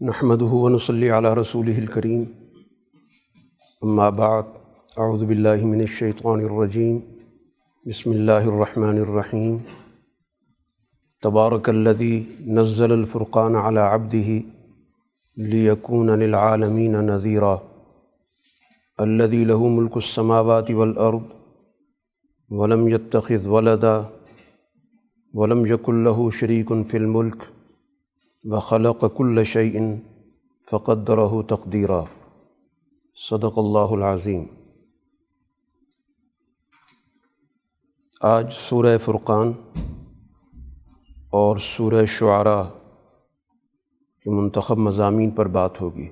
نحمد ونصلی علی رسول الکریم اما بعد اعوذ باللہ من الشیطان الرجیم بسم اللہ الرحمن الرحیم تبارک الذی نزل الفرقان على عبده لیکون للعالمین نذیرا الذي له ملك السماوات والارض ولم يتخذ ولدا ولم يكن له شريك في الملك. وخلق كل شيء فقدره تقديرا. صدق اللہ العظیم. آج سورہ فرقان اور سورہ شعراء کے منتخب مضامین پر بات ہوگی.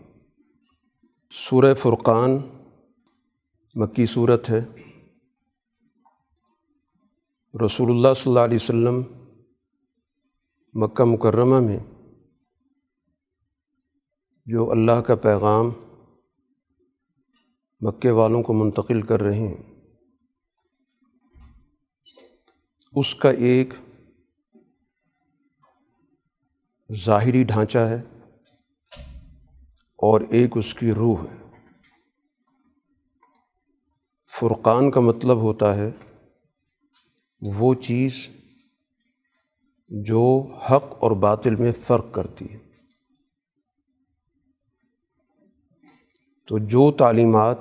سورہ فرقان مکی صورت ہے. رسول اللہ صلی اللہ علیہ وسلم مکہ مکرمہ میں جو اللہ کا پیغام مکے والوں کو منتقل کر رہے ہیں، اس کا ایک ظاہری ڈھانچہ ہے اور ایک اس کی روح ہے۔ فرقان کا مطلب ہوتا ہے وہ چیز جو حق اور باطل میں فرق کرتی ہے۔ تو جو تعلیمات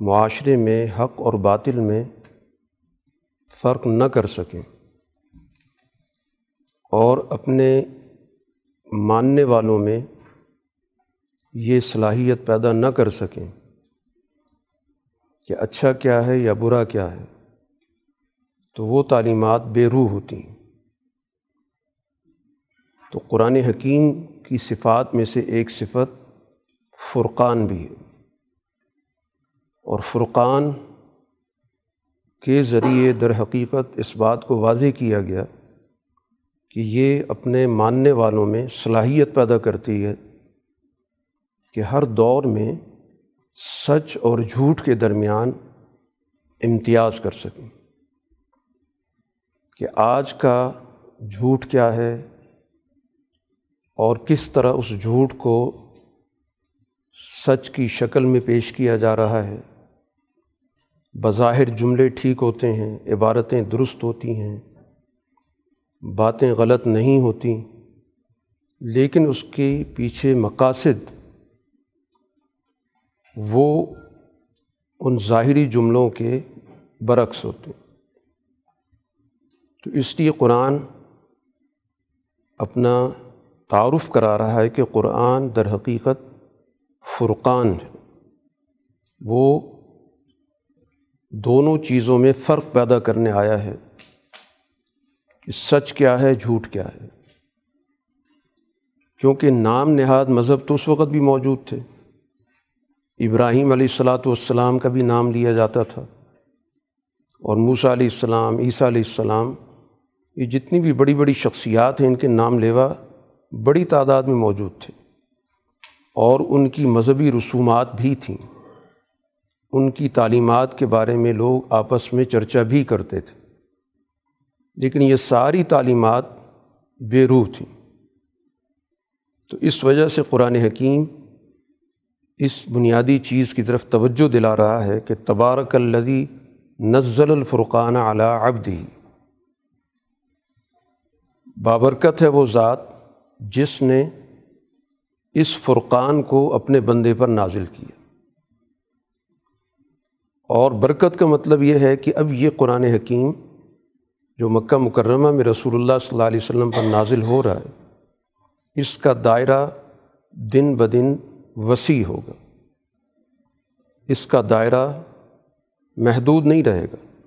معاشرے میں، حق اور باطل میں فرق نہ کر سکیں اور اپنے ماننے والوں میں یہ صلاحیت پیدا نہ کر سکیں کہ اچھا کیا ہے یا برا کیا ہے، تو وہ تعلیمات بے روح ہوتی ہیں۔ تو قرآن حکیم کی صفات میں سے ایک صفت فرقان بھی ہے۔ اور فرقان کے ذریعے در حقیقت اس بات کو واضح کیا گیا کہ یہ اپنے ماننے والوں میں صلاحیت پیدا کرتی ہے کہ ہر دور میں سچ اور جھوٹ کے درمیان امتیاز کر سکیں کہ آج کا جھوٹ کیا ہے اور کس طرح اس جھوٹ کو سچ کی شکل میں پیش کیا جا رہا ہے۔ بظاہر جملے ٹھیک ہوتے ہیں، عبارتیں درست ہوتی ہیں، باتیں غلط نہیں ہوتی، لیکن اس کے پیچھے مقاصد، وہ ان ظاہری جملوں کے برعکس ہوتے ہیں۔ تو اس لیے قرآن اپنا تعارف کرا رہا ہے کہ قرآن در حقیقت فرقان ہے۔ وہ دونوں چیزوں میں فرق پیدا کرنے آیا ہے کہ سچ کیا ہے، جھوٹ کیا ہے۔ کیونکہ نام نہاد مذہب تو اس وقت بھی موجود تھے۔ ابراہیم علیہ السلاۃ والسلام کا بھی نام لیا جاتا تھا۔ اور موسیٰ علیہ السلام، عیسیٰ علیہ السلام، یہ جتنی بھی بڑی بڑی شخصیات ہیں، ان کے نام لیوا بڑی تعداد میں موجود تھے اور ان کی مذہبی رسومات بھی تھیں۔ ان کی تعلیمات کے بارے میں لوگ آپس میں چرچا بھی کرتے تھے۔ لیکن یہ ساری تعلیمات بے روح تھیں۔ تو اس وجہ سے قرآن حکیم اس بنیادی چیز کی طرف توجہ دلا رہا ہے کہ تبارک الذی نزل الفرقان علی عبدی بابرکت ہے وہ ذات جس نے اس فرقان کو اپنے بندے پر نازل کیا۔ اور برکت کا مطلب یہ ہے کہ اب یہ قرآن حکیم جو مکہ مکرمہ میں رسول اللہ صلی اللہ علیہ وسلم پر نازل ہو رہا ہے، اس کا دائرہ دن بدن وسیع ہوگا۔ اس کا دائرہ محدود نہیں رہے گا۔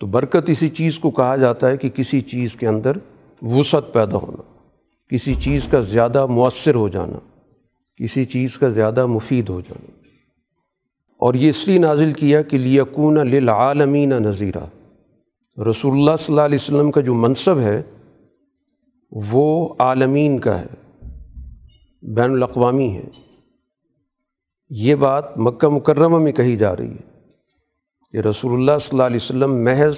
تو برکت اسی چیز کو کہا جاتا ہے کہ کسی چیز کے اندر وسعت پیدا ہونا۔ کسی چیز کا زیادہ مؤثر ہو جانا، کسی چیز کا زیادہ مفید ہو جانا۔ اور یہ اس لیے نازل کیا کہ لیکون للعالمین نذیرہ رسول اللہ صلی اللہ علیہ وسلم کا جو منصب ہے، وہ عالمین کا ہے، بین الاقوامی ہے۔ یہ بات مکہ مکرمہ میں کہی جا رہی ہے کہ رسول اللہ صلی اللہ علیہ وسلم محض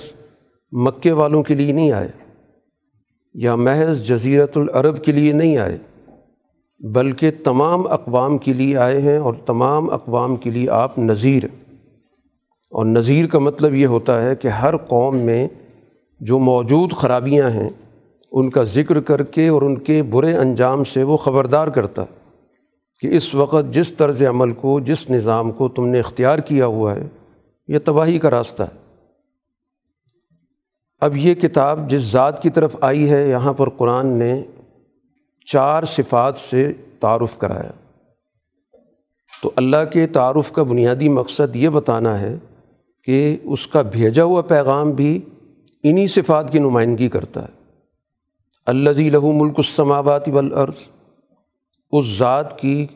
مکے والوں کے لیے نہیں آئے۔ یا محض جزیرت العرب کے لیے نہیں آئے، بلکہ تمام اقوام کے لیے آئے ہیں اور تمام اقوام کے لیے آپ نذیر اور نذیر کا مطلب یہ ہوتا ہے کہ ہر قوم میں جو موجود خرابیاں ہیں، ان کا ذکر کر کے اور ان کے برے انجام سے وہ خبردار کرتا ہے کہ اس وقت جس طرز عمل کو، جس نظام کو تم نے اختیار کیا ہوا ہے، یہ تباہی کا راستہ ہے۔ اب یہ کتاب جس ذات کی طرف آئی ہے، یہاں پر قرآن نے چار صفات سے تعارف کرایا۔ تو اللہ کے تعارف کا بنیادی مقصد یہ بتانا ہے کہ اس کا بھیجا ہوا پیغام بھی انہی صفات کی نمائندگی کرتا ہے۔ اللہ لہو ملک السماوات والارض، اس ذات کی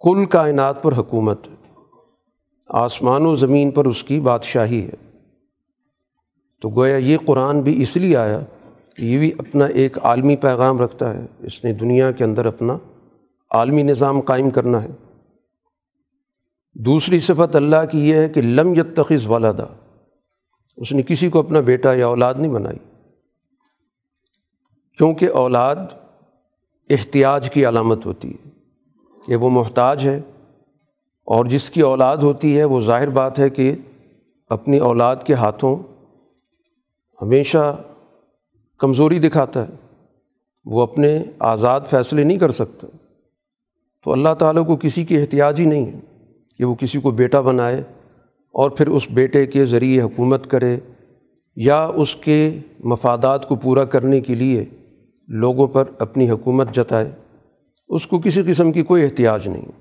کل کائنات پر حکومت، آسمان و زمین پر اس کی بادشاہی ہے۔ تو گویا یہ قرآن بھی اس لیے آیا کہ یہ بھی اپنا ایک عالمی پیغام رکھتا ہے۔ اس نے دنیا کے اندر اپنا عالمی نظام قائم کرنا ہے۔ دوسری صفت اللہ کی یہ ہے کہ لم یتخذ والدہ اس نے کسی کو اپنا بیٹا یا اولاد نہیں بنائی۔ کیونکہ اولاد احتیاج کی علامت ہوتی ہے کہ وہ محتاج ہے، اور جس کی اولاد ہوتی ہے وہ ظاہر بات ہے کہ اپنی اولاد کے ہاتھوں ہمیشہ کمزوری دکھاتا ہے۔ وہ اپنے آزاد فیصلے نہیں کر سکتا۔ تو اللہ تعالیٰ کو کسی کی احتیاج ہی نہیں ہے کہ وہ کسی کو بیٹا بنائے اور پھر اس بیٹے کے ذریعے حکومت کرے یا اس کے مفادات کو پورا کرنے کے لیے لوگوں پر اپنی حکومت جتائے۔ اس کو کسی قسم کی کوئی احتیاج نہیں۔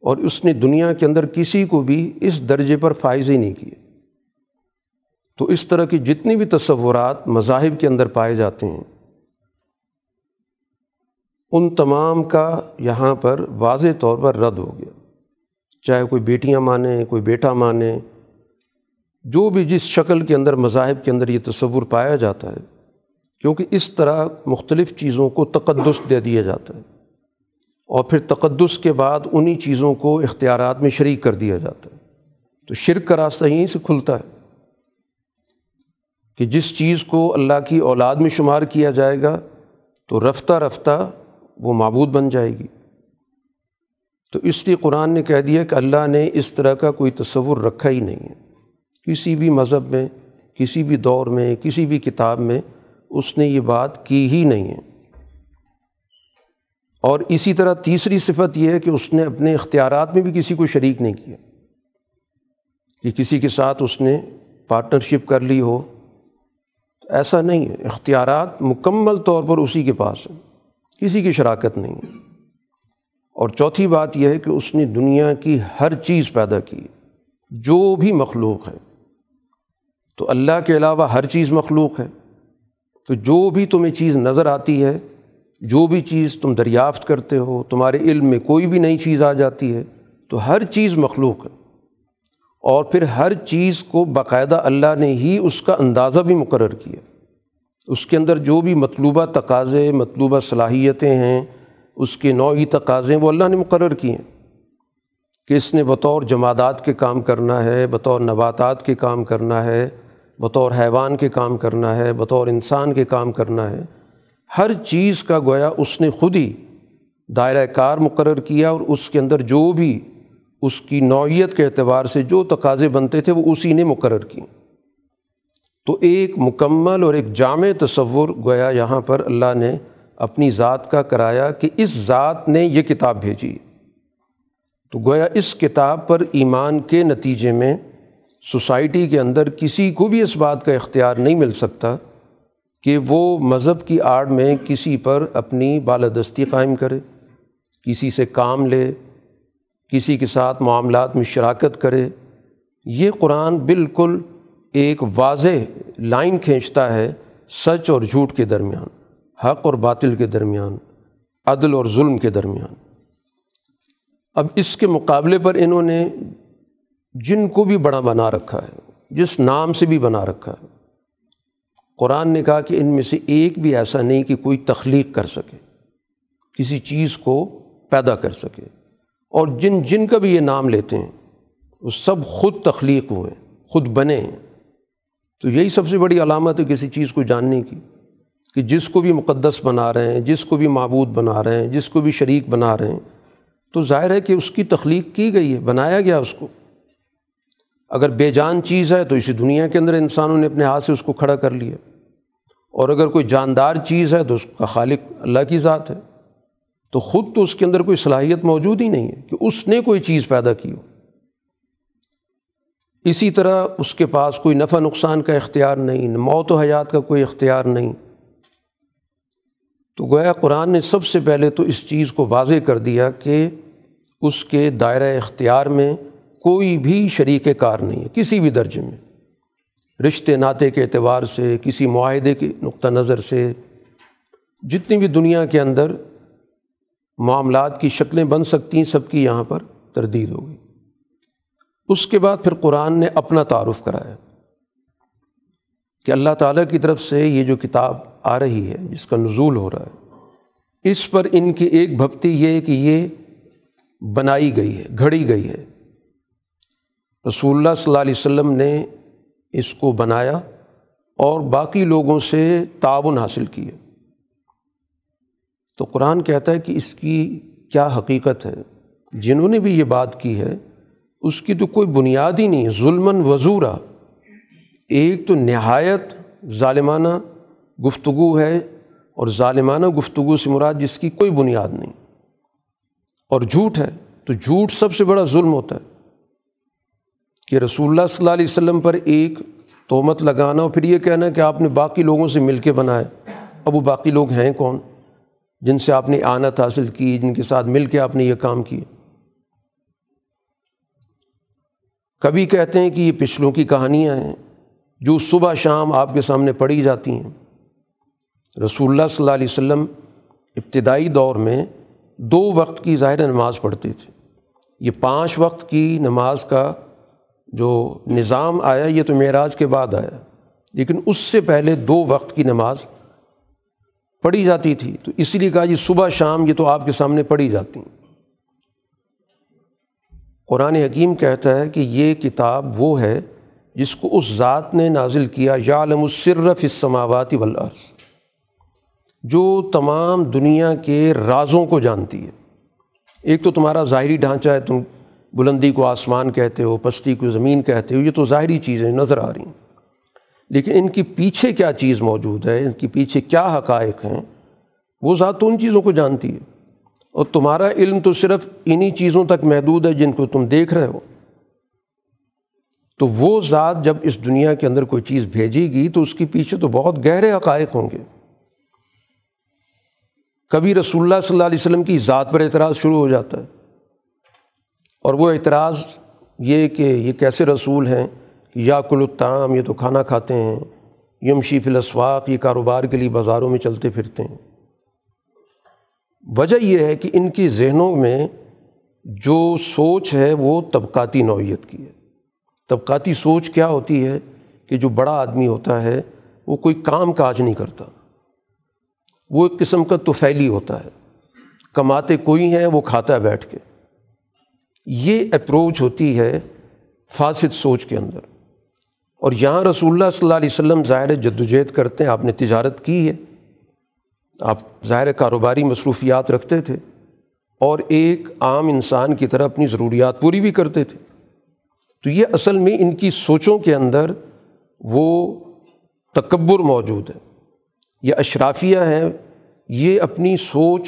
اور اس نے دنیا کے اندر کسی کو بھی اس درجے پر فائز ہی نہیں کیے تو اس طرح کی جتنی بھی تصورات مذاہب کے اندر پائے جاتے ہیں، ان تمام کا یہاں پر واضح طور پر رد ہو گیا۔ چاہے کوئی بیٹیاں مانیں، کوئی بیٹا مانے، جو بھی جس شکل کے اندر مذاہب کے اندر یہ تصور پایا جاتا ہے، کیونکہ اس طرح مختلف چیزوں کو تقدس دے دیا جاتا ہے۔ اور پھر تقدس کے بعد انہی چیزوں کو اختیارات میں شریک کر دیا جاتا ہے۔ تو شرک کا راستہ یہیں سے کھلتا ہے۔ کہ جس چیز کو اللہ کی اولاد میں شمار کیا جائے گا، تو رفتہ رفتہ وہ معبود بن جائے گی۔ تو اس لیے قرآن نے کہہ دیا کہ اللہ نے اس طرح کا کوئی تصور رکھا ہی نہیں ہے۔ کسی بھی مذہب میں، کسی بھی دور میں، کسی بھی کتاب میں اس نے یہ بات کی ہی نہیں ہے۔ اور اسی طرح تیسری صفت یہ ہے کہ اس نے اپنے اختیارات میں بھی کسی کو شریک نہیں کیا۔ کہ کسی کے ساتھ اس نے پارٹنرشپ کر لی ہو ایسا نہیں ہے۔ اختیارات مکمل طور پر اسی کے پاس ہیں۔ کسی کی شراکت نہیں ہے۔ اور چوتھی بات یہ ہے کہ اس نے دنیا کی ہر چیز پیدا کی جو بھی مخلوق ہے۔ تو اللہ کے علاوہ ہر چیز مخلوق ہے۔ تو جو بھی تمہیں چیز نظر آتی ہے، جو بھی چیز تم دریافت کرتے ہو، تمہارے علم میں کوئی بھی نئی چیز آ جاتی ہے، تو ہر چیز مخلوق ہے۔ اور پھر ہر چیز کو باقاعدہ اللہ نے ہی اس کا اندازہ بھی مقرر کیا۔ اس کے اندر جو بھی مطلوبہ تقاضے، مطلوبہ صلاحیتیں ہیں، اس کے نوعی تقاضے وہ اللہ نے مقرر کیے۔ ہیں کہ اس نے بطور جمادات کے کام کرنا ہے، بطور نباتات کے کام کرنا ہے، بطور حیوان کے کام کرنا ہے، بطور انسان کے کام کرنا ہے۔ ہر چیز کا گویا اس نے خود ہی دائرۂ کار مقرر کیا اور اس کے اندر جو بھی اس کی نوعیت کے اعتبار سے جو تقاضے بنتے تھے وہ اسی نے مقرر کیے۔ تو ایک مکمل اور ایک جامع تصور گویا یہاں پر اللہ نے اپنی ذات کا کرایا کہ اس ذات نے یہ کتاب بھیجی۔ تو گویا اس کتاب پر ایمان کے نتیجے میں سوسائٹی کے اندر کسی کو بھی اس بات کا اختیار نہیں مل سکتا کہ وہ مذہب کی آڑ میں کسی پر اپنی بالادستی قائم کرے، کسی سے کام لے کسی کے ساتھ معاملات میں شراکت کرے، یہ قرآن بالکل ایک واضح لائن کھینچتا ہے سچ اور جھوٹ کے درمیان، حق اور باطل کے درمیان، عدل اور ظلم کے درمیان۔ اب اس کے مقابلے پر انہوں نے جن کو بھی بڑا بنا رکھا ہے، جس نام سے بھی بنا رکھا ہے، قرآن نے کہا کہ ان میں سے ایک بھی ایسا نہیں کہ کوئی تخلیق کر سکے، کسی چیز کو پیدا کر سکے۔ اور جن جن کا بھی یہ نام لیتے ہیں، وہ سب خود تخلیق ہوئے، خود بنے ہیں۔ تو یہی سب سے بڑی علامت ہے کسی چیز کو جاننے کی، کہ جس کو بھی مقدس بنا رہے ہیں، جس کو بھی معبود بنا رہے ہیں، جس کو بھی شریک بنا رہے ہیں۔ تو ظاہر ہے کہ اس کی تخلیق کی گئی ہے، بنایا گیا اس کو۔ اگر بے جان چیز ہے تو اسی دنیا کے اندر انسانوں نے اپنے ہاتھ سے اس کو کھڑا کر لیا۔ اور اگر کوئی جاندار چیز ہے تو اس کا خالق اللہ کی ذات ہے۔ تو خود تو اس کے اندر کوئی صلاحیت موجود ہی نہیں ہے کہ اس نے کوئی چیز پیدا کی ہو۔ اسی طرح اس کے پاس کوئی نفع نقصان کا اختیار نہیں موت و حیات کا کوئی اختیار نہیں۔ تو گویا قرآن نے سب سے پہلے تو اس چیز کو واضح کر دیا کہ اس کے دائرۂ اختیار میں کوئی بھی شریک کار نہیں ہے، کسی بھی درجے میں۔ رشتے ناطے کے اعتبار سے، کسی معاہدے کے نقطہ نظر سے، جتنی بھی دنیا کے اندر معاملات کی شکلیں بن سکتی ہیں سب کی یہاں پر تردید ہوگی اس کے بعد پھر قرآن نے اپنا تعارف کرایا کہ اللہ تعالیٰ کی طرف سے یہ جو کتاب آ رہی ہے، جس کا نزول ہو رہا ہے، اس پر ان کی ایک بھکتی یہ ہے کہ یہ بنائی گئی ہے، گھڑی گئی ہے۔ رسول اللہ صلی اللہ علیہ وسلم نے اس کو بنایا اور باقی لوگوں سے تعاون حاصل کیا تو قرآن کہتا ہے کہ اس کی کیا حقیقت ہے؟ جنہوں نے بھی یہ بات کی ہے، اس کی تو کوئی بنیاد ہی نہیں ظلم وضورہ ایک تو نہایت ظالمانہ گفتگو ہے اور ظالمانہ گفتگو سے مراد جس کی کوئی بنیاد نہیں۔ اور جھوٹ ہے۔ تو جھوٹ سب سے بڑا ظلم ہوتا ہے۔ کہ رسول اللہ صلی اللہ علیہ وسلم پر ایک تہمت لگانا اور پھر یہ کہنا کہ آپ نے باقی لوگوں سے مل کے بنائے اب وہ باقی لوگ ہیں کون؟ جن سے آپ نے آنت حاصل کی، جن کے ساتھ مل کے آپ نے یہ کام کیے۔ کبھی کہتے ہیں کہ یہ پچھلوں کی کہانیاں ہیں جو صبح شام آپ کے سامنے پڑھی جاتی ہیں۔ رسول اللہ صلی اللہ علیہ وسلم ابتدائی دور میں دو وقت کی ظاہر نماز پڑھتے تھے۔ یہ پانچ وقت کی نماز کا جو نظام آیا، یہ تو معراج کے بعد آیا۔ لیکن اس سے پہلے دو وقت کی نماز پڑھی جاتی تھی، تو اسی لیے کہا یہ صبح شام یہ تو آپ کے سامنے پڑھی جاتی ہیں۔ قرآن حکیم کہتا ہے کہ یہ کتاب وہ ہے جس کو اس ذات نے نازل کیا یا علم الصرف السماوات والارض۔ جو تمام دنیا کے رازوں کو جانتی ہے۔ ایک تو تمہارا ظاہری ڈھانچہ ہے، تم بلندی کو آسمان کہتے ہو، پستی کو زمین کہتے ہو، یہ تو ظاہری چیزیں نظر آ رہی ہیں۔ لیکن ان کی پیچھے کیا چیز موجود ہے؟ ان کی پیچھے کیا حقائق ہیں؟ وہ ذات تو ان چیزوں کو جانتی ہے۔ اور تمہارا علم تو صرف انہی چیزوں تک محدود ہے جن کو تم دیکھ رہے ہو۔ تو وہ ذات جب اس دنیا کے اندر کوئی چیز بھیجے گی تو اس کے پیچھے تو بہت گہرے حقائق ہوں گے۔ کبھی رسول اللہ صلی اللہ علیہ وسلم کی ذات پر اعتراض شروع ہو جاتا ہے۔ اور وہ اعتراض یہ کہ یہ کیسے رسول ہیں؟ یا الطعام، یہ تو کھانا کھاتے ہیں۔ یم شیف الاسواق، یہ کاروبار کے لیے بازاروں میں چلتے پھرتے ہیں۔ وجہ یہ ہے کہ ان کی ذہنوں میں جو سوچ ہے وہ طبقاتی نوعیت کی ہے۔ طبقاتی سوچ کیا ہوتی ہے کہ جو بڑا آدمی ہوتا ہے، وہ کوئی کام کاج نہیں کرتا۔ وہ ایک قسم کا توفیلی ہوتا ہے۔ کماتے کوئی ہیں، وہ کھاتا ہے بیٹھ کے۔ یہ اپروچ ہوتی ہے فاسد سوچ کے اندر۔ اور یہاں رسول اللہ صلی اللہ علیہ وسلم ظاہر جدوجہد کرتے ہیں، آپ نے تجارت کی ہے۔ آپ ظاہر کاروباری مصروفیات رکھتے تھے اور ایک عام انسان کی طرح اپنی ضروریات پوری بھی کرتے تھے۔ تو یہ اصل میں ان کی سوچوں کے اندر وہ تکبر موجود ہے۔ یہ اشرافیہ ہیں، یہ اپنی سوچ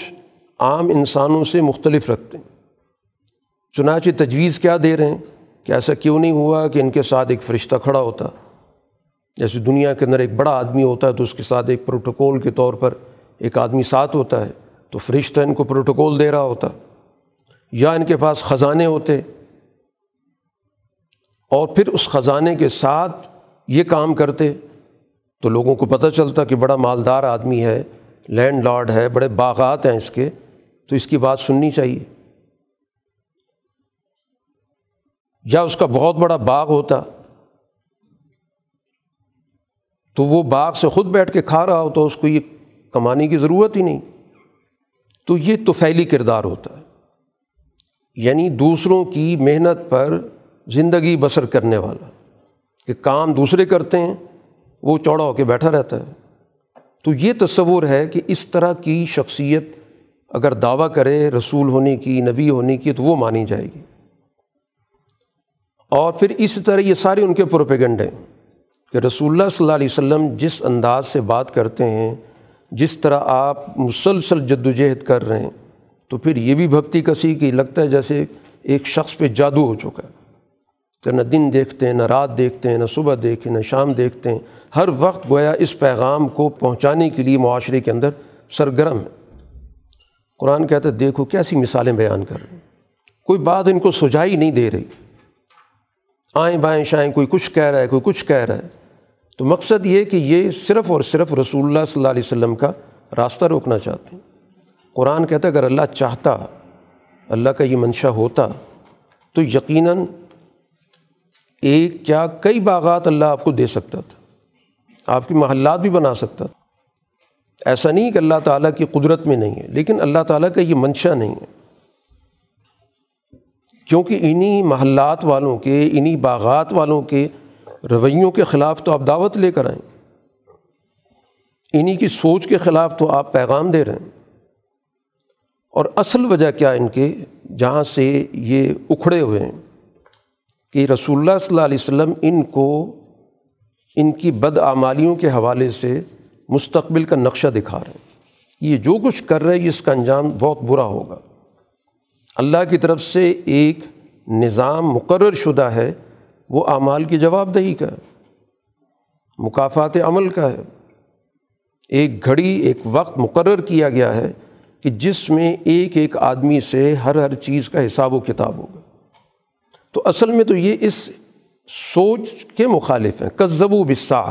عام انسانوں سے مختلف رکھتے ہیں۔ چنانچہ تجویز کیا دے رہے ہیں۔ کہ ایسا کیوں نہیں ہوا کہ ان کے ساتھ ایک فرشتہ کھڑا ہوتا؟ جیسے دنیا کے اندر ایک بڑا آدمی ہوتا ہے تو اس کے ساتھ ایک پروٹوکول کے طور پر ایک آدمی ساتھ ہوتا ہے، تو فرشتہ ان کو پروٹوکول دے رہا ہوتا۔ یا ان کے پاس خزانے ہوتے۔ اور پھر اس خزانے کے ساتھ یہ کام کرتے۔ تو لوگوں کو پتہ چلتا کہ بڑا مالدار آدمی ہے، لینڈ لارڈ ہے، بڑے باغات ہیں اس کے، تو اس کی بات سننی چاہیے۔ یا اس کا بہت بڑا باغ ہوتا تو وہ باغ سے خود بیٹھ کے کھا رہا ہوتا، اس کو یہ کمانے کی ضرورت ہی نہیں۔ تو یہ توفیلی کردار ہوتا ہے۔ یعنی دوسروں کی محنت پر زندگی بسر کرنے والا۔ کہ کام دوسرے کرتے ہیں، وہ چوڑا ہو کے بیٹھا رہتا ہے۔ تو یہ تصور ہے کہ اس طرح کی شخصیت اگر دعویٰ کرے رسول ہونے کی، نبی ہونے کی، تو وہ مانی جائے گی۔ اور پھر اس طرح یہ سارے ان کے پروپیگنڈے کہ رسول اللہ صلی اللہ علیہ وسلم جس انداز سے بات کرتے ہیں، جس طرح آپ مسلسل جد وجہد کر رہے ہیں، تو پھر یہ بھی بھکتی کسی کی لگتا ہے جیسے ایک شخص پہ جادو ہو چکا ہے۔ تو نہ دن دیکھتے ہیں، نہ رات دیکھتے ہیں، نہ صبح دیکھیں نہ شام دیکھتے ہیں۔ ہر وقت گویا اس پیغام کو پہنچانے کے لیے معاشرے کے اندر سرگرم ہے۔ قرآن کہتا ہے، دیکھو کیسی مثالیں بیان کر رہے ہیں۔ کوئی بات ان کو سجائی نہیں دے رہی۔ آئیں بائیں شائیں، کوئی کچھ کہہ رہا ہے، کوئی کچھ کہہ رہا ہے۔ تو مقصد یہ کہ یہ صرف اور صرف رسول اللہ صلی اللہ علیہ وسلم کا راستہ روکنا چاہتے ہیں۔ قرآن کہتا ہے، اگر اللہ چاہتا، اللہ کا یہ منشا ہوتا، تو یقیناً ایک کیا کئی باغات اللہ آپ کو دے سکتا تھا۔ آپ کی محلات بھی بنا سکتا تھا۔ ایسا نہیں کہ اللہ تعالیٰ کی قدرت میں نہیں ہے، لیکن اللہ تعالیٰ کا یہ منشا نہیں ہے۔ کیونکہ انہی محلات والوں کے، انہی باغات والوں کے رویوں کے خلاف تو آپ دعوت لے کر آئیں۔ انہی کی سوچ کے خلاف تو آپ پیغام دے رہے ہیں۔ اور اصل وجہ کیا ان کے؟ جہاں سے یہ اکھڑے ہوئے ہیں کہ رسول اللہ صلی اللہ علیہ وسلم ان کو، ان کی بدعمالیوں کے حوالے سے مستقبل کا نقشہ دکھا رہے ہیں۔ یہ جو کچھ کر رہے ہیں اس کا انجام بہت برا ہوگا۔ اللہ کی طرف سے ایک نظام مقرر شدہ ہے، وہ اعمال کی جواب دہی کا ہے مقافات عمل کا ہے۔ ایک گھڑی، ایک وقت مقرر کیا گیا ہے کہ جس میں ایک ایک آدمی سے ہر ہر چیز کا حساب و کتاب ہوگا۔ تو اصل میں تو یہ اس سوچ کے مخالف ہیں۔ کذب و بسا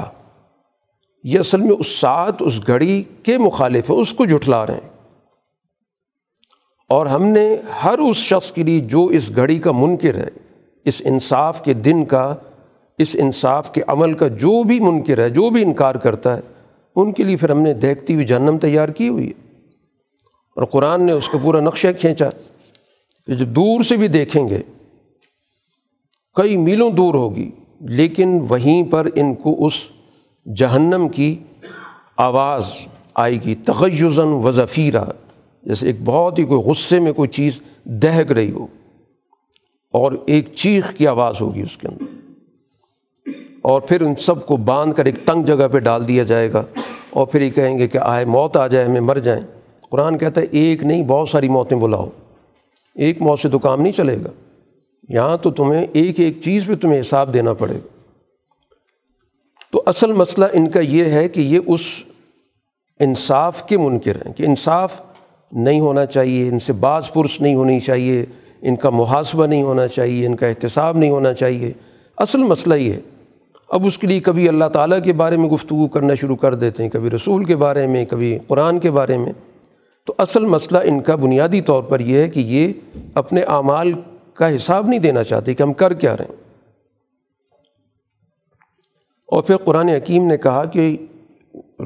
یہ اصل میں اس ساتھ اس گھڑی کے مخالف ہے اس کو جھٹلا رہے ہیں۔ اور ہم نے ہر اس شخص کے لیے جو اس گھڑی کا منکر ہے، اس انصاف کے دن کا، اس انصاف کے عمل کا جو بھی منکر ہے، جو بھی انکار کرتا ہے، ان کے لیے پھر ہم نے دیکھتی ہوئی جہنم تیار کی ہوئی ہے۔ اور قرآن نے اس کا پورا نقشہ کھینچا کہ جو دور سے بھی دیکھیں گے، کئی میلوں دور ہوگی، لیکن وہیں پر ان کو اس جہنم کی آواز آئے گی تغیزن و ظفیرہ۔ جیسے ایک بہت ہی کوئی غصے میں کوئی چیز دہک رہی ہو اور ایک چیخ کی آواز ہوگی اس کے اندر۔ اور پھر ان سب کو باندھ کر ایک تنگ جگہ پہ ڈال دیا جائے گا اور پھر یہ کہیں گے کہ آئے، موت آ جائے، ہمیں مر جائیں۔ قرآن کہتا ہے، ایک نہیں، بہت ساری موتیں بلاؤ۔ ایک موت سے تو کام نہیں چلے گا۔ یہاں تو تمہیں ایک ایک چیز پہ تمہیں حساب دینا پڑے گا۔ تو اصل مسئلہ ان کا یہ ہے کہ یہ اس انصاف کے منکر ہیں، کہ انصاف نہیں ہونا چاہیے، ان سے بعض پرس نہیں ہونی چاہیے، ان کا محاسبہ نہیں ہونا چاہیے، ان کا احتساب نہیں ہونا چاہیے۔ اصل مسئلہ یہ ہے۔ اب اس کے لیے کبھی اللہ تعالیٰ کے بارے میں گفتگو کرنا شروع کر دیتے ہیں، کبھی رسول کے بارے میں، کبھی قرآن کے بارے میں۔ تو اصل مسئلہ ان کا بنیادی طور پر یہ ہے کہ یہ اپنے اعمال کا حساب نہیں دینا چاہتے کہ ہم کر کیا رہے ہیں۔ اور پھر قرآن حکیم نے کہا کہ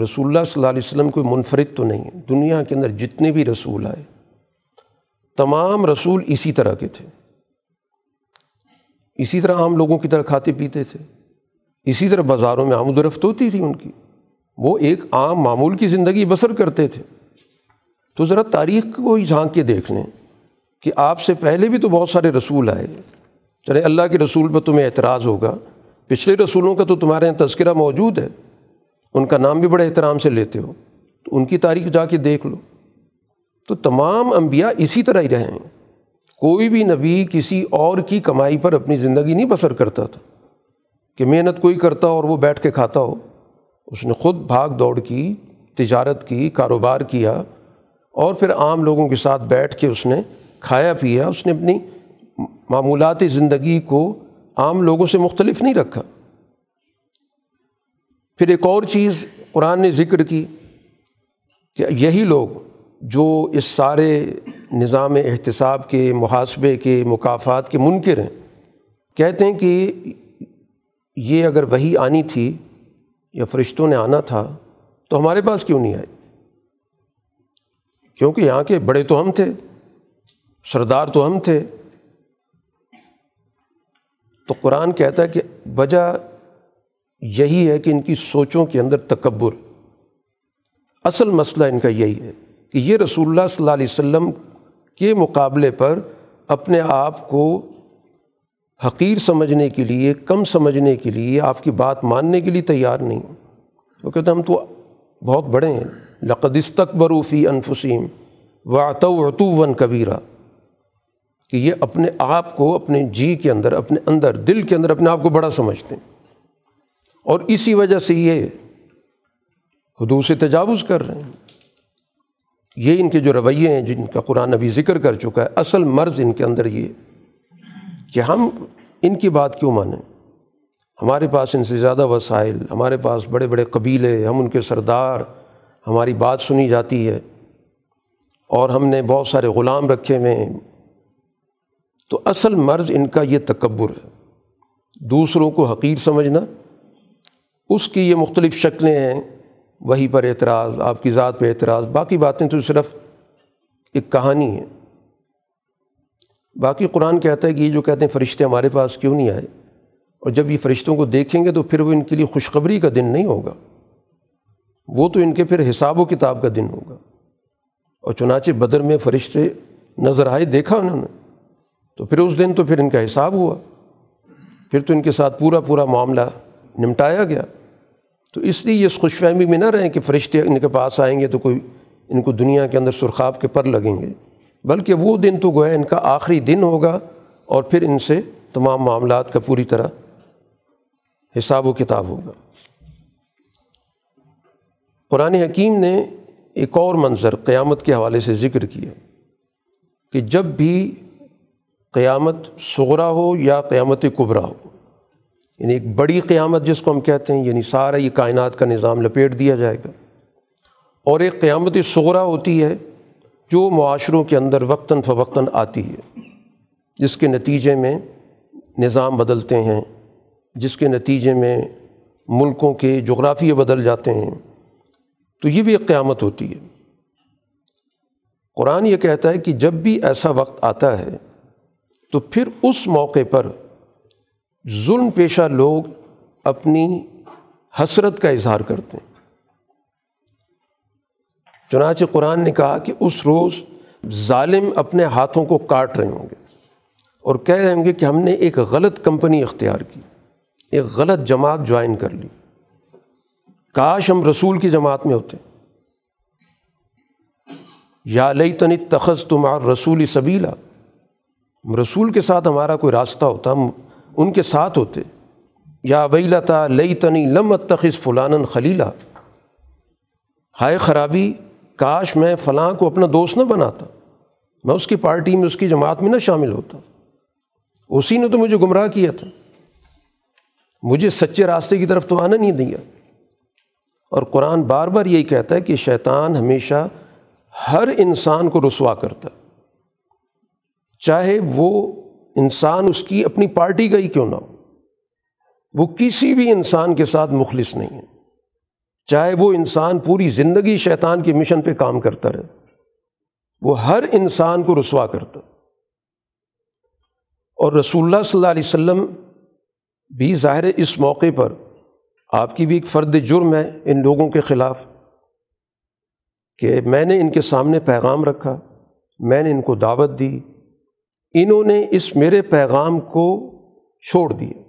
رسول اللہ صلی اللہ علیہ وسلم کوئی منفرد تو نہیں ہے۔ دنیا کے اندر جتنے بھی رسول آئے، تمام رسول اسی طرح کے تھے۔ اسی طرح عام لوگوں کی طرح کھاتے پیتے تھے۔ اسی طرح بازاروں میں آمد و رفت ہوتی تھی ان کی۔ وہ ایک عام معمول کی زندگی بسر کرتے تھے۔ تو ذرا تاریخ کو ہی جھانک کے دیکھ لیں کہ آپ سے پہلے بھی تو بہت سارے رسول آئے۔ چلے اللہ کے رسول پر تمہیں اعتراض ہوگا۔ پچھلے رسولوں کا تو تمہارے یہاں تذکرہ موجود ہے۔ ان کا نام بھی بڑے احترام سے لیتے ہو، تو ان کی تاریخ جا کے دیکھ لو۔ تو تمام انبیاء اسی طرح ہی رہے ہیں۔ کوئی بھی نبی کسی اور کی کمائی پر اپنی زندگی نہیں بسر کرتا تھا۔ کہ محنت کوئی کرتا اور وہ بیٹھ کے کھاتا ہو۔ اس نے خود بھاگ دوڑ کی، تجارت کی، کاروبار کیا اور پھر عام لوگوں کے ساتھ بیٹھ کے اس نے کھایا پیا۔ اس نے اپنی معمولاتی زندگی کو عام لوگوں سے مختلف نہیں رکھا۔ پھر ایک اور چیز قرآن نے ذکر کی کہ یہی لوگ جو اس سارے نظام احتساب کے، محاسبے کے مقافات کے منکر ہیں، کہتے ہیں کہ یہ اگر وہی آنی تھی یا فرشتوں نے آنا تھا تو ہمارے پاس کیوں نہیں آئی کیونکہ یہاں کے بڑے تو ہم تھے، سردار تو ہم تھے۔ تو قرآن کہتا ہے کہ وجہ یہی ہے کہ ان کی سوچوں کے اندر تکبر۔ اصل مسئلہ ان کا یہی ہے کہ یہ رسول اللہ صلی اللہ علیہ وسلم کے مقابلے پر اپنے آپ کو حقیر سمجھنے کے لیے، کم سمجھنے کے لیے آپ کی بات ماننے کے لیے تیار نہیں۔ وہ کہتے ہم تو بہت بڑے ہیں۔ لقدس تقبروفی انفسیم واطو ون کبیرہ۔ کہ یہ اپنے آپ کو، اپنے جی کے اندر، اپنے اندر، دل کے اندر، اپنے آپ کو بڑا سمجھتے ہیں۔ اور اسی وجہ سے یہ حدود سے تجاوز کر رہے ہیں۔ یہ ان کے جو رویے ہیں، جن کا قرآن ابھی ذکر کر چکا ہے، اصل مرض ان کے اندر یہ کہ ہم ان کی بات کیوں مانیں۔ ہمارے پاس ان سے زیادہ وسائل، ہمارے پاس بڑے بڑے قبیلے، ہم ان کے سردار، ہماری بات سنی جاتی ہے۔ اور ہم نے بہت سارے غلام رکھے ہوئے ہیں۔ تو اصل مرض ان کا یہ تکبر ہے۔ دوسروں کو حقیر سمجھنا اس کی یہ مختلف شکلیں ہیں، وہی پر اعتراض، آپ کی ذات پہ اعتراض، باقی باتیں تو صرف ایک کہانی ہے باقی قرآن کہتا ہے کہ یہ جو کہتے ہیں فرشتے ہمارے پاس کیوں نہیں آئے؟ اور جب یہ فرشتوں کو دیکھیں گے تو پھر وہ ان کے لیے خوشخبری کا دن نہیں ہوگا۔ وہ تو ان کے پھر حساب و کتاب کا دن ہوگا۔ اور چنانچہ بدر میں فرشتے نظر آئے، دیکھا انہوں نے۔ تو پھر اس دن تو پھر ان کا حساب ہوا۔ پھر تو ان کے ساتھ پورا پورا معاملہ نمٹایا گیا۔ تو اس لیے یہ خوش فہمی میں نہ رہیں کہ فرشتے ان کے پاس آئیں گے تو کوئی ان کو دنیا کے اندر سرخاب کے پر لگیں گے۔ بلکہ وہ دن تو گویا ان کا آخری دن ہوگا اور پھر ان سے تمام معاملات کا پوری طرح حساب و کتاب ہوگا۔ قرآن حکیم نے ایک اور منظر قیامت کے حوالے سے ذکر کیا کہ جب بھی قیامت سغرا ہو یا قیامت کبرا ہو یعنی ایک بڑی قیامت جس کو ہم کہتے ہیں یعنی سارا یہ کائنات کا نظام لپیٹ دیا جائے گا۔ اور ایک قیامت سغرا ہوتی ہے جو معاشروں کے اندر وقتاً فوقتاً آتی ہے۔ جس کے نتیجے میں نظام بدلتے ہیں، جس کے نتیجے میں ملکوں کے جغرافیے بدل جاتے ہیں، تو یہ بھی ایک قیامت ہوتی ہے۔ قرآن یہ کہتا ہے کہ جب بھی ایسا وقت آتا ہے، تو پھر اس موقع پر ظلم پیشہ لوگ اپنی حسرت کا اظہار کرتے ہیں۔ چنانچہ قرآن نے کہا کہ اس روز ظالم اپنے ہاتھوں کو کاٹ رہے ہوں گے اور کہہ رہے ہوں گے کہ ہم نے ایک غلط کمپنی اختیار کی، ایک غلط جماعت جوائن کر لی۔ کاش ہم رسول کی جماعت میں ہوتے۔ یا لئی تنی تخص تمہار رسول سبیلا رسول کے ساتھ ہمارا کوئی راستہ ہوتا، ہم ان کے ساتھ ہوتے۔ یا ویلتا لئی تنی لم تخص فلان خلیلا۔ ہائے خرابی، کاش میں فلاں کو اپنا دوست نہ بناتا۔ میں اس کی پارٹی میں، اس کی جماعت میں نہ شامل ہوتا۔ اسی نے تو مجھے گمراہ کیا تھا۔ مجھے سچے راستے کی طرف تو آنا نہیں دیا۔ اور قرآن بار بار یہی کہتا ہے کہ شیطان ہمیشہ ہر انسان کو رسوا کرتا۔ چاہے وہ انسان اس کی اپنی پارٹی کا ہی کیوں نہ ہو؟ وہ کسی بھی انسان کے ساتھ مخلص نہیں ہے۔ چاہے وہ انسان پوری زندگی شیطان کے مشن پہ کام کرتا رہے، وہ ہر انسان کو رسوا کرتا اور رسول اللہ صلی اللہ علیہ وسلم بھی ظاہر اس موقع پر آپ کی بھی ایک فرد جرم ہے ان لوگوں کے خلاف کہ میں نے ان کے سامنے پیغام رکھا، میں نے ان کو دعوت دی انہوں نے اس میرے پیغام کو چھوڑ دیا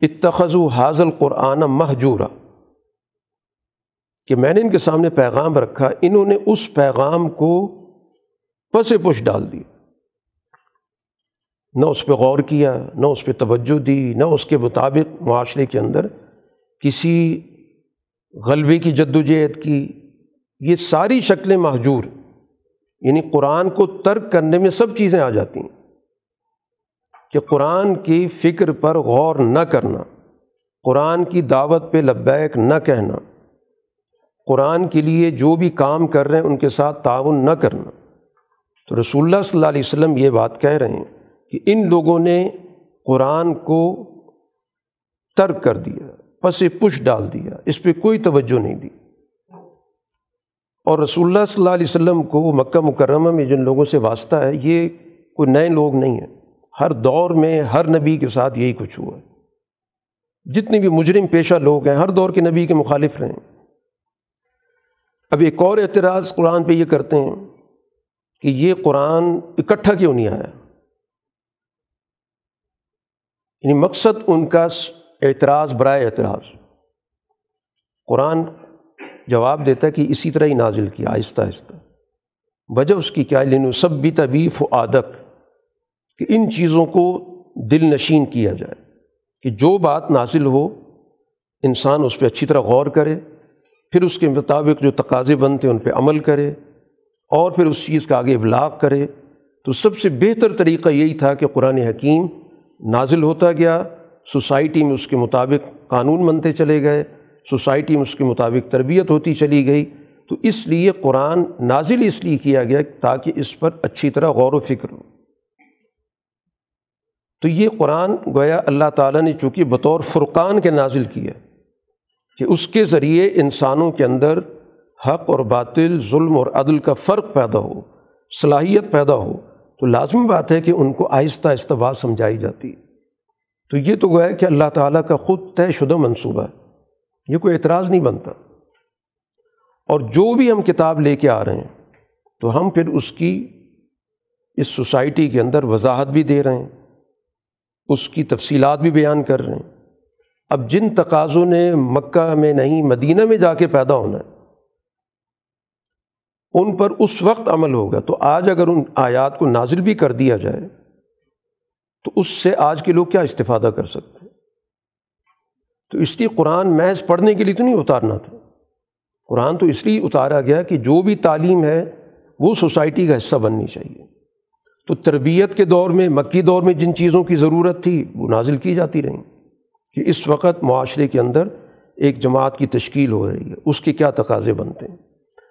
اتخذ و حاضل قرآن محجورہ کہ میں نے ان کے سامنے پیغام رکھا، انہوں نے اس پیغام کو پس پش ڈال دی نہ اس پہ غور کیا، نہ اس پہ توجہ دی، نہ اس کے مطابق معاشرے کے اندر کسی غلبے کی جد و جہد کی۔ یہ ساری شکلیں محجور یعنی قرآن کو ترک کرنے میں سب چیزیں آ جاتی ہیں کہ قرآن کی فکر پر غور نہ کرنا، قرآن کی دعوت پہ لبیک نہ کہنا، قرآن کے لیے جو بھی کام کر رہے ہیں ان کے ساتھ تعاون نہ کرنا۔ تو رسول اللہ صلی اللہ علیہ وسلم یہ بات کہہ رہے ہیں کہ ان لوگوں نے قرآن کو ترک کر دیا، پس پش ڈال دیا، اس پہ کوئی توجہ نہیں دی۔ اور رسول اللہ صلی اللہ علیہ وسلم کو مکہ مکرمہ میں جن لوگوں سے واسطہ ہے، یہ کوئی نئے لوگ نہیں ہیں۔ ہر دور میں ہر نبی کے ساتھ یہی کچھ ہوا ہے۔ جتنے بھی مجرم پیشہ لوگ ہیں، ہر دور کے نبی کے مخالف رہے ہیں اب ایک اور اعتراض قرآن پہ یہ کرتے ہیں کہ یہ قرآن اکٹھا کیوں نہیں آیا؟ یعنی مقصد ان کا اعتراض، برائے اعتراض۔ قرآن جواب دیتا ہے کہ اسی طرح ہی نازل کیا، آہستہ آہستہ۔ وجہ اس کی کیا لین سب بھی طبیف و عادق کہ ان چیزوں کو دل نشین کیا جائے۔ کہ جو بات نازل ہو، انسان اس پہ اچھی طرح غور کرے، پھر اس کے مطابق جو تقاضے بنتے ہیں، ان پہ عمل کرے، اور پھر اس چیز کا آگے ابلاغ کرے۔ تو سب سے بہتر طریقہ یہی تھا کہ قرآن حکیم نازل ہوتا گیا، سوسائٹی میں اس کے مطابق قانون بنتے چلے گئے۔ سوسائٹی میں اس کے مطابق تربیت ہوتی چلی گئی۔ تو اس لیے قرآن نازل اس لیے کیا گیا تاکہ اس پر اچھی طرح غور و فکر ہو۔ تو یہ قرآن گویا اللہ تعالیٰ نے چونکہ بطور فرقان کے نازل کیا کہ اس کے ذریعے انسانوں کے اندر حق اور باطل، ظلم اور عدل کا فرق پیدا ہو، صلاحیت پیدا ہو۔ تو لازمی بات ہے کہ ان کو آہستہ آہستہ بات سمجھائی جاتی۔ تو یہ تو گویا کہ اللہ تعالیٰ کا خود طے شدہ منصوبہ ہے۔ یہ کوئی اعتراض نہیں بنتا۔ اور جو بھی ہم کتاب لے کے آ رہے ہیں، تو ہم پھر اس کی، اس سوسائٹی کے اندر وضاحت بھی دے رہے ہیں، اس کی تفصیلات بھی بیان کر رہے ہیں۔ اب جن تقاضوں نے مکہ میں نہیں، مدینہ میں جا کے پیدا ہونا ہے، ان پر اس وقت عمل ہوگا۔ تو آج اگر ان آیات کو نازل بھی کر دیا جائے، تو اس سے آج کے لوگ کیا استفادہ کر سکتے ہیں؟ تو اس لیے قرآن محض پڑھنے کے لیے تو نہیں اتارنا تھا۔ قرآن تو اس لیے اتارا گیا کہ جو بھی تعلیم ہے، وہ سوسائٹی کا حصہ بننی چاہیے۔ تو تربیت کے دور میں، مکی دور میں جن چیزوں کی ضرورت تھی، وہ نازل کی جاتی رہیں۔ کہ اس وقت معاشرے کے اندر ایک جماعت کی تشکیل ہو رہی ہے، اس کے کیا تقاضے بنتے ہیں؟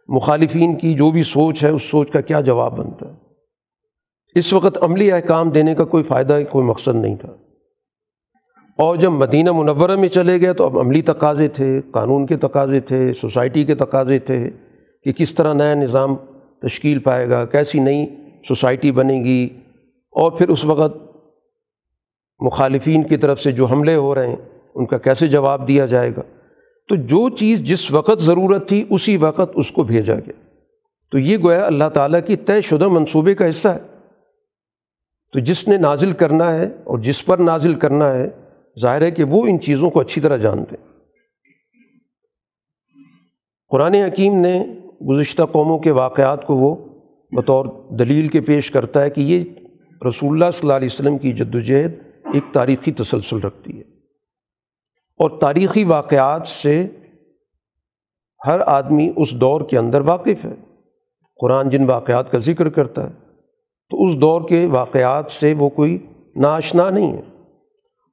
مخالفین کی جو بھی سوچ ہے، اس سوچ کا کیا جواب بنتا ہے؟ اس وقت عملی احکام دینے کا کوئی فائدہ، کوئی مقصد نہیں تھا۔ اور جب مدینہ منورہ میں چلے گئے تو اب عملی تقاضے تھے، قانون کے تقاضے تھے، سوسائٹی کے تقاضے تھے کہ کس طرح نیا نظام تشکیل پائے گا، کیسی نئی سوسائٹی بنے گی۔ اور پھر اس وقت مخالفین کی طرف سے جو حملے ہو رہے ہیں، ان کا کیسے جواب دیا جائے گا؟ تو جو چیز جس وقت ضرورت تھی، اسی وقت اس کو بھیجا گیا۔ تو یہ گویا اللہ تعالیٰ کی طے شدہ منصوبے کا حصہ ہے۔ تو جس نے نازل کرنا ہے اور جس پر نازل کرنا ہے ظاہر ہے کہ وہ ان چیزوں کو اچھی طرح جانتے ہیں۔ قرآن حکیم نے گزشتہ قوموں کے واقعات کو وہ بطور دلیل کے پیش کرتا ہے کہ یہ رسول اللہ صلی اللہ علیہ وسلم کی جد وجہد ایک تاریخی تسلسل رکھتی ہے۔ اور تاریخی واقعات سے ہر آدمی اس دور کے اندر واقف ہے۔ قرآن جن واقعات کا ذکر کرتا ہے تو اس دور کے واقعات سے وہ کوئی ناشنا نہیں ہے۔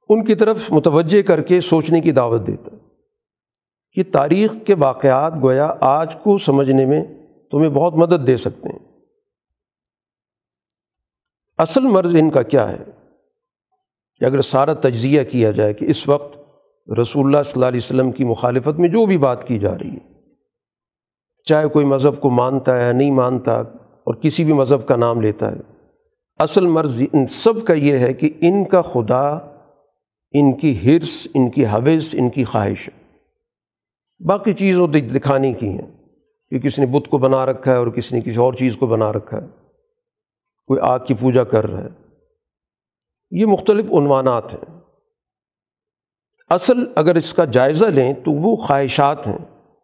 ان کی طرف متوجہ کر کے سوچنے کی دعوت دیتا۔ ہے کہ تاریخ کے واقعات گویا آج کو سمجھنے میں تمہیں بہت مدد دے سکتے ہیں۔ اصل مرض ان کا کیا ہے؟ کہ اگر سارا تجزیہ کیا جائے کہ اس وقت رسول اللہ صلی اللہ علیہ وسلم کی مخالفت میں جو بھی بات کی جا رہی ہے، چاہے کوئی مذہب کو مانتا ہے نہیں مانتا اور کسی بھی مذہب کا نام لیتا ہے، اصل مرض ان سب کا یہ ہے کہ ان کا خدا ان کی حرص ان کی حوث، ان کی خواہش۔ ہے باقی چیزوں دکھانے کی ہیں کہ کسی نے بت کو بنا رکھا ہے اور کسی نے کسی اور چیز کو بنا رکھا ہے۔ کوئی آگ کی پوجا کر رہا ہے۔ یہ مختلف عنوانات ہیں۔ اصل اگر اس کا جائزہ لیں تو وہ خواہشات ہیں۔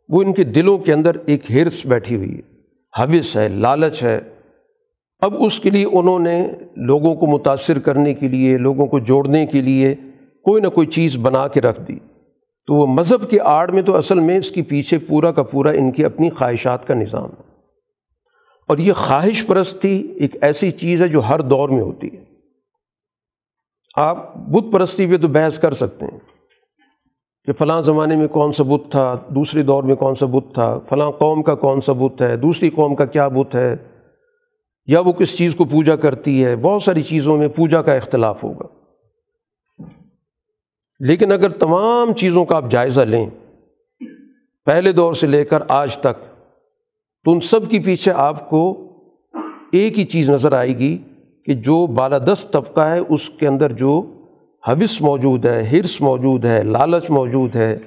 وہ ان کے دلوں کے اندر ایک ہرس بیٹھی ہوئی ہے۔ حوث ہے، لالچ ہے۔ اب اس کے لیے انہوں نے لوگوں کو متاثر کرنے کے لیے، لوگوں کو جوڑنے کے لیے کوئی نہ کوئی چیز بنا کے رکھ دی۔ تو وہ مذہب کے آڑ میں تو اصل میں اس کے پیچھے پورا کا پورا ان کی اپنی خواہشات کا نظام ہے۔ اور یہ خواہش پرستی ایک ایسی چیز ہے جو ہر دور میں ہوتی ہے۔ آپ بت پرستی پہ تو بحث کر سکتے ہیں کہ فلاں زمانے میں کون سا بت تھا، دوسرے دور میں کون سا بت تھا، فلاں قوم کا کون سا بت ہے، دوسری قوم کا کیا بت ہے، یا وہ کس چیز کو پوجا کرتی ہے، بہت ساری چیزوں میں پوجا کا اختلاف ہوگا۔ لیکن اگر تمام چیزوں کا آپ جائزہ لیں، پہلے دور سے لے کر آج تک، تو ان سب کے پیچھے آپ کو ایک ہی چیز نظر آئے گی کہ جو بالادست طبقہ ہے، اس کے اندر جو حوث موجود ہے، حرص موجود ہے، لالچ موجود ہے،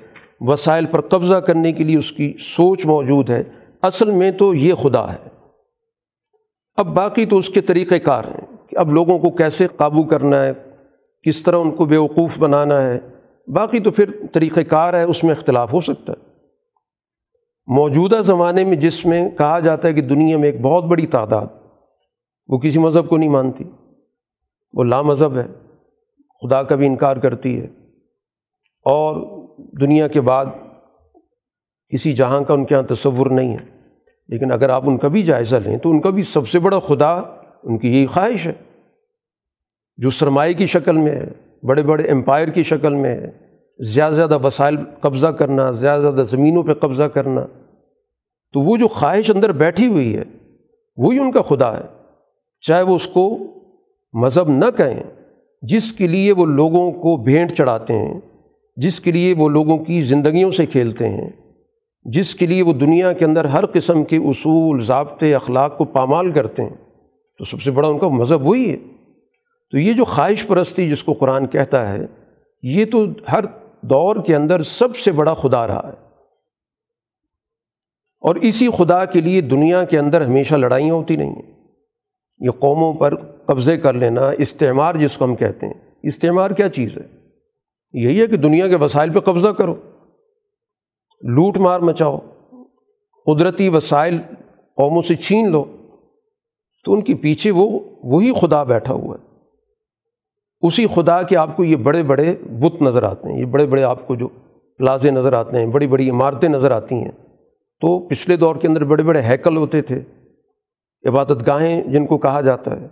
وسائل پر قبضہ کرنے کے لیے اس کی سوچ موجود ہے۔ اصل میں تو یہ خدا ہے۔ اب باقی تو اس کے طریقہ کار ہیں کہ اب لوگوں کو کیسے قابو کرنا ہے کس طرح ان کو بیوقوف بنانا ہے۔ باقی تو پھر طریقہ کار ہے، اس میں اختلاف ہو سکتا ہے۔ موجودہ زمانے میں جس میں کہا جاتا ہے کہ دنیا میں ایک بہت بڑی تعداد، وہ کسی مذہب کو نہیں مانتی۔ وہ لا مذہب ہے، خدا کا بھی انکار کرتی ہے۔ اور دنیا کے بعد کسی جہاں کا ان کے یہاں تصور نہیں ہے۔ لیکن اگر آپ ان کا بھی جائزہ لیں تو ان کا بھی سب سے بڑا خدا ان کی یہی خواہش ہے۔ جو سرمایہ کی شکل میں ہے، بڑے بڑے امپائر کی شکل میں ہے، زیادہ زیادہ وسائل قبضہ کرنا، زیادہ زیادہ زمینوں پہ قبضہ کرنا، تو وہ جو خواہش اندر بیٹھی ہوئی ہے، وہی ان کا خدا ہے۔ چاہے وہ اس کو مذہب نہ کہیں، جس کے لیے وہ لوگوں کو بھینٹ چڑھاتے ہیں، جس کے لیے وہ لوگوں کی زندگیوں سے کھیلتے ہیں، جس کے لیے وہ دنیا کے اندر ہر قسم کے اصول، ضابطے، اخلاق کو پامال کرتے ہیں، تو سب سے بڑا ان کا مذہب وہی ہے۔ تو یہ جو خواہش پرستی جس کو قرآن کہتا ہے، یہ تو ہر دور کے اندر سب سے بڑا خدا رہا ہے۔ اور اسی خدا کے لیے دنیا کے اندر ہمیشہ لڑائیاں ہوتی نہیں ہیں۔ یہ قوموں پر قبضے کر لینا، استعمار جس کو ہم کہتے ہیں۔ استعمار کیا چیز ہے؟ یہی ہے کہ دنیا کے وسائل پہ قبضہ کرو۔ لوٹ مار مچاؤ۔ قدرتی وسائل قوموں سے چھین لو۔ تو ان کے پیچھے وہ، وہی خدا بیٹھا ہوا ہے۔ اسی خدا کے آپ کو یہ بڑے بڑے بت نظر آتے ہیں، یہ بڑے بڑے آپ کو جو پلازے نظر آتے ہیں، بڑی بڑی عمارتیں نظر آتی ہیں۔ تو پچھلے دور کے اندر بڑے بڑے ہیکل ہوتے تھے، عبادت گاہیں جن کو کہا جاتا ہے۔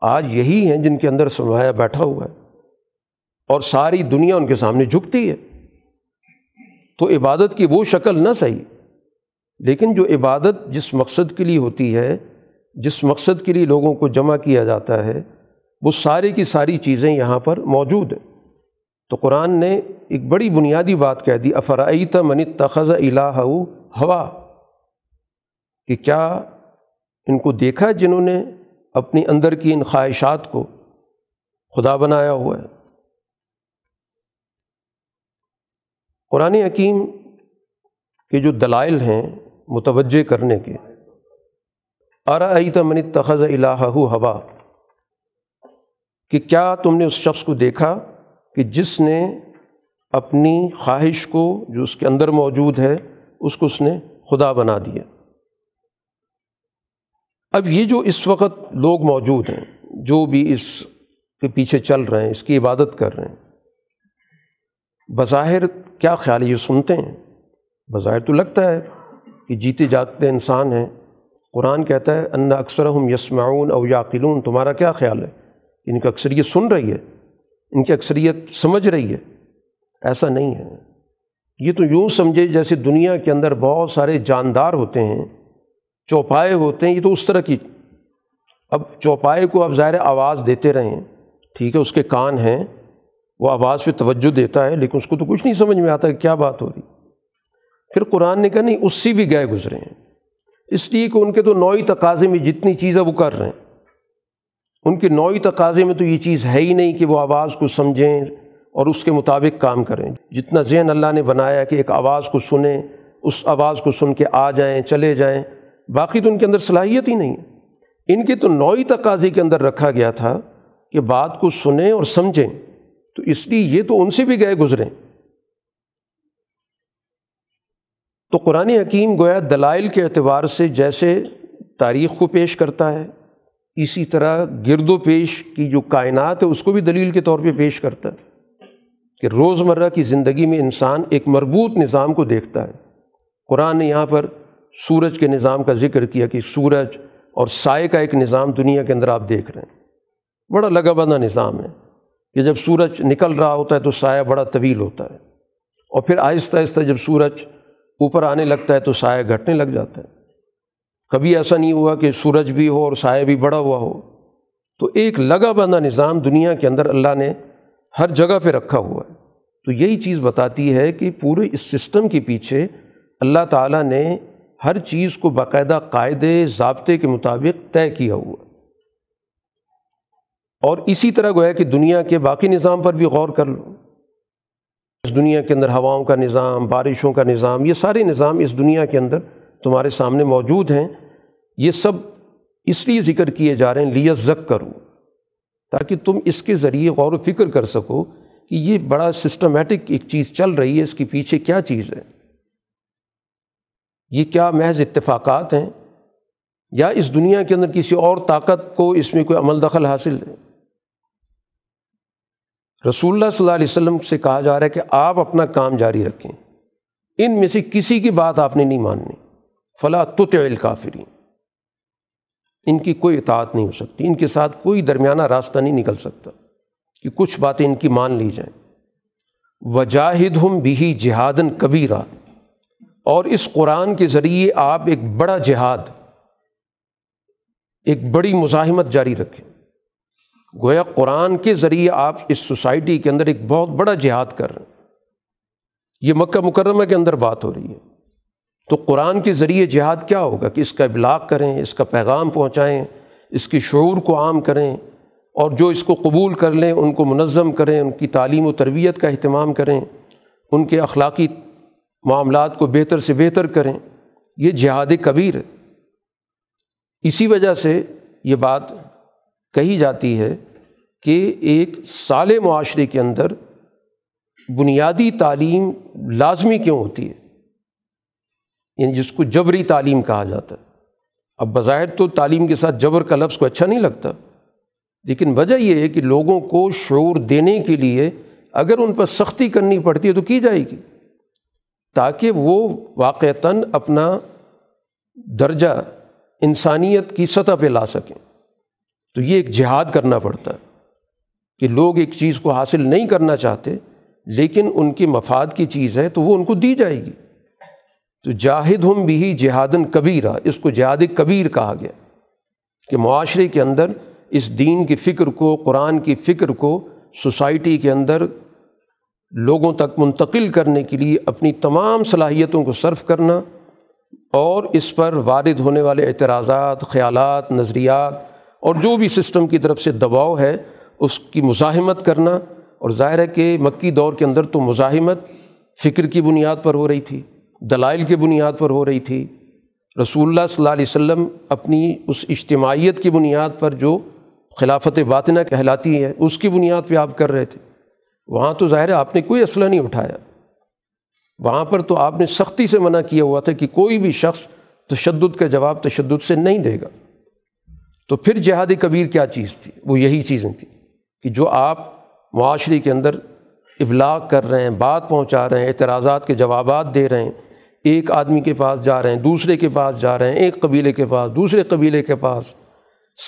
آج یہی ہیں جن کے اندر سرمایہ بیٹھا ہوا ہے۔ اور ساری دنیا ان کے سامنے جھکتی ہے۔ تو عبادت کی وہ شکل نہ صحیح، لیکن جو عبادت جس مقصد کے لیے ہوتی ہے، جس مقصد کے لیے لوگوں کو جمع کیا جاتا ہے وہ ساری کی ساری چیزیں یہاں پر موجود ہیں۔ تو قرآن نے ایک بڑی بنیادی بات کہہ دی افرعیت من تخذ الہ ہوا؟ کہ کیا ان کو دیکھا جنہوں نے اپنی اندر کی ان خواہشات کو؟ خدا بنایا ہوا ہے۔ قرآن حکیم کے جو دلائل ہیں متوجہ کرنے کے آرا من تخذ الہ ہوا؟ کہ کیا تم نے اس شخص کو دیکھا کہ جس نے اپنی خواہش کو جو اس کے اندر موجود ہے، اس کو اس نے خدا بنا دیا؟ اب یہ جو اس وقت لوگ موجود ہیں، جو بھی اس کے پیچھے چل رہے ہیں، اس کی عبادت کر رہے ہیں، بظاہر کیا خیال یہ سنتے ہیں؟ بظاہر تو لگتا ہے کہ جیتے جاگتے انسان ہیں۔ قرآن کہتا ہے، ان اکثر ہم یسمعون او یاقلون. تمہارا کیا خیال ہے؟ ان کی اکثریت سن رہی ہے، ان کی اکثریت سمجھ رہی ہے۔ ایسا نہیں ہے۔ یہ تو یوں سمجھے جیسے دنیا کے اندر بہت سارے جاندار ہوتے ہیں، چوپائے ہوتے ہیں، یہ تو اس طرح کی۔ اب چوپائے کو اب ظاہر آواز دیتے رہیں ٹھیک ہے، اس کے کان ہیں، وہ آواز پہ توجہ دیتا ہے، لیکن اس کو تو کچھ نہیں سمجھ میں آتا کہ کیا بات ہو رہی۔ پھر قرآن نے کہا نہیں، اس سے بھی گئے گزرے ہیں۔ اس لیے کہ ان کے تو نوئی تقاضے میں جتنی چیزیں وہ کر رہے ہیں۔ ان کے نوئی تقاضے میں تو یہ چیز ہے ہی نہیں کہ وہ آواز کو سمجھیں اور اس کے مطابق کام کریں۔ جتنا ذہن اللہ نے بنایا کہ ایک آواز کو سنیں، اس آواز کو سن کے آ جائیں، چلے جائیں، باقی تو ان کے اندر صلاحیت ہی نہیں۔ ان کے تو نوئی تقاضے کے اندر رکھا گیا تھا کہ بات کو سنیں اور سمجھیں۔ تو اس لیے یہ تو ان سے بھی گئے گزریں۔ تو قرآن حکیم گویا دلائل کے اعتبار سے جیسے تاریخ کو پیش کرتا ہے اسی طرح گرد و پیش کی جو کائنات ہے، اس کو بھی دلیل کے طور پہ پیش کرتا ہے کہ روز مرہ کی زندگی میں انسان ایک مربوط نظام کو دیکھتا ہے۔ قرآن نے یہاں پر سورج کے نظام کا ذکر کیا کہ سورج اور سائے کا ایک نظام دنیا کے اندر آپ دیکھ رہے ہیں۔ بڑا لگا بندہ نظام ہے کہ جب سورج نکل رہا ہوتا ہے تو سایہ بڑا طویل ہوتا ہے اور پھر آہستہ آہستہ جب سورج اوپر آنے لگتا ہے تو سایہ گھٹنے لگ جاتا ہے۔ کبھی ایسا نہیں ہوا کہ سورج بھی ہو اور سایہ بھی بڑا ہوا ہو۔ تو ایک لگا بندہ نظام دنیا کے اندر اللہ نے ہر جگہ پہ رکھا ہوا ہے۔ تو یہی چیز بتاتی ہے کہ پورے اس سسٹم کے پیچھے اللہ تعالیٰ نے ہر چیز کو باقاعدہ قاعدے، ضابطے کے مطابق طے کیا ہوا۔ اور اسی طرح گویا کہ دنیا کے باقی نظام پر بھی غور کر لو۔ اس دنیا کے اندر ہواؤں کا نظام، بارشوں کا نظام، یہ سارے نظام اس دنیا کے اندر تمہارے سامنے موجود ہیں، یہ سب اس لیے ذکر کیے جا رہے ہیں لیت زک کرو تاکہ تم اس کے ذریعے غور و فکر کر سکو کہ یہ بڑا سسٹمیٹک ایک چیز چل رہی ہے، اس کے پیچھے کیا چیز ہے۔ یہ کیا محض اتفاقات ہیں؟ یا اس دنیا کے اندر کسی اور طاقت کو اس میں کوئی عمل دخل حاصل ہے؟ رسول اللہ صلی اللہ علیہ وسلم سے کہا جا رہا ہے کہ آپ اپنا کام جاری رکھیں۔ ان میں سے کسی کی بات آپ نے نہیں ماننی۔ فلاں تطعل کافرین ان کی کوئی اطاعت نہیں ہو سکتی، ان کے ساتھ کوئی درمیانہ راستہ نہیں نکل سکتا کہ کچھ باتیں ان کی مان لی جائیں۔ وجاہد ہم بھی جہادن کبیرہ اور اس قرآن کے ذریعے آپ ایک بڑا جہاد، ایک بڑی مزاحمت جاری رکھیں۔ گویا قرآن کے ذریعے آپ اس سوسائٹی کے اندر ایک بہت بڑا جہاد کر رہے ہیں۔ یہ مکہ مکرمہ کے اندر بات ہو رہی ہے۔ تو قرآن کے ذریعے جہاد کیا ہوگا؟ کہ اس کا ابلاغ کریں، اس کا پیغام پہنچائیں، اس کی شعور کو عام کریں اور جو اس کو قبول کر لیں، ان کو منظم کریں، ان کی تعلیم و تربیت کا اہتمام کریں، ان کے اخلاقی معاملات کو بہتر سے بہتر کریں۔ یہ جہاد کبیر ہے۔ اسی وجہ سے یہ بات کہی جاتی ہے کہ ایک سال معاشرے کے اندر بنیادی تعلیم لازمی کیوں ہوتی ہے؟ یعنی جس کو جبری تعلیم کہا جاتا ہے۔ اب بظاہر تو تعلیم کے ساتھ جبر کا لفظ کو اچھا نہیں لگتا۔ لیکن وجہ یہ ہے کہ لوگوں کو شعور دینے کے لیے اگر ان پر سختی کرنی پڑتی ہے تو کی جائے گی۔ تاکہ وہ واقعتاً اپنا درجہ انسانیت کی سطح پہ لا سکیں۔ تو یہ ایک جہاد کرنا پڑتا ہے کہ لوگ ایک چیز کو حاصل نہیں کرنا چاہتے، لیکن ان کی مفاد کی چیز ہے تو وہ ان کو دی جائے گی۔ تو جاہد ہم بھی جہادن کبیرہ اس کو جہاد کبیر کہا گیا کہ معاشرے کے اندر اس دین کی فکر کو، قرآن کی فکر کو سوسائٹی کے اندر لوگوں تک منتقل کرنے کے لیے اپنی تمام صلاحیتوں کو صرف کرنا اور اس پر وارد ہونے والے اعتراضات، خیالات، نظریات اور جو بھی سسٹم کی طرف سے دباؤ ہے، اس کی مزاحمت کرنا۔ اور ظاہر ہے کہ مکی دور کے اندر تو مزاحمت فکر کی بنیاد پر ہو رہی تھی۔ دلائل کی بنیاد پر ہو رہی تھی۔ رسول اللہ صلی اللہ علیہ وسلم اپنی اس اجتماعیت کی بنیاد پر جو خلافت باطنہ کہلاتی ہے، اس کی بنیاد پہ آپ کر رہے تھے۔ وہاں تو ظاہر ہے آپ نے کوئی اسلحہ نہیں اٹھایا۔ وہاں پر تو آپ نے سختی سے منع کیا ہوا تھا کہ کوئی بھی شخص تشدد کا جواب تشدد سے نہیں دے گا۔ تو پھر جہاد کبیر کیا چیز تھی؟ وہ یہی چیزیں تھیں کہ جو آپ معاشرے کے اندر ابلاغ کر رہے ہیں، بات پہنچا رہے ہیں، اعتراضات کے جوابات دے رہے ہیں۔ ایک آدمی کے پاس جا رہے ہیں، دوسرے کے پاس جا رہے ہیں، ایک قبیلے کے پاس، دوسرے قبیلے کے پاس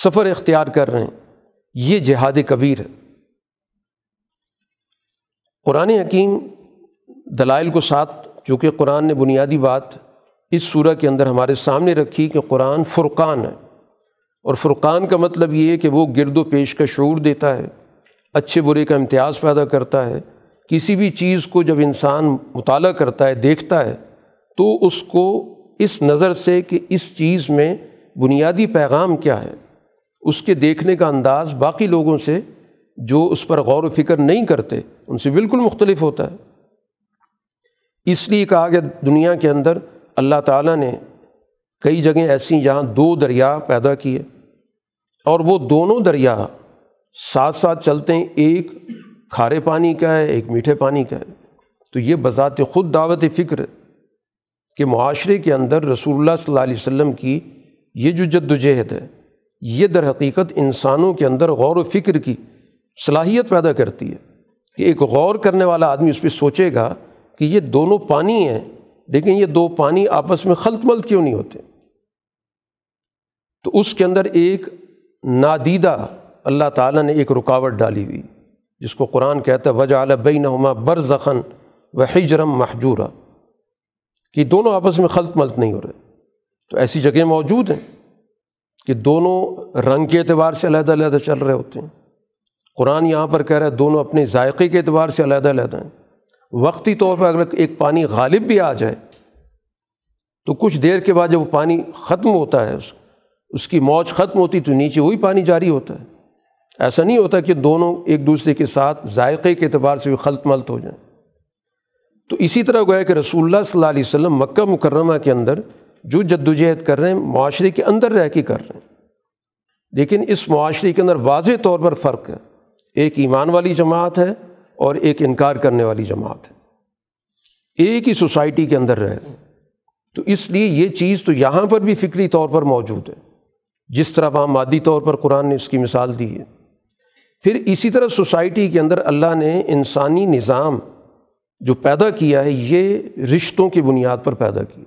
سفر اختیار کر رہے ہیں۔ یہ جہاد کبیر ہے۔ قرآن حکیم دلائل کو ساتھ چونکہ قرآن نے بنیادی بات اس صورح کے اندر ہمارے سامنے رکھی کہ قرآن فرقان ہے۔ اور فرقان کا مطلب یہ ہے کہ وہ گرد و پیش کا شعور دیتا ہے، اچھے برے کا امتیاز پیدا کرتا ہے کسی بھی چیز کو جب انسان مطالعہ کرتا ہے، دیکھتا ہے، تو اس کو اس نظر سے کہ اس چیز میں بنیادی پیغام کیا ہے۔ اس کے دیکھنے کا انداز باقی لوگوں سے جو اس پر غور و فکر نہیں کرتے، ان سے بالکل مختلف ہوتا ہے۔ اس لیے کہا کہ دنیا کے اندر اللہ تعالیٰ نے کئی جگہیں ایسی جہاں دو دریا پیدا کیے اور وہ دونوں دریا ساتھ ساتھ چلتے ہیں، ایک کھارے پانی کا ہے، ایک میٹھے پانی کا ہے۔ تو یہ بذات خود دعوت فکر ہے کہ معاشرے کے اندر رسول اللہ صلی اللہ علیہ وسلم کی یہ جو جد و جہد ہے، یہ در حقیقت انسانوں کے اندر غور و فکر کی صلاحیت پیدا کرتی ہے کہ ایک غور کرنے والا آدمی اس پہ سوچے گا کہ یہ دونوں پانی ہیں، لیکن یہ دو پانی آپس میں خلط ملط کیوں نہیں ہوتے؟ تو اس کے اندر ایک نادیدہ اللہ تعالیٰ نے ایک رکاوٹ ڈالی ہوئی۔ جس کو قرآن کہتا ہے وجہ اعلیٰ بین نما بر زخن و حجرم محجورہ کہ دونوں آپس میں خلط ملط نہیں ہو رہے۔ تو ایسی جگہیں موجود ہیں کہ دونوں رنگ کے اعتبار سے علیحدہ علیحدہ چل رہے ہوتے ہیں۔ قرآن یہاں پر کہہ رہا ہے، دونوں اپنے ذائقے کے اعتبار سے علیحدہ علیحدہ ہیں۔ وقتی طور پر اگر ایک پانی غالب بھی آ جائے، تو کچھ دیر کے بعد جب وہ پانی ختم ہوتا ہے، اس کی موج ختم ہوتی تو نیچے وہی پانی جاری ہوتا ہے۔ ایسا نہیں ہوتا کہ دونوں ایک دوسرے کے ساتھ ذائقے کے اعتبار سے بھی خلط ملط ہو جائیں۔ تو اسی طرح گویا کہ رسول اللہ صلی اللہ علیہ وسلم مکہ مکرمہ کے اندر جو جد وجہد کر رہے ہیں، معاشرے کے اندر رہ کے کر رہے ہیں۔ لیکن اس معاشرے کے اندر واضح طور پر فرق ہے۔ ایک ایمان والی جماعت ہے اور ایک انکار کرنے والی جماعت ہے۔ ایک ہی سوسائٹی کے اندر رہ رہے ہیں۔ تو اس لیے یہ چیز تو یہاں پر بھی فکری طور پر موجود ہے۔ جس طرح وہاں مادی طور پر قرآن نے اس کی مثال دی ہے۔ پھر اسی طرح سوسائٹی کے اندر اللہ نے انسانی نظام جو پیدا کیا ہے، یہ رشتوں کی بنیاد پر پیدا کیا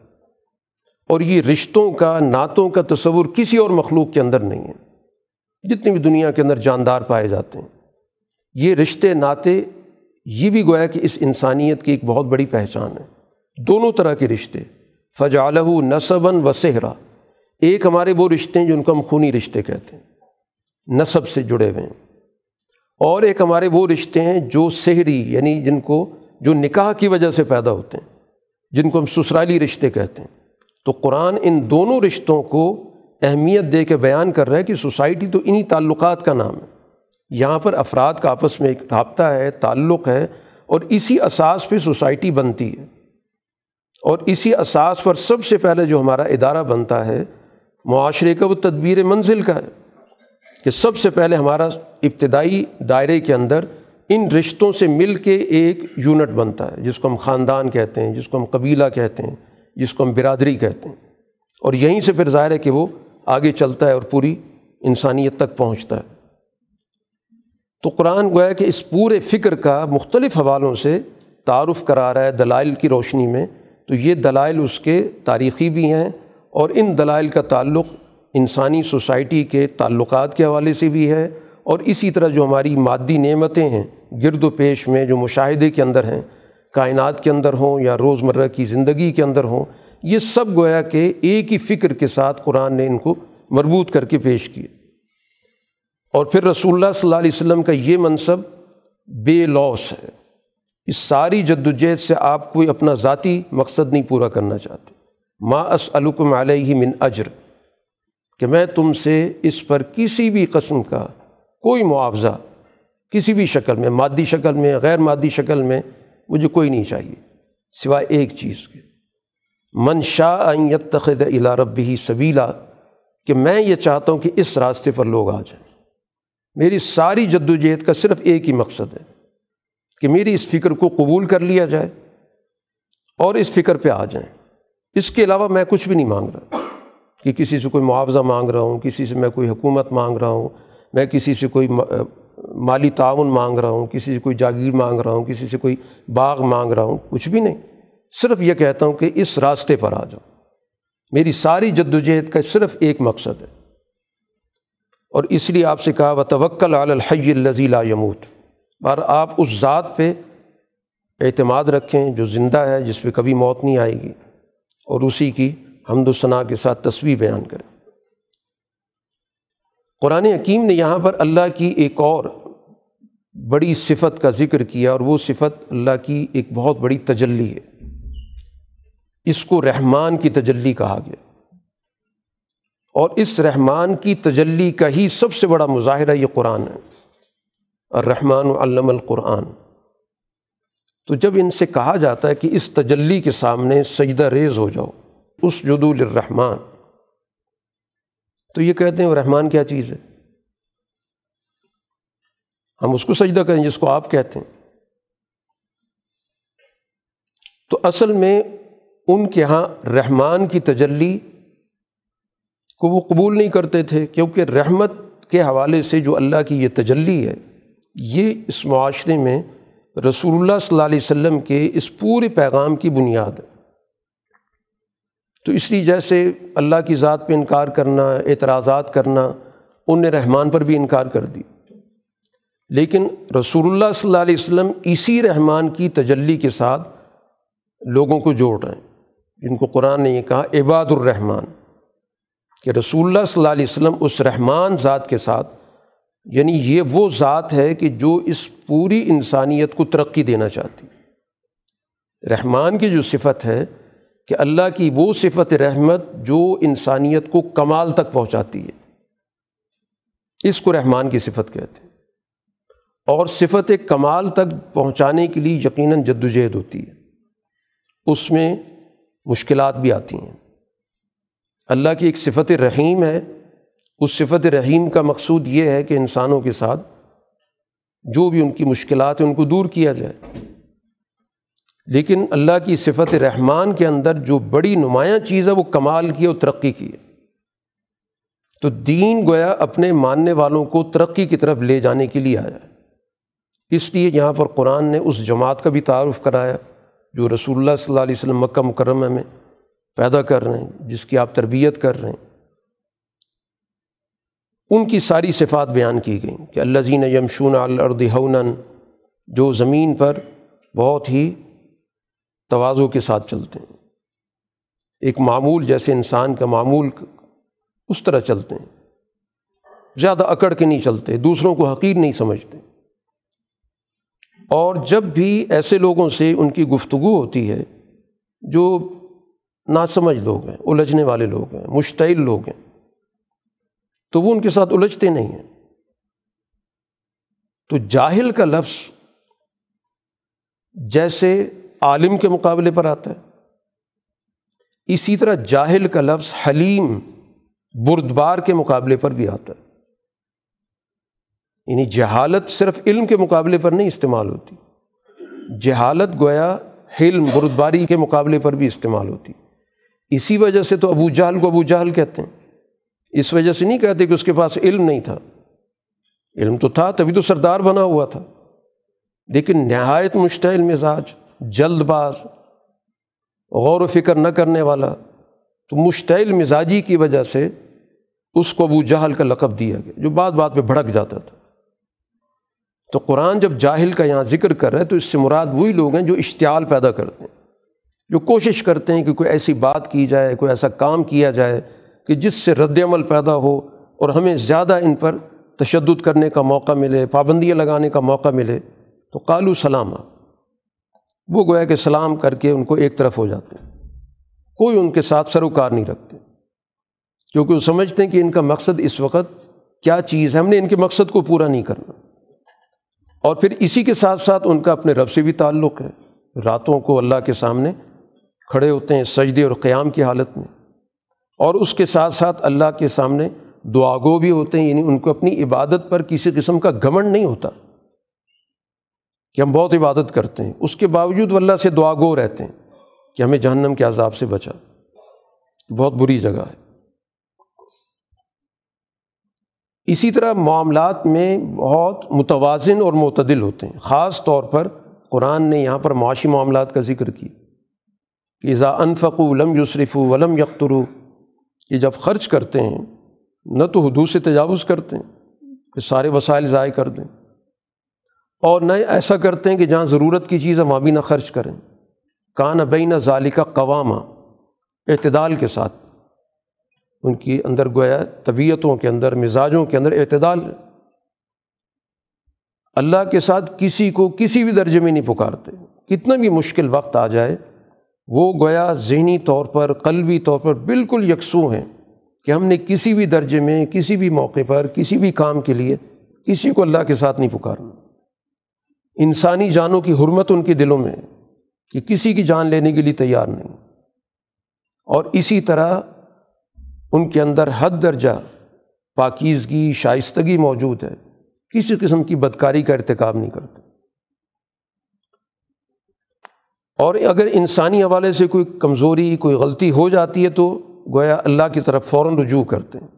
اور یہ رشتوں کا، نعتوں کا تصور کسی اور مخلوق کے اندر نہیں ہے۔ جتنی بھی دنیا کے اندر جاندار پائے جاتے ہیں۔ یہ رشتے ناطے یہ بھی گویا کہ اس انسانیت کی ایک بہت بڑی پہچان ہے۔ دونوں طرح کے رشتے۔ فجالہ نصباً و صحرا ایک ہمارے وہ رشتے ہیں جن کو ہم خونی رشتے کہتے ہیں۔ نصب سے جڑے ہوئے ہیں۔ اور ایک ہمارے وہ رشتے ہیں جو سحری یعنی جن کو، جو نکاح کی وجہ سے پیدا ہوتے ہیں، جن کو ہم سسرالی رشتے کہتے ہیں۔ تو قرآن ان دونوں رشتوں کو اہمیت دے کے بیان کر رہا ہے کہ سوسائٹی تو انہی تعلقات کا نام ہے۔ یہاں پر افراد کا آپس میں ایک رابطہ ہے، تعلق ہے، اور اسی اساس پہ سوسائٹی بنتی ہے۔ اور اسی اساس پر سب سے پہلے جو ہمارا ادارہ بنتا ہے، معاشرے کا وہ تدبیر منزل کا ہے۔ کہ سب سے پہلے ہمارا ابتدائی دائرے کے اندر ان رشتوں سے مل کے ایک یونٹ بنتا ہے، جس کو ہم خاندان کہتے ہیں، جس کو ہم قبیلہ کہتے ہیں، جس کو ہم برادری کہتے ہیں۔ اور یہیں سے پھر ظاہر ہے کہ وہ آگے چلتا ہے اور پوری انسانیت تک پہنچتا ہے۔ تو قرآن گویا کہ اس پورے فکر کا مختلف حوالوں سے تعارف کرا رہا ہے دلائل کی روشنی میں۔ تو یہ دلائل اس کے تاریخی بھی ہیں اور ان دلائل کا تعلق انسانی سوسائٹی کے تعلقات کے حوالے سے بھی ہے اور اسی طرح جو ہماری مادی نعمتیں ہیں، گرد و پیش میں جو مشاہدے کے اندر ہیں، کائنات کے اندر ہوں یا روز مرہ کی زندگی کے اندر ہوں، یہ سب گویا کہ ایک ہی فکر کے ساتھ قرآن نے ان کو مربوط کر کے پیش کیے۔ اور پھر رسول اللہ صلی اللہ علیہ وسلم کا یہ منصب بے لوس ہے۔ اس ساری جدوجہد سے آپ کوئی اپنا ذاتی مقصد نہیں پورا کرنا چاہتے۔ ما اسلکم علیہ من اجر۔ کہ میں تم سے اس پر کسی بھی قسم کا کوئی معاوضہ، کسی بھی شکل میں، مادی شکل میں، غیر مادی شکل میں مجھے کوئی نہیں چاہیے، سوائے ایک چیز کے۔ من شاہ یتخذ الا ربی سبیلا، کہ میں یہ چاہتا ہوں کہ اس راستے پر لوگ آ جائیں۔ میری ساری جد و جہد کا صرف ایک ہی مقصد ہے، کہ میری اس فکر کو قبول کر لیا جائے اور اس فکر پہ آ جائیں۔ اس کے علاوہ میں کچھ بھی نہیں مانگ رہا۔ کہ کسی سے کوئی معاوضہ مانگ رہا ہوں، کسی سے میں کوئی حکومت مانگ رہا ہوں، میں کسی سے کوئی مالی تعاون مانگ رہا ہوں، کسی سے کوئی جاگیر مانگ رہا ہوں، کسی سے کوئی باغ مانگ رہا ہوں، کچھ بھی نہیں۔ صرف یہ کہتا ہوں کہ اس راستے پر آ جاؤ۔ میری ساری جد و جہد کا صرف ایک مقصد ہے۔ اور اس لیے آپ سے کہا و توکل الحی الزی لا یموت اور آپ اس ذات پہ اعتماد رکھیں جو زندہ ہے، جس پہ کبھی موت نہیں آئے گی۔ اور اسی کی حمد و ثناء کے ساتھ تصویر بیان کریں۔ قرآن حکیم نے یہاں پر اللہ کی ایک اور بڑی صفت کا ذکر کیا اور وہ صفت اللہ کی ایک بہت بڑی تجلی ہے۔ اس کو رحمان کی تجلی کہا گیا۔ اور اس رحمان کی تجلی کا ہی سب سے بڑا مظاہرہ یہ قرآن ہے۔ الرحمن علم القرآن۔ تو جب ان سے کہا جاتا ہے کہ اس تجلی کے سامنے سجدہ ریز ہو جاؤ اس جدول الرحمان تو یہ کہتے ہیں رحمان کیا چیز ہے؟ ہم اس کو سجدہ کریں، جس کو آپ کہتے ہیں۔ تو اصل میں ان کے یہاں رحمان کی تجلی کو وہ قبول نہیں کرتے تھے، کیونکہ رحمت کے حوالے سے جو اللہ کی یہ تجلی ہے، یہ اس معاشرے میں رسول اللہ صلی اللہ علیہ وسلم کے اس پورے پیغام کی بنیاد ہے۔ تو اس لیے جیسے اللہ کی ذات پہ انکار کرنا، اعتراضات کرنا ان نے رحمان پر بھی انکار کر دی۔ لیکن رسول اللہ صلی اللہ علیہ وسلم اسی رحمان کی تجلی کے ساتھ لوگوں کو جوڑ رہے ہیں۔ جن کو قرآن نے یہ کہا، عباد الرحمن، کہ رسول اللہ صلی اللہ علیہ وسلم اس رحمان ذات کے ساتھ یعنی یہ وہ ذات ہے کہ جو اس پوری انسانیت کو ترقی دینا چاہتی۔ رحمان کی جو صفت ہے کہ اللہ کی وہ صفت رحمت جو انسانیت کو کمال تک پہنچاتی ہے۔ اس کو رحمان کی صفت کہتے ہیں۔ اور صفت کمال تک پہنچانے کے لیے یقیناً جد وجہد ہوتی ہے۔ اس میں مشکلات بھی آتی ہیں۔ اللہ کی ایک صفت رحیم ہے۔ اس صفت رحیم کا مقصود یہ ہے کہ انسانوں کے ساتھ جو بھی ان کی مشکلات ہیں ان کو دور کیا جائے۔ لیکن اللہ کی صفت رحمان کے اندر جو بڑی نمایاں چیز ہے، وہ کمال کی اور ترقی کی ہے۔ تو دین گویا اپنے ماننے والوں کو ترقی کی طرف لے جانے کے لیے آیا اس لیے یہاں پر قرآن نے اس جماعت کا بھی تعارف کرایا جو رسول اللہ صلی اللہ علیہ وسلم مکہ مکرمہ میں پیدا کر رہے ہیں، جس کی آپ تربیت کر رہے ہیں۔ ان کی ساری صفات بیان کی گئیں کہ اللہ زین یمشون الردن جو زمین پر بہت ہی توازوں کے ساتھ چلتے ہیں۔ ایک معمول جیسے انسان کا معمول اس طرح چلتے ہیں۔ زیادہ اکڑ کے نہیں چلتے، دوسروں کو حقیر نہیں سمجھتے۔ اور جب بھی ایسے لوگوں سے ان کی گفتگو ہوتی ہے، جو ناسمجھ لوگ ہیں، الجھنے والے لوگ ہیں، مشتعل لوگ ہیں، تو وہ ان کے ساتھ الجھتے نہیں ہیں۔ تو جاہل کا لفظ جیسے عالم کے مقابلے پر آتا ہے۔ اسی طرح جاہل کا لفظ حلیم بردبار کے مقابلے پر بھی آتا ہے۔ یعنی جہالت صرف علم کے مقابلے پر نہیں استعمال ہوتی۔ جہالت گویا حلم بردباری کے مقابلے پر بھی استعمال ہوتی۔ اسی وجہ سے تو ابو جہل کو ابو جہل کہتے ہیں۔ اس وجہ سے نہیں کہتے کہ اس کے پاس علم نہیں تھا۔ علم تو تھا، تبھی تو سردار بنا ہوا تھا۔ لیکن نہایت مشتعل مزاج۔ جلد باز، غور و فکر نہ کرنے والا، تو مشتعل مزاجی کی وجہ سے اس کو ابو جہل کا لقب دیا گیا، جو بات بات پہ بھڑک جاتا تھا۔ تو قرآن جب جاہل کا یہاں ذکر کر رہا ہے تو اس سے مراد وہی لوگ ہیں جو اشتعال پیدا کرتے ہیں، جو کوشش کرتے ہیں کہ کوئی ایسی بات کی جائے، کوئی ایسا کام کیا جائے کہ جس سے رد عمل پیدا ہو اور ہمیں زیادہ ان پر تشدد کرنے کا موقع ملے، پابندیاں لگانے کا موقع ملے۔ تو قالو سلامہ وہ گویا کہ سلام کر کے ان کو ایک طرف ہو جاتے ہیں۔ کوئی ان کے ساتھ سروکار نہیں رکھتے۔ کیونکہ وہ سمجھتے ہیں کہ ان کا مقصد اس وقت کیا چیز ہے، ہم نے ان کے مقصد کو پورا نہیں کرنا۔ اور پھر اسی کے ساتھ ساتھ ان کا اپنے رب سے بھی تعلق ہے۔ راتوں کو اللہ کے سامنے کھڑے ہوتے ہیں سجدے اور قیام کی حالت میں۔ اور اس کے ساتھ ساتھ اللہ کے سامنے دعا گو بھی ہوتے ہیں یعنی ان کو اپنی عبادت پر کسی قسم کا گھمنڈ نہیں ہوتا۔ کہ ہم بہت عبادت کرتے ہیں۔ اس کے باوجود وہ اللہ سے دعا گو رہتے ہیں کہ ہمیں جہنم کے عذاب سے بچا۔ بہت بری جگہ ہے۔ اسی طرح معاملات میں بہت متوازن اور معتدل ہوتے ہیں۔ خاص طور پر قرآن نے یہاں پر معاشی معاملات کا ذکر کی کہ ذا انفق ولم یوسرف ولم یکترو یہ جب خرچ کرتے ہیں، نہ تو حدود سے تجاوز کرتے ہیں کہ سارے وسائل ضائع کر دیں۔ اور نہ ایسا کرتے ہیں کہ جہاں ضرورت کی چیز ہے وہاں بھی نہ خرچ کریں۔ کان بین ظالقہ قوامہ اعتدال کے ساتھ۔ ان کی اندر گویا طبیعتوں کے اندر، مزاجوں کے اندر اعتدال۔ اللہ کے ساتھ کسی کو کسی بھی درجے میں نہیں پکارتے۔ کتنا بھی مشکل وقت آ جائے، وہ گویا ذہنی طور پر، قلبی طور پر بالکل یکسو ہیں کہ ہم نے کسی بھی درجے میں، کسی بھی موقع پر، کسی بھی کام کے لیے کسی کو اللہ کے ساتھ نہیں پکارنا۔ انسانی جانوں کی حرمت ان کے دلوں میں کہ کسی کی جان لینے کے لیے تیار نہیں۔ اور اسی طرح ان کے اندر حد درجہ پاکیزگی، شائستگی موجود ہے۔ کسی قسم کی بدکاری کا ارتکاب نہیں کرتے۔ اور اگر انسانی حوالے سے کوئی کمزوری، کوئی غلطی ہو جاتی ہے تو گویا اللہ کی طرف فوراً رجوع کرتے ہیں۔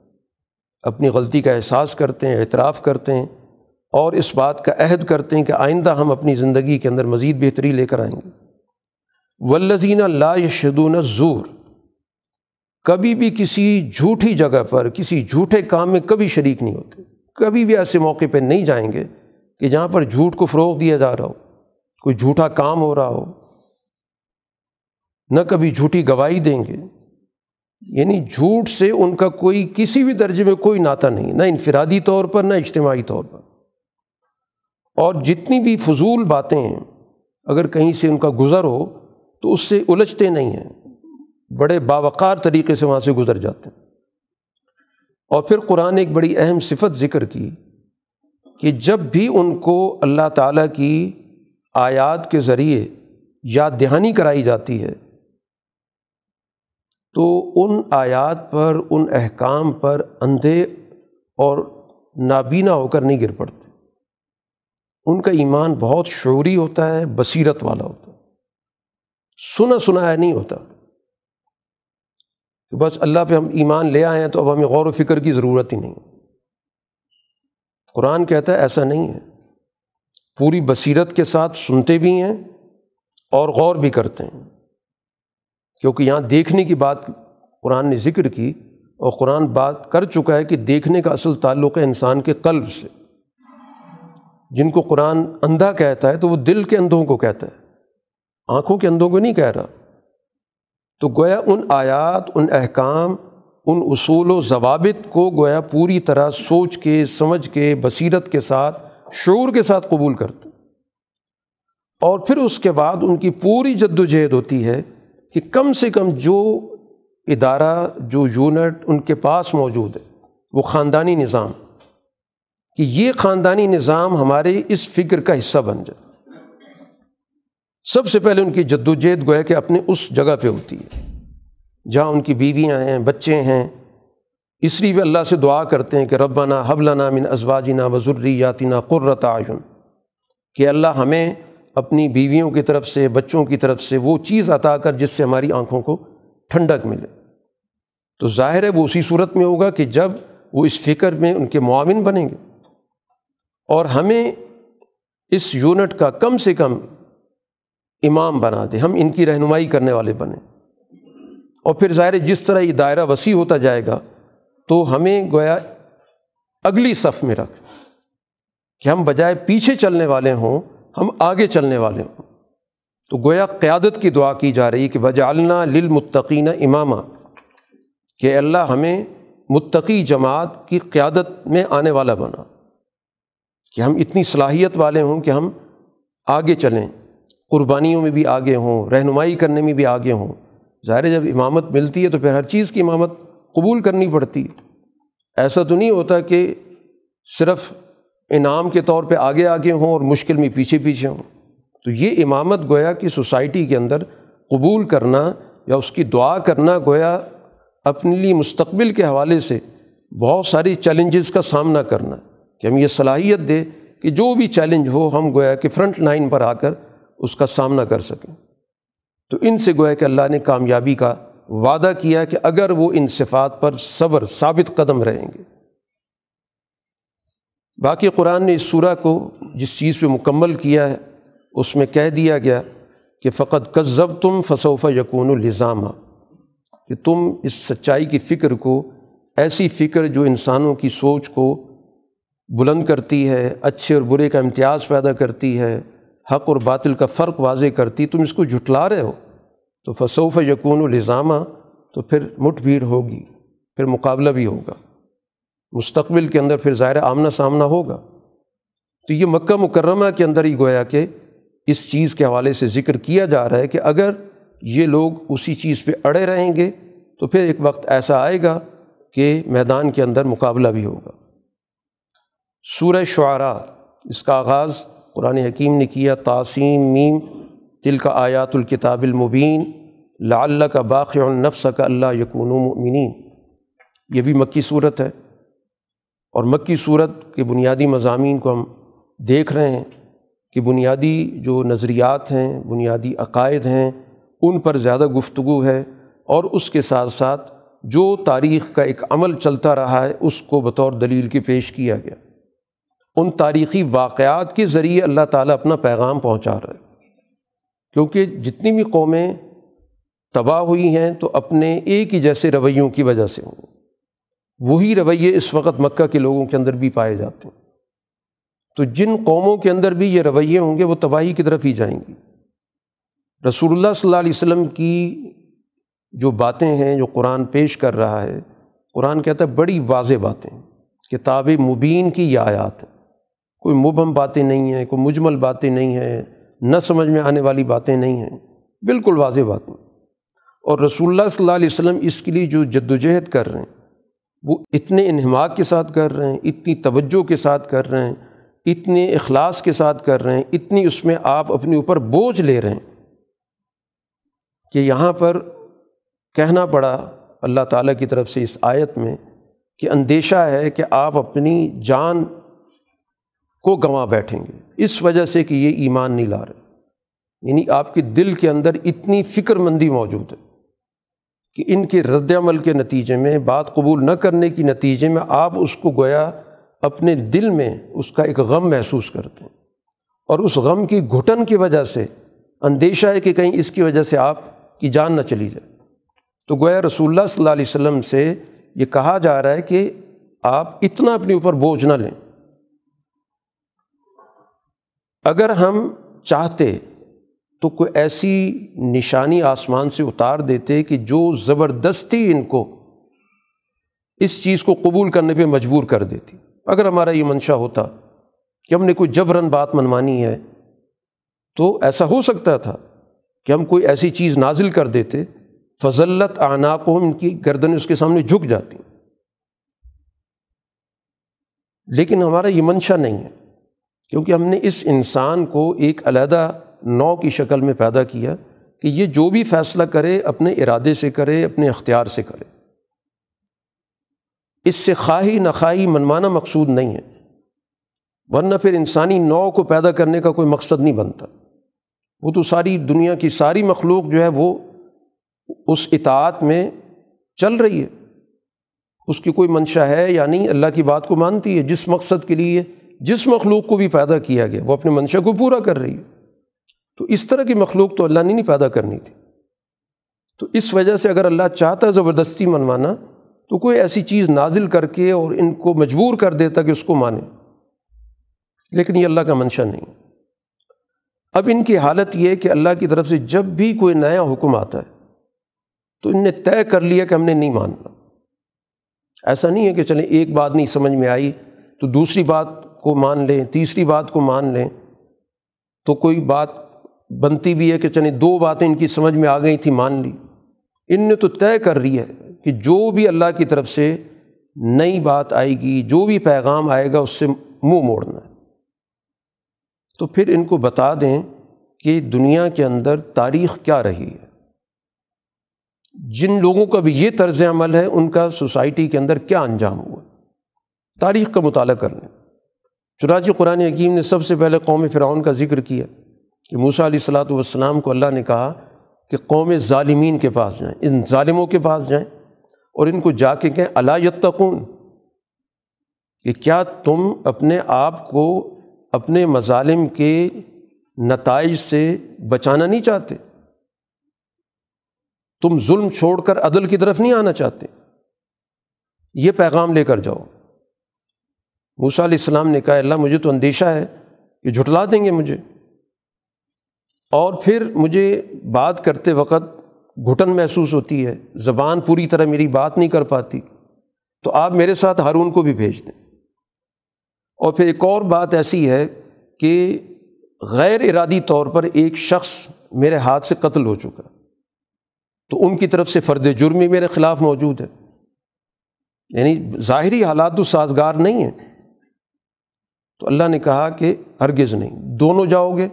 اپنی غلطی کا احساس کرتے ہیں، اعتراف کرتے ہیں۔ اور اس بات کا عہد کرتے ہیں کہ آئندہ ہم اپنی زندگی کے اندر مزید بہتری لے کر آئیں گے۔ ولزین اللہ شدون زور کبھی بھی کسی جھوٹی جگہ پر، کسی جھوٹے کام میں کبھی شریک نہیں ہوتے۔ کبھی بھی ایسے موقع پہ نہیں جائیں گے کہ جہاں پر جھوٹ کو فروغ دیا جا رہا ہو، کوئی جھوٹا کام ہو رہا ہو۔ نہ کبھی جھوٹی گواہی دیں گے۔ یعنی جھوٹ سے ان کا کوئی، کسی بھی درجے میں کوئی ناطا نہیں، نہ انفرادی طور پر، نہ اجتماعی طور پر۔ اور جتنی بھی فضول باتیں ہیں، اگر کہیں سے ان کا گزر ہو، تو اس سے الجھتے نہیں ہیں۔ بڑے باوقار طریقے سے وہاں سے گزر جاتے ہیں۔ اور پھر قرآن ایک بڑی اہم صفت ذکر کی کہ جب بھی ان کو اللہ تعالیٰ کی آیات کے ذریعے یاد دہانی کرائی جاتی ہے، تو ان آیات پر، ان احکام پر اندھے اور نابینا ہو کر نہیں گر پڑتے۔ ان کا ایمان بہت شعوری ہوتا ہے، بصیرت والا ہوتا ہے۔ سنا سنایا نہیں ہوتا۔ کہ بس اللہ پہ ہم ایمان لے آئے ہیں تو اب ہمیں غور و فکر کی ضرورت ہی نہیں۔ قرآن کہتا ہے ایسا نہیں ہے۔ پوری بصیرت کے ساتھ سنتے بھی ہیں اور غور بھی کرتے ہیں۔ کیونکہ یہاں دیکھنے کی بات قرآن نے ذکر کی اور قرآن بات کر چکا ہے کہ دیکھنے کا اصل تعلق ہے انسان کے قلب سے۔ جن کو قرآن اندھا کہتا ہے تو وہ دل کے اندھوں کو کہتا ہے۔ آنکھوں کے اندھوں کو نہیں کہہ رہا۔ تو گویا ان آیات، ان احکام، ان اصول و ضوابط کو گویا پوری طرح سوچ کے، سمجھ کے، بصیرت کے ساتھ، شعور کے ساتھ قبول کرتے اور پھر اس کے بعد ان کی پوری جد و جہد ہوتی ہے کہ کم سے کم جو ادارہ، جو یونٹ ان کے پاس موجود ہے، وہ خاندانی نظام۔ کہ یہ خاندانی نظام ہمارے اس فکر کا حصہ بن جائے۔ سب سے پہلے ان کی جد و جہد گویا کہ اپنے اس جگہ پہ ہوتی ہے، جہاں ان کی بیویاں ہیں، بچے ہیں۔ اس لیے وہ اللہ سے دعا کرتے ہیں کہ ربنا حبلنا من ازواجنا وضری یاتینہ قرۃ آئن کہ اللہ ہمیں اپنی بیویوں کی طرف سے، بچوں کی طرف سے وہ چیز عطا کر جس سے ہماری آنکھوں کو ٹھنڈک ملے۔ تو ظاہر ہے وہ اسی صورت میں ہوگا کہ جب وہ اس فکر میں ان کے معاون بنیں گے۔ اور ہمیں اس یونٹ کا کم سے کم امام بنا دیں ہم ان کی رہنمائی کرنے والے بنیں۔ اور پھر ظاہر جس طرح یہ دائرہ وسیع ہوتا جائے گا، تو ہمیں گویا اگلی صف میں رکھ کہ ہم بجائے پیچھے چلنے والے ہوں، ہم آگے چلنے والے ہوں۔ تو گویا قیادت کی دعا کی جا رہی کہ بجالنا للمتقین امامہ کہ اللہ ہمیں متقی جماعت کی قیادت میں آنے والا بنا۔ کہ ہم اتنی صلاحیت والے ہوں کہ ہم آگے چلیں، قربانیوں میں بھی آگے ہوں، رہنمائی کرنے میں بھی آگے ہوں۔ ظاہر جب امامت ملتی ہے تو پھر ہر چیز کی امامت قبول کرنی پڑتی۔ ایسا تو نہیں ہوتا کہ صرف انعام کے طور پہ آگے آگے ہوں اور مشکل میں پیچھے پیچھے ہوں۔ تو یہ امامت گویا کہ سوسائٹی کے اندر قبول کرنا یا اس کی دعا کرنا گویا اپنے لیے مستقبل کے حوالے سے بہت ساری چیلنجز کا سامنا کرنا۔ کہ ہم یہ صلاحیت دے کہ جو بھی چیلنج ہو، ہم گویا کہ فرنٹ لائن پر آ کر اس کا سامنا کر سکیں۔ تو ان سے گویا کہ اللہ نے کامیابی کا وعدہ کیا کہ اگر وہ ان صفات پر صبر، ثابت قدم رہیں گے۔ باقی قرآن نے اس سورہ کو جس چیز پہ مکمل کیا ہے، اس میں کہہ دیا گیا کہ فقط کذب تم فصوف یقون الزامہ کہ تم اس سچائی کی فکر کو، ایسی فکر جو انسانوں کی سوچ کو بلند کرتی ہے، اچھے اور برے کا امتیاز پیدا کرتی ہے، حق اور باطل کا فرق واضح کرتی، تم اس کو جھٹلا رہے ہو۔ تو فصوف یقون الزامہ تو پھر مٹ بھیڑ ہوگی، پھر مقابلہ بھی ہوگا۔ مستقبل کے اندر پھر ظاہر آمنا سامنا ہوگا۔ تو یہ مکہ مکرمہ کے اندر ہی گویا کہ اس چیز کے حوالے سے ذکر کیا جا رہا ہے کہ اگر یہ لوگ اسی چیز پہ اڑے رہیں گے، تو پھر ایک وقت ایسا آئے گا کہ میدان کے اندر مقابلہ بھی ہوگا۔ سورہ شعراء، اس کا آغاز قرآن حکیم نے کیا تاسیم میم تل کا آیات الکتاب المبین لا اللہ کا باقی النفس کا اللہ یقون مؤمنین۔ یہ بھی مکی صورت ہے۔ اور مکی صورت کے بنیادی مضامین کو ہم دیکھ رہے ہیں کہ بنیادی جو نظریات ہیں، بنیادی عقائد ہیں، ان پر زیادہ گفتگو ہے اور اس کے ساتھ ساتھ جو تاریخ کا ایک عمل چلتا رہا ہے، اس کو بطور دلیل کی پیش کیا گیا۔ ان تاریخی واقعات کے ذریعے اللہ تعالیٰ اپنا پیغام پہنچا رہا ہے۔ کیونکہ جتنی بھی قومیں تباہ ہوئی ہیں تو اپنے ایک ہی جیسے رویوں کی وجہ سے ہوں۔ وہی رویے اس وقت مکہ کے لوگوں کے اندر بھی پائے جاتے ہیں۔ تو جن قوموں کے اندر بھی یہ رویے ہوں گے وہ تباہی کی طرف ہی جائیں گی۔ رسول اللہ صلی اللہ علیہ وسلم کی جو باتیں ہیں، جو قرآن پیش کر رہا ہے، قرآن کہتا ہے بڑی واضح باتیں کتاب مبین کی یہ آیات ہیں۔ کوئی مبہم باتیں نہیں ہیں، کوئی مجمل باتیں نہیں ہیں، نہ سمجھ میں آنے والی باتیں نہیں ہیں۔ بالکل واضح باتیں اور رسول اللہ صلی اللہ علیہ وسلم اس کے لیے جو جد و جہد کر رہے ہیں، وہ اتنے انہماق کے ساتھ کر رہے ہیں، اتنی توجہ کے ساتھ کر رہے ہیں، اتنے اخلاص کے ساتھ کر رہے ہیں، اتنی اس میں آپ اپنے اوپر بوجھ لے رہے ہیں کہ یہاں پر کہنا پڑا اللہ تعالیٰ کی طرف سے اس آیت میں کہ اندیشہ ہے کہ آپ اپنی جان کو گنوا بیٹھیں گے۔ اس وجہ سے کہ یہ ایمان نہیں لا رہے۔ یعنی آپ کے دل کے اندر اتنی فکر مندی موجود ہے کہ ان کے رد عمل کے نتیجے میں، بات قبول نہ کرنے کی نتیجے میں آپ اس کو گویا اپنے دل میں اس کا ایک غم محسوس کرتے ہیں۔ اور اس غم کی گھٹن کی وجہ سے، اندیشہ ہے کہ کہیں اس کی وجہ سے آپ کی جان نہ چلی جائے۔ تو گویا رسول اللہ صلی اللہ علیہ وسلم سے یہ کہا جا رہا ہے کہ آپ اتنا اپنے اوپر بوجھ نہ لیں۔ اگر ہم چاہتے تو کوئی ایسی نشانی آسمان سے اتار دیتے کہ جو زبردستی ان کو اس چیز کو قبول کرنے پہ مجبور کر دیتی۔ اگر ہمارا یہ منشا ہوتا کہ ہم نے کوئی جبرن بات منوانی ہے تو ایسا ہو سکتا تھا کہ ہم کوئی ایسی چیز نازل کر دیتے فضلت آنا کو ہم ان کی گردن اس کے سامنے جھک جاتی۔ لیکن ہمارا یہ منشا نہیں ہے۔ کیونکہ ہم نے اس انسان کو ایک علیحدہ نو کی شکل میں پیدا کیا کہ یہ جو بھی فیصلہ کرے اپنے ارادے سے کرے، اپنے اختیار سے کرے۔ اس سے خواہی نخواہی منمانا مقصود نہیں ہے۔ ورنہ پھر انسانی نو کو پیدا کرنے کا کوئی مقصد نہیں بنتا۔ وہ تو ساری دنیا کی ساری مخلوق جو ہے وہ اس اطاعت میں چل رہی ہے۔ اس کی کوئی منشا ہے یا نہیں، اللہ کی بات کو مانتی ہے، جس مقصد کے لیے جس مخلوق کو بھی پیدا کیا گیا، وہ اپنے منشا کو پورا کر رہی ہے۔ تو اس طرح کی مخلوق تو اللہ نے نہیں پیدا کرنی تھی۔ تو اس وجہ سے اگر اللہ چاہتا ہے زبردستی منوانا، تو کوئی ایسی چیز نازل کر کے اور ان کو مجبور کر دیتا کہ اس کو مانے۔ لیکن یہ اللہ کا منشا نہیں۔ اب ان کی حالت یہ ہے کہ اللہ کی طرف سے جب بھی کوئی نیا حکم آتا ہے، تو ان نے طے کر لیا کہ ہم نے نہیں ماننا۔ ایسا نہیں ہے کہ چلیں ایک بات نہیں سمجھ میں آئی تو دوسری بات کو مان لیں، تیسری بات کو مان لیں، تو کوئی بات بنتی بھی ہے کہ چلیں دو باتیں ان کی سمجھ میں آ گئی تھیں، مان لی۔ ان نے تو طے کر رہی ہے کہ جو بھی اللہ کی طرف سے نئی بات آئے گی، جو بھی پیغام آئے گا، اس سے منہ موڑنا ہے۔ تو پھر ان کو بتا دیں کہ دنیا کے اندر تاریخ کیا رہی ہے۔ جن لوگوں کا بھی یہ طرز عمل ہے، ان کا سوسائٹی کے اندر کیا انجام ہوا۔ تاریخ کا مطالعہ کر لیں۔ چنانچہ قرآن حکیم نے سب سے پہلے قوم فرعون کا ذکر کیا کہ موسیٰ علیہ السلاۃ والسلام کو اللہ نے کہا کہ قوم ظالمین کے پاس جائیں، ان ظالموں کے پاس جائیں اور ان کو جا کے کہیں اللہ یتقون، کہ کیا تم اپنے آپ کو اپنے مظالم کے نتائج سے بچانا نہیں چاہتے؟ تم ظلم چھوڑ کر عدل کی طرف نہیں آنا چاہتے؟ یہ پیغام لے کر جاؤ۔ موسیٰ علیہ السلام نے کہا، اللہ مجھے تو اندیشہ ہے کہ جھٹلا دیں گے مجھے۔ اور پھر مجھے بات کرتے وقت گھٹن محسوس ہوتی ہے، زبان پوری طرح میری بات نہیں کر پاتی۔ تو آپ میرے ساتھ ہارون کو بھی بھیج دیں۔ اور پھر ایک اور بات ایسی ہے کہ غیر ارادی طور پر ایک شخص میرے ہاتھ سے قتل ہو چکا۔ تو ان کی طرف سے فرد جرمی میرے خلاف موجود ہے۔ یعنی ظاہری حالات تو سازگار نہیں ہیں۔ تو اللہ نے کہا کہ ہرگز نہیں، دونوں جاؤ گے۔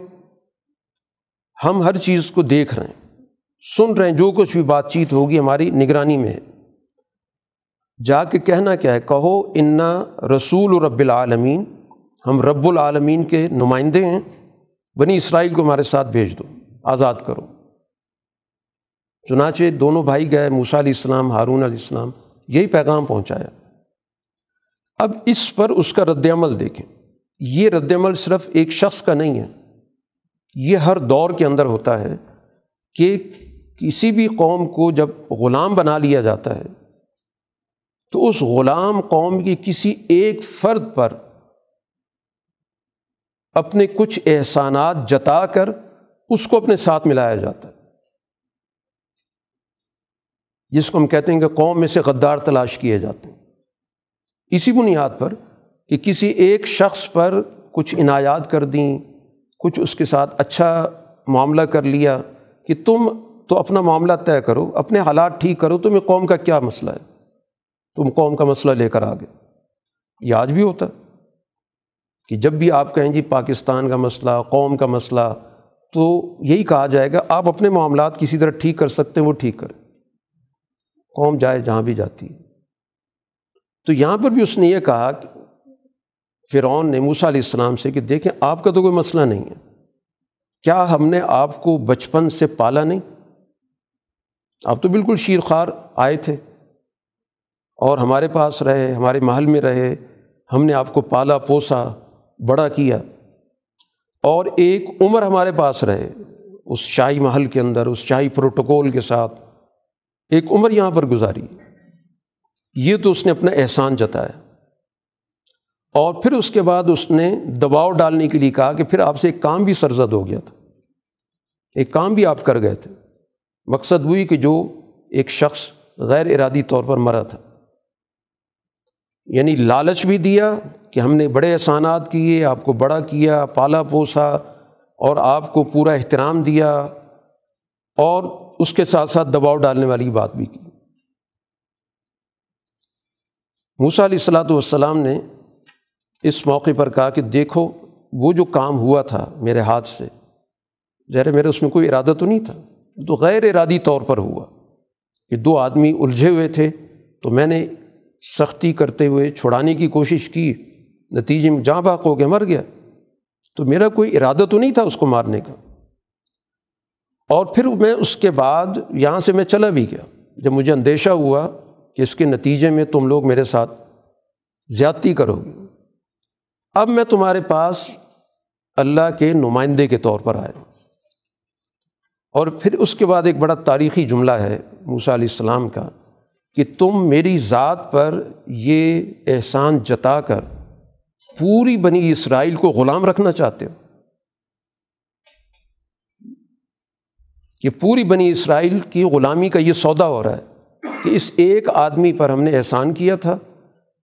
ہم ہر چیز کو دیکھ رہے ہیں، سن رہے ہیں، جو کچھ بھی بات چیت ہوگی ہماری نگرانی میں ہے۔ جا کے کہنا کیا ہے؟ کہو، انا رسول رب العالمین ہم رب العالمین کے نمائندے ہیں۔ بنی اسرائیل کو ہمارے ساتھ بھیج دو، آزاد کرو۔ چنانچہ دونوں بھائی گئے، موسیٰ علیہ السلام، ہارون علیہ السلام، یہی پیغام پہنچایا۔ اب اس پر اس کا رد عمل دیکھیں۔ یہ رد عمل صرف ایک شخص کا نہیں ہے۔ یہ ہر دور کے اندر ہوتا ہے کہ کسی بھی قوم کو جب غلام بنا لیا جاتا ہے، تو اس غلام قوم کی کسی ایک فرد پر اپنے کچھ احسانات جتا کر اس کو اپنے ساتھ ملایا جاتا ہے۔ جس کو ہم کہتے ہیں کہ قوم میں سے غدار تلاش کیے جاتے ہیں۔ اسی بنیاد پر کہ کسی ایک شخص پر کچھ عنایات کر دیں، کچھ اس کے ساتھ اچھا معاملہ کر لیا کہ تم تو اپنا معاملہ طے کرو، اپنے حالات ٹھیک کرو تمہیں قوم کا کیا مسئلہ ہے؟ تم قوم کا مسئلہ لے کر آ گئے یہ آج بھی ہوتا ہے کہ جب بھی آپ کہیں جی پاکستان کا مسئلہ، قوم کا مسئلہ، تو یہی کہا جائے گا، آپ اپنے معاملات کسی طرح ٹھیک کر سکتے ہیں، وہ ٹھیک کریں۔ قوم جائے جہاں بھی جاتی ہے۔ تو یہاں پر بھی اس نے یہ کہا کہ فرعون نے موسیٰ علیہ السلام سے کہ دیکھیں آپ کا تو کوئی مسئلہ نہیں ہے۔ کیا ہم نے آپ کو بچپن سے پالا نہیں؟ آپ تو بالکل شیر خوار آئے تھے۔ اور ہمارے پاس رہے، ہمارے محل میں رہے، ہم نے آپ کو پالا، پوسا، بڑا کیا۔ اور ایک عمر ہمارے پاس رہے، اس شاہی محل کے اندر، اس شاہی پروٹوکول کے ساتھ، ایک عمر یہاں پر گزاری۔ یہ تو اس نے اپنا احسان جتایا۔ اور پھر اس کے بعد اس نے دباؤ ڈالنے کے لیے کہا کہ پھر آپ سے ایک کام بھی سرزد ہو گیا تھا۔ ایک کام بھی آپ کر گئے تھے۔ مقصد ہوئی کہ جو ایک شخص غیر ارادی طور پر مرا تھا۔ یعنی لالچ بھی دیا کہ ہم نے بڑے احسانات کیے، آپ کو بڑا کیا، پالا پوسا اور آپ کو پورا احترام دیا اور اس کے ساتھ ساتھ دباؤ ڈالنے والی بات بھی کی۔ موسا علیہ السلاۃ والسلام نے اس موقع پر کہا کہ دیکھو، وہ جو کام ہوا تھا میرے ہاتھ سے ذرا میرے اس میں کوئی ارادہ تو نہیں تھا تو غیر ارادی طور پر ہوا کہ دو آدمی الجھے ہوئے تھے۔ تو میں نے سختی کرتے ہوئے چھڑانے کی کوشش کی، نتیجے میں جاں باق ہو گیا، مر گیا۔ تو میرا کوئی ارادہ تو نہیں تھا اس کو مارنے کا۔ اور پھر میں اس کے بعد یہاں سے میں چلا بھی گیا۔ جب مجھے اندیشہ ہوا کہ اس کے نتیجے میں تم لوگ میرے ساتھ زیادتی کرو گے۔ اب میں تمہارے پاس اللہ کے نمائندے کے طور پر آیا اور پھر اس کے بعد ایک بڑا تاریخی جملہ ہے موسیٰ علیہ السلام کا کہ تم میری ذات پر یہ احسان جتا کر پوری بنی اسرائیل کو غلام رکھنا چاہتے ہو۔ کہ پوری بنی اسرائیل کی غلامی کا یہ سودا ہو رہا ہے کہ اس ایک آدمی پر ہم نے احسان کیا تھا۔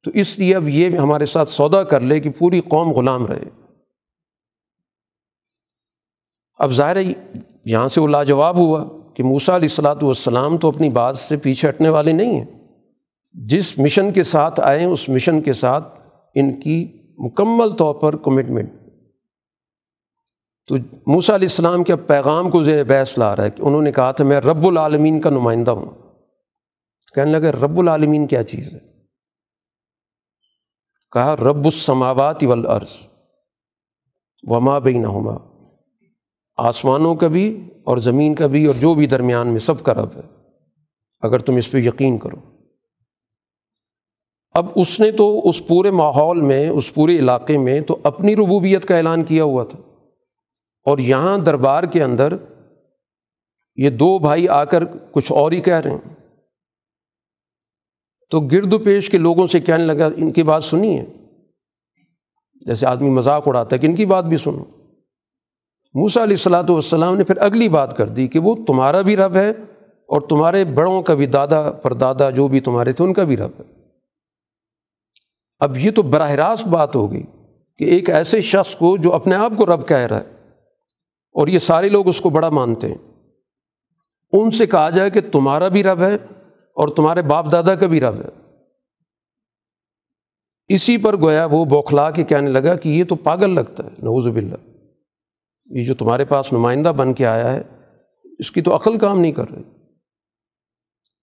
تو اس لیے اب یہ ہمارے ساتھ سودا کر لے کہ پوری قوم غلام رہے۔ اب ظاہر یہاں سے وہ لاجواب ہوا کہ موسا علیہ السلاۃ والسلام تو اپنی بات سے پیچھے ہٹنے والے نہیں ہیں۔ جس مشن کے ساتھ آئے اس مشن کے ساتھ ان کی مکمل طور پر کمٹمنٹ تو موسا علیہ السلام کے پیغام کو زیر بحث لا رہا ہے کہ انہوں نے کہا تھا، میں رب العالمین کا نمائندہ ہوں۔ کہنے لگے، رب العالمین کیا چیز ہے؟ کہا، رب السماوات والارض وما بینہما. آسمانوں کا بھی اور زمین کا بھی اور جو بھی درمیان میں سب کا رب ہے، اگر تم اس پہ یقین کرو۔ اب اس نے تو اس پورے ماحول میں، اس پورے علاقے میں تو اپنی ربوبیت کا اعلان کیا ہوا تھا۔ اور یہاں دربار کے اندر یہ دو بھائی آ کر کچھ اور ہی کہہ رہے ہیں۔ تو گرد و پیش کے لوگوں سے کہنے لگا، ان کی بات سنی ہے۔ جیسے آدمی مذاق اڑاتا ہے کہ ان کی بات بھی سنو۔ موسا علیہ السلاۃ والسلام نے پھر اگلی بات کر دی کہ وہ تمہارا بھی رب ہے اور تمہارے بڑوں کا بھی دادا پر دادا جو بھی تمہارے تھے، ان کا بھی رب ہے۔ اب یہ تو براہ راست بات ہو گئی کہ ایک ایسے شخص کو جو اپنے آپ کو رب کہہ رہا ہے اور یہ سارے لوگ اس کو بڑا مانتے ہیں۔ ان سے کہا جائے کہ تمہارا بھی رب ہے اور تمہارے باپ دادا کا بھی رب ہے۔ اسی پر گویا وہ بوکھلا کے کہنے لگا کہ یہ تو پاگل لگتا ہے نوز باللہ۔ یہ جو تمہارے پاس نمائندہ بن کے آیا ہے، اس کی تو عقل کام نہیں کر رہی۔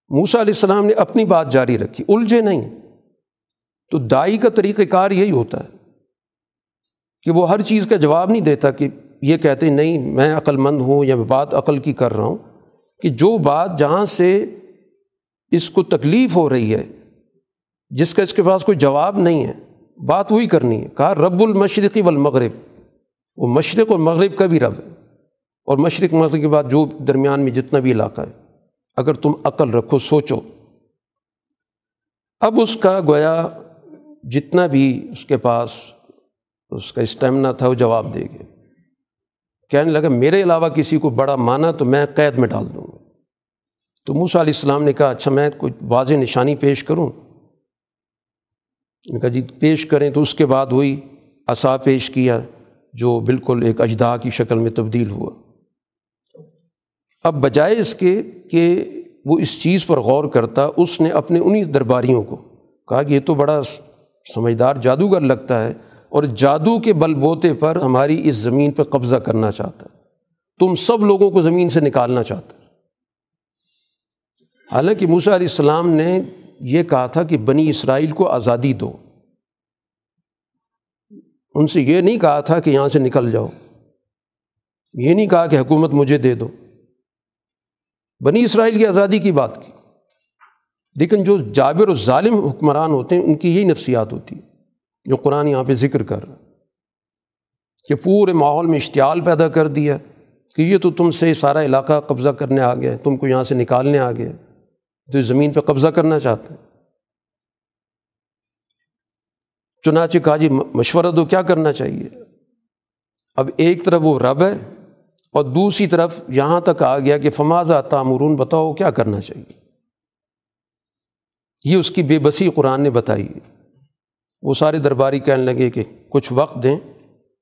موسا علیہ السلام نے اپنی بات جاری رکھی، الجھے نہیں۔ تو دائی کا طریقہ کار یہی ہوتا ہے کہ وہ ہر چیز کا جواب نہیں دیتا کہ یہ کہتے نہیں، میں عقل مند ہوں یا میں بات عقل کی کر رہا ہوں کہ جو بات جہاں سے اس کو تکلیف ہو رہی ہے، جس کا اس کے پاس کوئی جواب نہیں ہے، بات وہی کرنی ہے۔ کہا، رب المشرقی والمغرب۔ وہ مشرق اور مغرب کا بھی رب ہے۔ اور مشرق مغرب کے بعد جو درمیان میں جتنا بھی علاقہ ہے، اگر تم عقل رکھو، سوچو۔ اب اس کا گویا جتنا بھی اس کے پاس اس کا اسٹیمنا تھا، وہ جواب دے گئے کہنے لگا، میرے علاوہ کسی کو بڑا مانا تو میں قید میں ڈال دوں۔ گا تو موسیٰ علیہ السلام نے کہا اچھا میں کوئی واضح نشانی پیش کروں؟ نے کہا جی پیش کریں۔ تو اس کے بعد وہی عصا پیش کیا، جو بالکل ایک اجدا کی شکل میں تبدیل ہوا۔ اب بجائے اس کے کہ وہ اس چیز پر غور کرتا، اس نے اپنے انہیں درباریوں کو کہا کہ یہ تو بڑا سمجھدار جادوگر لگتا ہے، اور جادو کے بل بوتے پر ہماری اس زمین پہ قبضہ کرنا چاہتا۔ ہے تم سب لوگوں کو زمین سے نکالنا چاہتا۔ ہے حالانکہ موسیٰ علیہ السلام نے یہ کہا تھا کہ بنی اسرائیل کو آزادی دو۔ ان سے یہ نہیں کہا تھا کہ یہاں سے نکل جاؤ۔ یہ نہیں کہا کہ حکومت مجھے دے دو۔ بنی اسرائیل کی آزادی کی بات کی۔ لیکن جو جابر و ظالم حکمران ہوتے ہیں، ان کی یہی نفسیات ہوتی جو قرآن یہاں پہ ذکر کر رہا کہ پورے ماحول میں اشتعال پیدا کر دیا کہ یہ تو تم سے سارا علاقہ قبضہ کرنے آ گیا تم کو یہاں سے نکالنے آ گیا تو زمین پہ قبضہ کرنا چاہتے ہیں۔ چنانچہ کہا جی مشورہ دو کیا کرنا چاہیے؟ اب ایک طرف وہ رب ہے اور دوسری طرف یہاں تک آ گیا کہ فمازہ تعمرون بتاؤ کیا کرنا چاہیے؟ یہ اس کی بے بسی قرآن نے بتائی۔ وہ سارے درباری کہنے لگے کہ کچھ وقت دیں،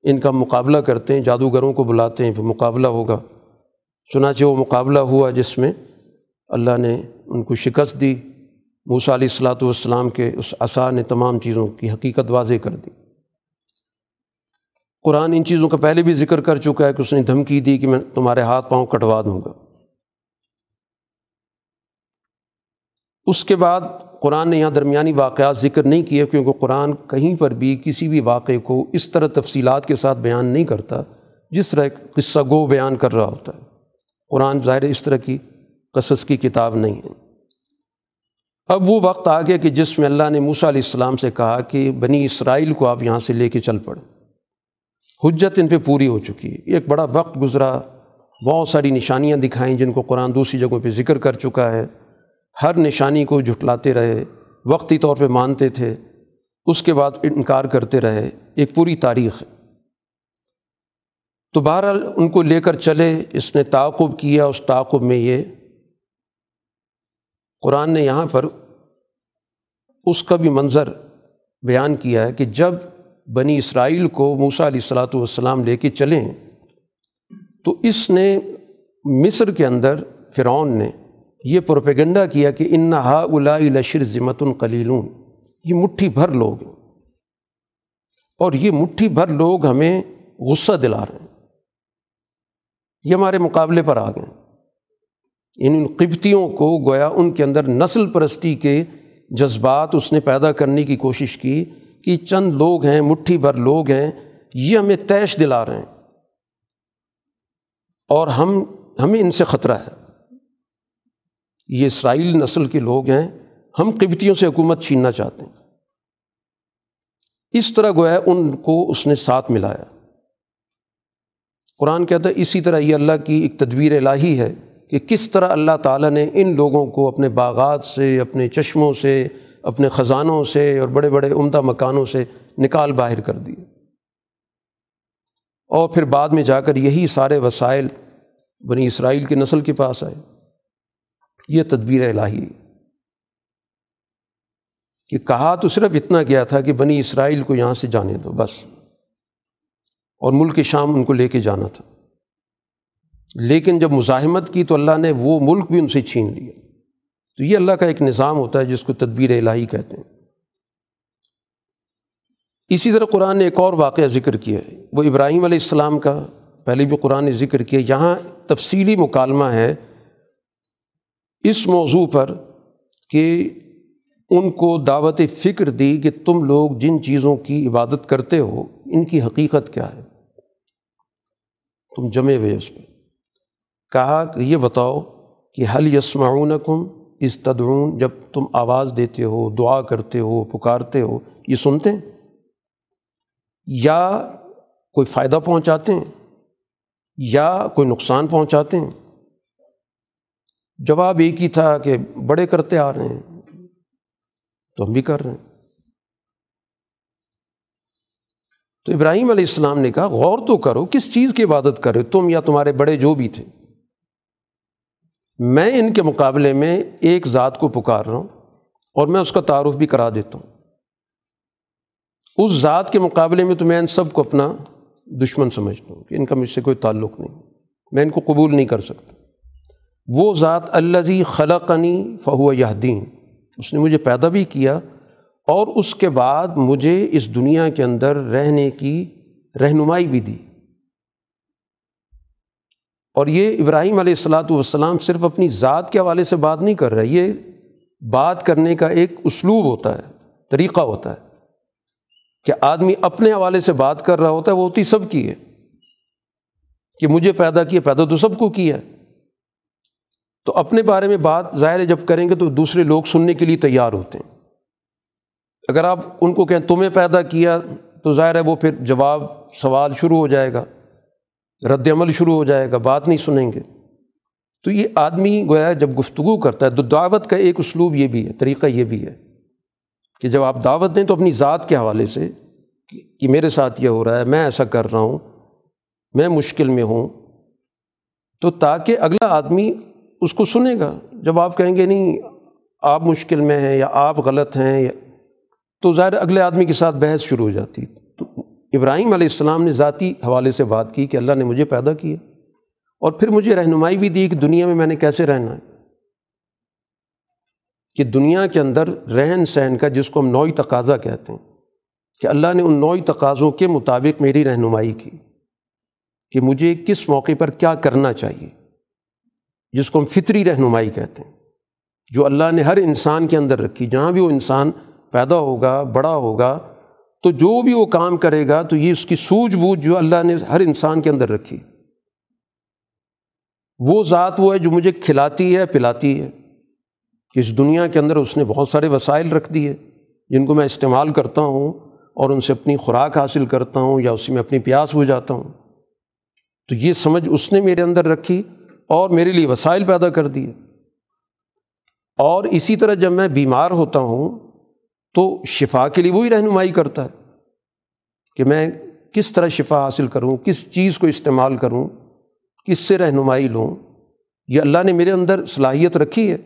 ان کا مقابلہ کرتے ہیں، جادوگروں کو بلاتے ہیں، پھر مقابلہ ہوگا۔ چنانچہ وہ مقابلہ ہوا جس میں اللہ نے ان کو شکست دی۔ موسیٰ علیہ السلاۃ والسلام کے اس عصا نے تمام چیزوں کی حقیقت واضح کر دی۔ قرآن ان چیزوں کا پہلے بھی ذکر کر چکا ہے کہ اس نے دھمکی دی کہ میں تمہارے ہاتھ پاؤں کٹوا دوں گا۔ اس کے بعد قرآن نے یہاں درمیانی واقعات ذکر نہیں کیے کیونکہ قرآن کہیں پر بھی کسی بھی واقعے کو اس طرح تفصیلات کے ساتھ بیان نہیں کرتا جس طرح قصہ گو بیان کر رہا ہوتا ہے۔ قرآن ظاہر اس طرح کی قصص کی کتاب نہیں ہے۔ اب وہ وقت آ گیا کہ جس میں اللہ نے موسیٰ علیہ السلام سے کہا کہ بنی اسرائیل کو آپ یہاں سے لے کے چل پڑیں حجت ان پہ پوری ہو چکی ہے۔ ایک بڑا وقت گزرا۔ بہت ساری نشانیاں دکھائیں جن کو قرآن دوسری جگہوں پہ ذکر کر چکا ہے۔ ہر نشانی کو جھٹلاتے رہے۔ وقتی طور پہ مانتے تھے۔ اس کے بعد انکار کرتے رہے۔ ایک پوری تاریخ۔ ہے تو بہرحال ان کو لے کر چلے۔ اس نے تعاقب کیا۔ اس تعاقب میں یہ قرآن نے یہاں پر اس کا بھی منظر بیان کیا ہے کہ جب بنی اسرائیل کو موسیٰ علیہ السلاۃ والسلام لے کے چلیں، تو اس نے مصر کے اندر فرعون نے یہ پروپیگنڈا کیا کہ ان ہا الا لشر ذمت القلیلون یہ مٹھی بھر لوگ ہیں۔ اور یہ مٹھی بھر لوگ ہمیں غصہ دلا رہے ہیں۔ یہ ہمارے مقابلے پر آ گئے۔ یعنی ان قبتیوں کو گویا ان کے اندر نسل پرستی کے جذبات اس نے پیدا کرنے کی کوشش کی کہ چند لوگ ہیں، مٹھی بھر لوگ ہیں، یہ ہمیں تیش دلا رہے ہیں۔ اور ہم، ہمیں ان سے خطرہ ہے۔ یہ اسرائیل نسل کے لوگ ہیں، ہم قبتیوں سے حکومت چھیننا چاہتے ہیں۔ اس طرح گویا ان کو اس نے ساتھ ملایا۔ قرآن کہتا ہے، اسی طرح یہ اللہ کی ایک تدبیر الہی ہے۔ کہ کس طرح اللہ تعالیٰ نے ان لوگوں کو اپنے باغات سے، اپنے چشموں سے، اپنے خزانوں سے اور بڑے بڑے عمدہ مکانوں سے نکال باہر کر دیے اور پھر بعد میں جا کر یہی سارے وسائل بنی اسرائیل کی نسل کے پاس آئے۔ یہ تدبیر الہی۔ کہ کہا تو صرف اتنا گیا تھا کہ بنی اسرائیل کو یہاں سے جانے دو، بس۔ اور ملک شام ان کو لے کے جانا تھا۔ لیکن جب مزاحمت کی تو اللہ نے وہ ملک بھی ان سے چھین لیا۔ تو یہ اللہ کا ایک نظام ہوتا ہے جس کو تدبیر الہی کہتے ہیں۔ اسی طرح قرآن نے ایک اور واقعہ ذکر کیا ہے۔ وہ ابراہیم علیہ السلام کا پہلے بھی قرآن نے ذکر کیا۔ یہاں تفصیلی مکالمہ ہے۔ اس موضوع پر کہ ان کو دعوت فکر دی کہ تم لوگ جن چیزوں کی عبادت کرتے ہو، ان کی حقیقت کیا ہے۔ تم جمے ہوئے اس پہ کہا کہ یہ بتاؤ کہ حل یسمعون کم اس تدعون جب تم آواز دیتے ہو، دعا کرتے ہو، پکارتے ہو، یہ سنتے ہیں؟ یا کوئی فائدہ پہنچاتے ہیں؟ یا کوئی نقصان پہنچاتے ہیں؟ جواب ایک ہی تھا کہ بڑے کرتے آ رہے ہیں، تو ہم بھی کر رہے ہیں۔ تو ابراہیم علیہ السلام نے کہا، غور تو کرو، کس چیز کی عبادت کرے تم یا تمہارے بڑے جو بھی تھے۔ میں ان کے مقابلے میں ایک ذات کو پکار رہا ہوں اور میں اس کا تعارف بھی کرا دیتا ہوں۔ اس ذات کے مقابلے میں تو میں ان سب کو اپنا دشمن سمجھتا ہوں کہ ان کا مجھ سے کوئی تعلق نہیں، میں ان کو قبول نہیں کر سکتا۔ وہ ذات الزی خلقنی فہو یہ دین اس نے مجھے پیدا بھی کیا اور اس کے بعد مجھے اس دنیا کے اندر رہنے کی رہنمائی بھی دی۔ اور یہ ابراہیم علیہ السلاۃ والسلام صرف اپنی ذات کے حوالے سے بات نہیں کر رہے، یہ بات کرنے کا ایک اسلوب ہوتا ہے، طریقہ ہوتا ہے کہ آدمی اپنے حوالے سے بات کر رہا ہوتا ہے، وہ ہوتی سب کی ہے۔ کہ مجھے پیدا کیا، پیدا تو سب کو کیا ہے۔ تو اپنے بارے میں بات ظاہر ہے، جب کریں گے تو دوسرے لوگ سننے کے لیے تیار ہوتے ہیں۔ اگر آپ ان کو کہیں تمہیں پیدا کیا تو ظاہر ہے وہ پھر جواب، سوال شروع ہو جائے گا۔ رد عمل شروع ہو جائے گا، بات نہیں سنیں گے۔ تو یہ آدمی گویا جب گفتگو کرتا ہے تو دعوت کا ایک اسلوب یہ بھی ہے، طریقہ یہ بھی ہے کہ جب آپ دعوت دیں تو اپنی ذات کے حوالے سے کہ میرے ساتھ یہ ہو رہا ہے، میں ایسا کر رہا ہوں، میں مشکل میں ہوں۔ تو تاکہ اگلا آدمی اس کو سنے گا۔ جب آپ کہیں گے نہیں، آپ مشکل میں ہیں یا آپ غلط ہیں یا تو ظاہر اگلے آدمی کے ساتھ بحث شروع ہو جاتی۔ ابراہیم علیہ السلام نے ذاتی حوالے سے بات کی کہ اللہ نے مجھے پیدا کیا اور پھر مجھے رہنمائی بھی دی کہ دنیا میں میں نے کیسے رہنا ہے؟ کہ دنیا کے اندر رہن سہن کا جس کو ہم نوئی تقاضا کہتے ہیں، کہ اللہ نے ان نوئی تقاضوں کے مطابق میری رہنمائی کی، کہ مجھے کس موقع پر کیا کرنا چاہیے، جس کو ہم فطری رہنمائی کہتے ہیں۔ جو اللہ نے ہر انسان کے اندر رکھی، جہاں بھی وہ انسان پیدا ہوگا، بڑا ہوگا تو جو بھی وہ کام کرے گا تو یہ اس کی سوجھ بوجھ جو اللہ نے ہر انسان کے اندر رکھی۔ وہ ذات وہ ہے جو مجھے کھلاتی ہے، پلاتی ہے۔ اس دنیا کے اندر اس نے بہت سارے وسائل رکھ دیے، جن کو میں استعمال کرتا ہوں اور ان سے اپنی خوراک حاصل کرتا ہوں یا اسی میں اپنی پیاس بجھاتا ہوں۔ تو یہ سمجھ اس نے میرے اندر رکھی اور میرے لیے وسائل پیدا کر دیے۔ اور اسی طرح جب میں بیمار ہوتا ہوں تو شفا کے لیے وہی رہنمائی کرتا ہے کہ میں کس طرح شفا حاصل کروں، کس چیز کو استعمال کروں، کس سے رہنمائی لوں۔ یہ اللہ نے میرے اندر صلاحیت رکھی ہے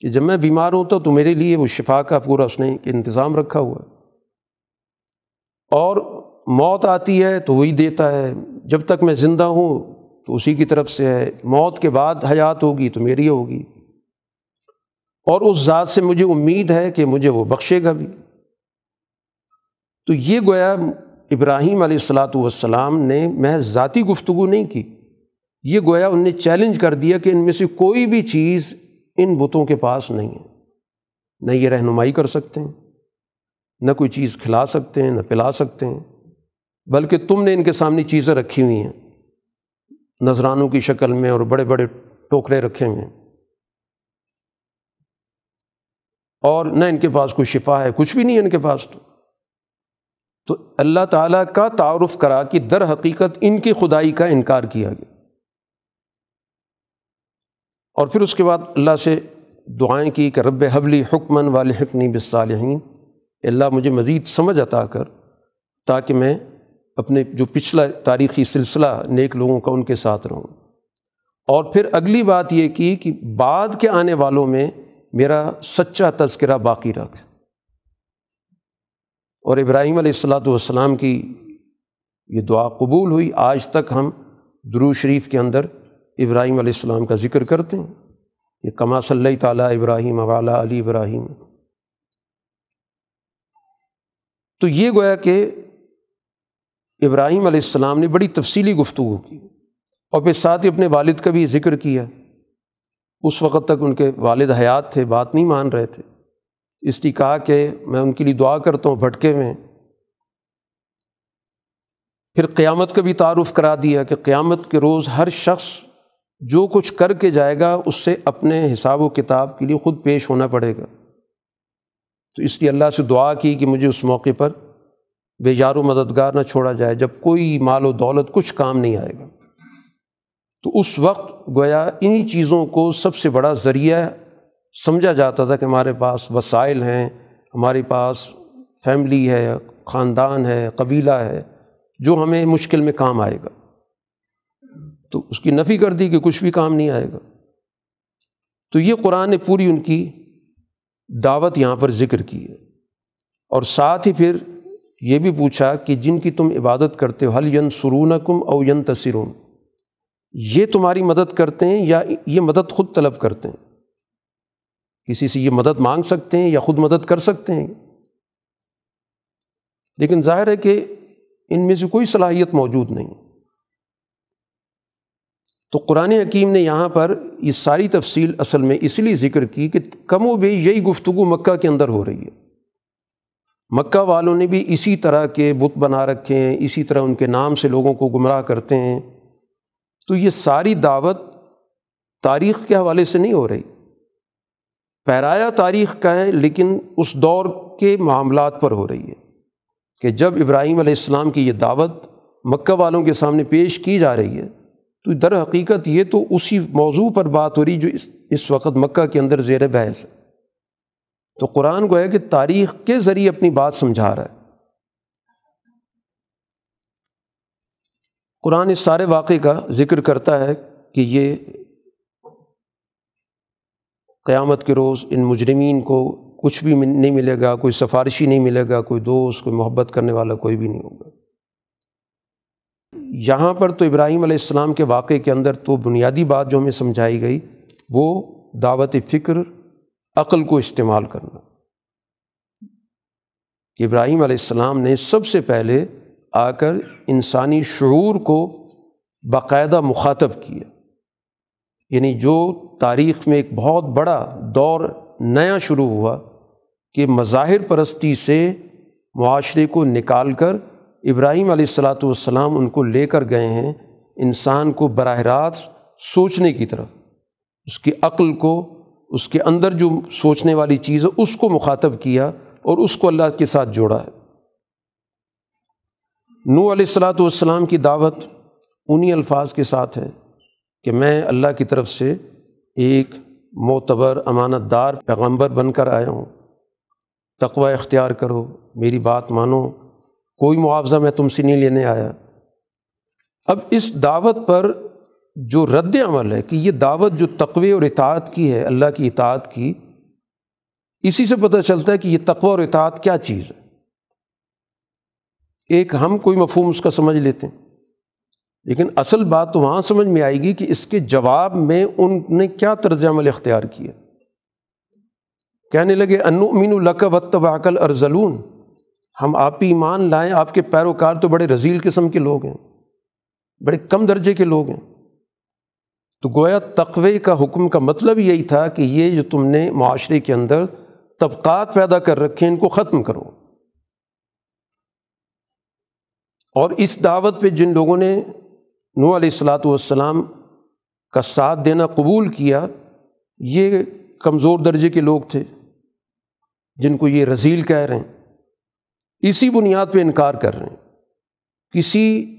کہ جب میں بیمار ہوتا تو میرے لیے وہ شفا کا پورا اس نے انتظام رکھا ہوا ہے۔ اور موت آتی ہے تو وہی دیتا ہے، جب تک میں زندہ ہوں تو اسی کی طرف سے ہے۔ موت کے بعد حیات ہوگی تو میری ہوگی۔ اور اس ذات سے مجھے امید ہے کہ مجھے وہ بخشے گا بھی۔ تو یہ گویا ابراہیم علیہ السلاۃ والسلام نے محض ذاتی گفتگو نہیں کی، یہ گویا ان نے چیلنج کر دیا کہ ان میں سے کوئی بھی چیز ان بتوں کے پاس نہیں ہے۔ نہ یہ رہنمائی کر سکتے ہیں، نہ کوئی چیز کھلا سکتے ہیں، نہ پلا سکتے ہیں، بلکہ تم نے ان کے سامنے چیزیں رکھی ہوئی ہیں، نذرانوں کی شکل میں اور بڑے بڑے ٹوکرے رکھے ہوئے ہیں۔ اور نہ ان کے پاس کوئی شفا ہے، کچھ بھی نہیں ہے ان کے پاس تو۔ تو اللہ تعالیٰ کا تعارف کرا کہ در حقیقت ان کی خدائی کا انکار کیا گیا۔ اور پھر اس کے بعد اللہ سے دعائیں کی کہ رب حبلی حکمن والحقنی بصالحین اللہ، مجھے مزید سمجھ عطا کر تاکہ میں اپنے جو پچھلا تاریخی سلسلہ نیک لوگوں کا ان کے ساتھ رہوں۔ اور پھر اگلی بات یہ کی کہ بعد کے آنے والوں میں میرا سچا تذکرہ باقی رکھ۔ اور ابراہیم علیہ السلاۃ والسلام کی یہ دعا قبول ہوئی۔ آج تک ہم درو شریف کے اندر ابراہیم علیہ السلام کا ذکر کرتے ہیں۔ یہ کما صلی اللہ تعالیٰ ابراہیم والا علی ابراہیم۔ تو یہ گویا کہ ابراہیم علیہ السلام نے بڑی تفصیلی گفتگو کی اور پھر ساتھ ہی اپنے والد کا بھی ذکر کیا۔ اس وقت تک ان کے والد حیات تھے، بات نہیں مان رہے تھے۔ اس لیے کہا کہ میں ان کے لیے دعا کرتا ہوں، بھٹکے میں۔ پھر قیامت کا بھی تعارف کرا دیا کہ قیامت کے روز ہر شخص جو کچھ کر کے جائے گا، اس سے اپنے حساب و کتاب کے لیے خود پیش ہونا پڑے گا۔ تو اس لیے اللہ سے دعا کی کہ مجھے اس موقع پر بے یار و مددگار نہ چھوڑا جائے، جب کوئی مال و دولت کچھ کام نہیں آئے گا۔ تو اس وقت گویا انہی چیزوں کو سب سے بڑا ذریعہ سمجھا جاتا تھا کہ ہمارے پاس وسائل ہیں، ہمارے پاس فیملی ہے، خاندان ہے، قبیلہ ہے، جو ہمیں مشکل میں کام آئے گا۔ تو اس کی نفی کر دی کہ کچھ بھی کام نہیں آئے گا۔ تو یہ قرآن نے پوری ان کی دعوت یہاں پر ذکر کی ہے۔ اور ساتھ ہی پھر یہ بھی پوچھا کہ جن کی تم عبادت کرتے ہو حل ین سرون کم او ین تصرون یہ تمہاری مدد کرتے ہیں یا یہ مدد خود طلب کرتے ہیں؟ کسی سے یہ مدد مانگ سکتے ہیں یا خود مدد کر سکتے ہیں؟ لیکن ظاہر ہے کہ ان میں سے کوئی صلاحیت موجود نہیں۔ تو قرآن حکیم نے یہاں پر یہ ساری تفصیل اصل میں اس لیے ذکر کی کہ کم و بیش یہی گفتگو مکہ کے اندر ہو رہی ہے۔ مکہ والوں نے بھی اسی طرح کے بت بنا رکھے ہیں، اسی طرح ان کے نام سے لوگوں کو گمراہ کرتے ہیں۔ تو یہ ساری دعوت تاریخ کے حوالے سے نہیں ہو رہی۔ پیرایا تاریخ کا ہے، لیکن اس دور کے معاملات پر ہو رہی ہے کہ جب ابراہیم علیہ السلام کی یہ دعوت مکہ والوں کے سامنے پیش کی جا رہی ہے، تو در حقیقت یہ تو اسی موضوع پر بات ہو رہی جو اس اس وقت مکہ کے اندر زیر بحث ہے۔ تو قرآن کو ہے کہ تاریخ کے ذریعے اپنی بات سمجھا رہا ہے۔ قرآن اس سارے واقعے کا ذکر کرتا ہے کہ یہ قیامت کے روز ان مجرمین کو کچھ بھی نہیں ملے گا، کوئی سفارشی نہیں ملے گا، کوئی دوست، کوئی محبت کرنے والا کوئی بھی نہیں ہوگا۔ یہاں پر تو ابراہیم علیہ السلام کے واقعے کے اندر تو بنیادی بات جو ہمیں سمجھائی گئی، وہ دعوت فکر، عقل کو استعمال کرنا۔ کہ ابراہیم علیہ السلام نے سب سے پہلے آ کر انسانی شعور کو باقاعدہ مخاطب کیا۔ یعنی جو تاریخ میں ایک بہت بڑا دور نیا شروع ہوا کہ مظاہر پرستی سے معاشرے کو نکال کر ابراہیم علیہ السلاۃ والسلام ان کو لے کر گئے ہیں، انسان کو براہ راست سوچنے کی طرف۔ اس کی عقل کو، اس کے اندر جو سوچنے والی چیز ہے، اس کو مخاطب کیا اور اس کو اللہ کے ساتھ جوڑا ہے۔ نو علیہ السلاۃ والسلام کی دعوت انہی الفاظ کے ساتھ ہے کہ میں اللہ کی طرف سے ایک معتبر امانت دار پیغمبر بن کر آیا ہوں۔ تقوی اختیار کرو، میری بات مانو، کوئی معاوضہ میں تم سے نہیں لینے آیا۔ اب اس دعوت پر جو رد عمل ہے کہ یہ دعوت جو تقوی اور اطاعت کی ہے، اللہ کی اطاعت کی، اسی سے پتہ چلتا ہے کہ یہ تقوی اور اطاعت کیا چیز ہے۔ ایک ہم کوئی مفہوم اس کا سمجھ لیتے ہیں۔ لیکن اصل بات تو وہاں سمجھ میں آئے گی کہ اس کے جواب میں ان نے کیا طرز عمل اختیار کیا۔ کہنے لگے انو امین الق وط واقل ارزلون ہم آپ ہی ایمان لائیں، آپ کے پیروکار تو بڑے رزیل قسم کے لوگ ہیں، بڑے کم درجے کے لوگ ہیں۔ تو گویا تقوی کا حکم کا مطلب یہی تھا کہ یہ جو تم نے معاشرے کے اندر طبقات پیدا کر رکھے، ان کو ختم کرو۔ اور اس دعوت پہ جن لوگوں نے نو علیہ السلاۃ والسلام کا ساتھ دینا قبول کیا، یہ کمزور درجے کے لوگ تھے جن کو یہ رزیل کہہ رہے ہیں۔ اسی بنیاد پہ انکار کر رہے ہیں۔ کسی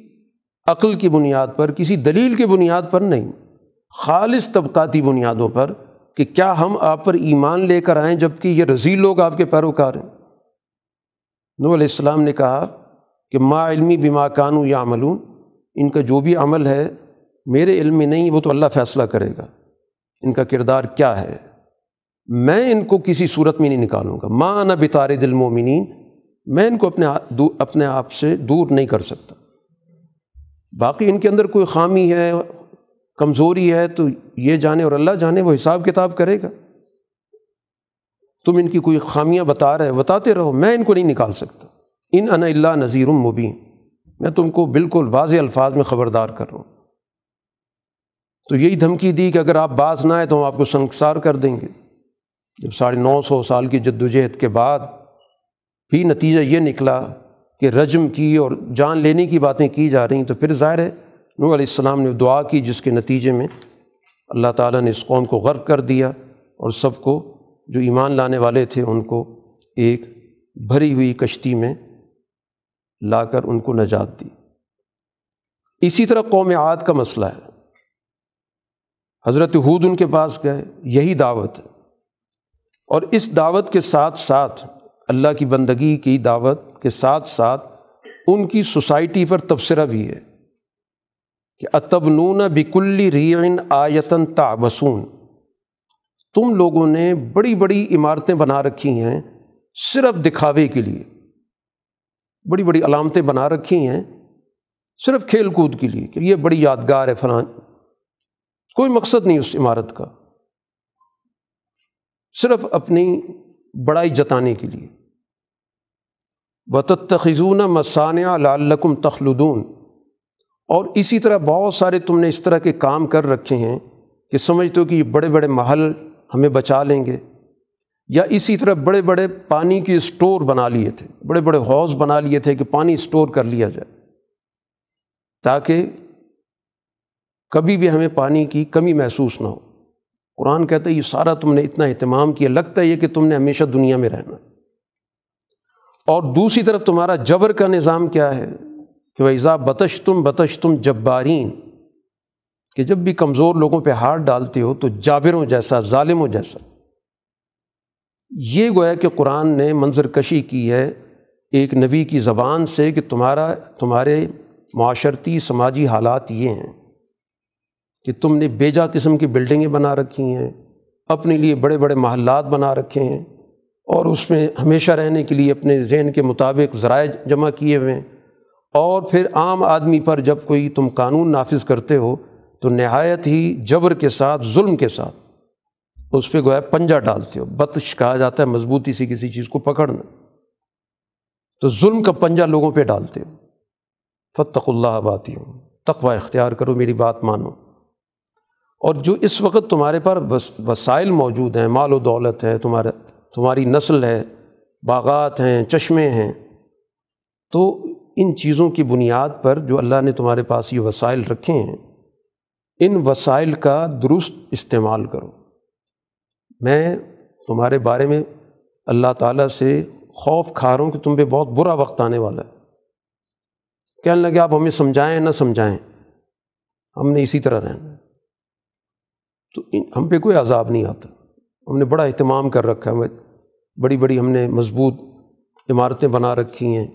عقل کی بنیاد پر، کسی دلیل کی بنیاد پر نہیں۔ خالص طبقاتی بنیادوں پر کہ کیا ہم آپ پر ایمان لے کر آئیں جبکہ یہ رضی لوگ آپ کے پیروکار ہیں۔ نو علیہ السلام نے کہا کہ ما علمی بما کانو یا عملون ان کا جو بھی عمل ہے، میرے علم میں نہیں، وہ تو اللہ فیصلہ کرے گا۔ ان کا کردار کیا ہے؟ میں ان کو کسی صورت میں نہیں نکالوں گا۔ ماں نہ بتار دل مومنین میں ان کو اپنے اپنے آپ سے دور نہیں کر سکتا۔ باقی ان کے اندر کوئی خامی ہے، کمزوری ہے، تو یہ جانے اور اللہ جانے، وہ حساب کتاب کرے گا۔ تم ان کی کوئی خامیاں بتا رہے بتاتے رہو، میں ان کو نہیں نکال سکتا۔ ان ان اللہ نذیر مبین، میں تم کو بالکل واضح الفاظ میں خبردار کر رہا ہوں۔ تو یہی دھمکی دی کہ اگر آپ باز نہ آئے تو ہم آپ کو سنسار کر دیں گے۔ جب ساڑھے نو سو سال کی جد وجہد کے بعد بھی نتیجہ یہ نکلا کہ رجم کی اور جان لینے کی باتیں کی جا رہی ہیں، تو پھر ظاہر ہے نو علیہ السلام نے دعا کی جس کے نتیجے میں اللہ تعالیٰ نے اس قوم کو غرق کر دیا اور سب کو جو ایمان لانے والے تھے ان کو ایک بھری ہوئی کشتی میں لا کر ان کو نجات دی۔ اسی طرح قوم عاد کا مسئلہ ہے۔ حضرت حود ان کے پاس گئے، یہی دعوت۔ ہے اور اس دعوت کے ساتھ ساتھ، اللہ کی بندگی کی دعوت کے ساتھ ساتھ ان کی سوسائٹی پر تبصرہ بھی ہے کہ اتب نون بکلی ریئن آیتن تابسون تم لوگوں نے بڑی بڑی عمارتیں بنا رکھی ہیں صرف دکھاوے کے لیے۔ بڑی بڑی علامتیں بنا رکھی ہیں صرف کھیل کود کے لیے کہ یہ بڑی یادگار ہے فلاں کوئی مقصد نہیں اس عمارت کا۔ صرف اپنی بڑائی جتانے کے لیے۔ بتخذون مسانیہ لعلکم تخلدون۔ اور اسی طرح بہت سارے تم نے اس طرح کے کام کر رکھے ہیں کہ سمجھتے ہو کہ یہ بڑے بڑے محل ہمیں بچا لیں گے۔ یا اسی طرح بڑے بڑے پانی کے اسٹور بنا لیے تھے، بڑے بڑے حوض بنا لیے تھے کہ پانی اسٹور کر لیا جائے، تاکہ کبھی بھی ہمیں پانی کی کمی محسوس نہ ہو۔ قرآن کہتا ہے، یہ سارا تم نے اتنا اہتمام کیا، لگتا ہے یہ کہ تم نے ہمیشہ دنیا میں رہنا۔ اور دوسری طرف تمہارا جبر کا نظام کیا ہے کہ وہ بتش تم بتش تم جبارین کہ جب بھی کمزور لوگوں پہ ہاتھ ڈالتے ہو تو جابروں جیسا، ظالموں جیسا۔ یہ گویا کہ قرآن نے منظر کشی کی ہے ایک نبی کی زبان سے کہ تمہارا، تمہارے معاشرتی سماجی حالات یہ ہیں کہ تم نے بیجا قسم کی بلڈنگیں بنا رکھی ہیں، اپنے لیے بڑے بڑے محلات بنا رکھے ہیں اور اس میں ہمیشہ رہنے کے لیے اپنے ذہن کے مطابق ذرائع جمع کیے ہوئے ہیں۔ اور پھر عام آدمی پر جب کوئی تم قانون نافذ کرتے ہو تو نہایت ہی جبر کے ساتھ، ظلم کے ساتھ۔ اس پہ گویا پنجہ ڈالتے ہو۔ بتش کہا جاتا ہے مضبوطی سے کسی چیز کو پکڑنا۔ تو ظلم کا پنجہ لوگوں پہ ڈالتے ہو۔ فتق اللہ باتی ہوں تقوی اختیار کرو، میری بات مانو۔ اور جو اس وقت تمہارے پر وسائل موجود ہیں، مال و دولت ہے، تمہارے، تمہاری نسل ہے، باغات ہیں، چشمے ہیں، تو ان چیزوں کی بنیاد پر جو اللہ نے تمہارے پاس یہ وسائل رکھے ہیں، ان وسائل کا درست استعمال کرو۔ میں تمہارے بارے میں اللہ تعالیٰ سے خوف کھا رہا ہوں کہ تم پہ بہت برا وقت آنے والا ہے۔ کہنے لگے، آپ ہمیں سمجھائیں نہ سمجھائیں؟ ہم نے اسی طرح رہنا۔ تو ہم پہ کوئی عذاب نہیں آتا۔ ہم نے بڑا اہتمام کر رکھا ہے۔ بڑی بڑی ہم نے مضبوط عمارتیں بنا رکھی ہیں۔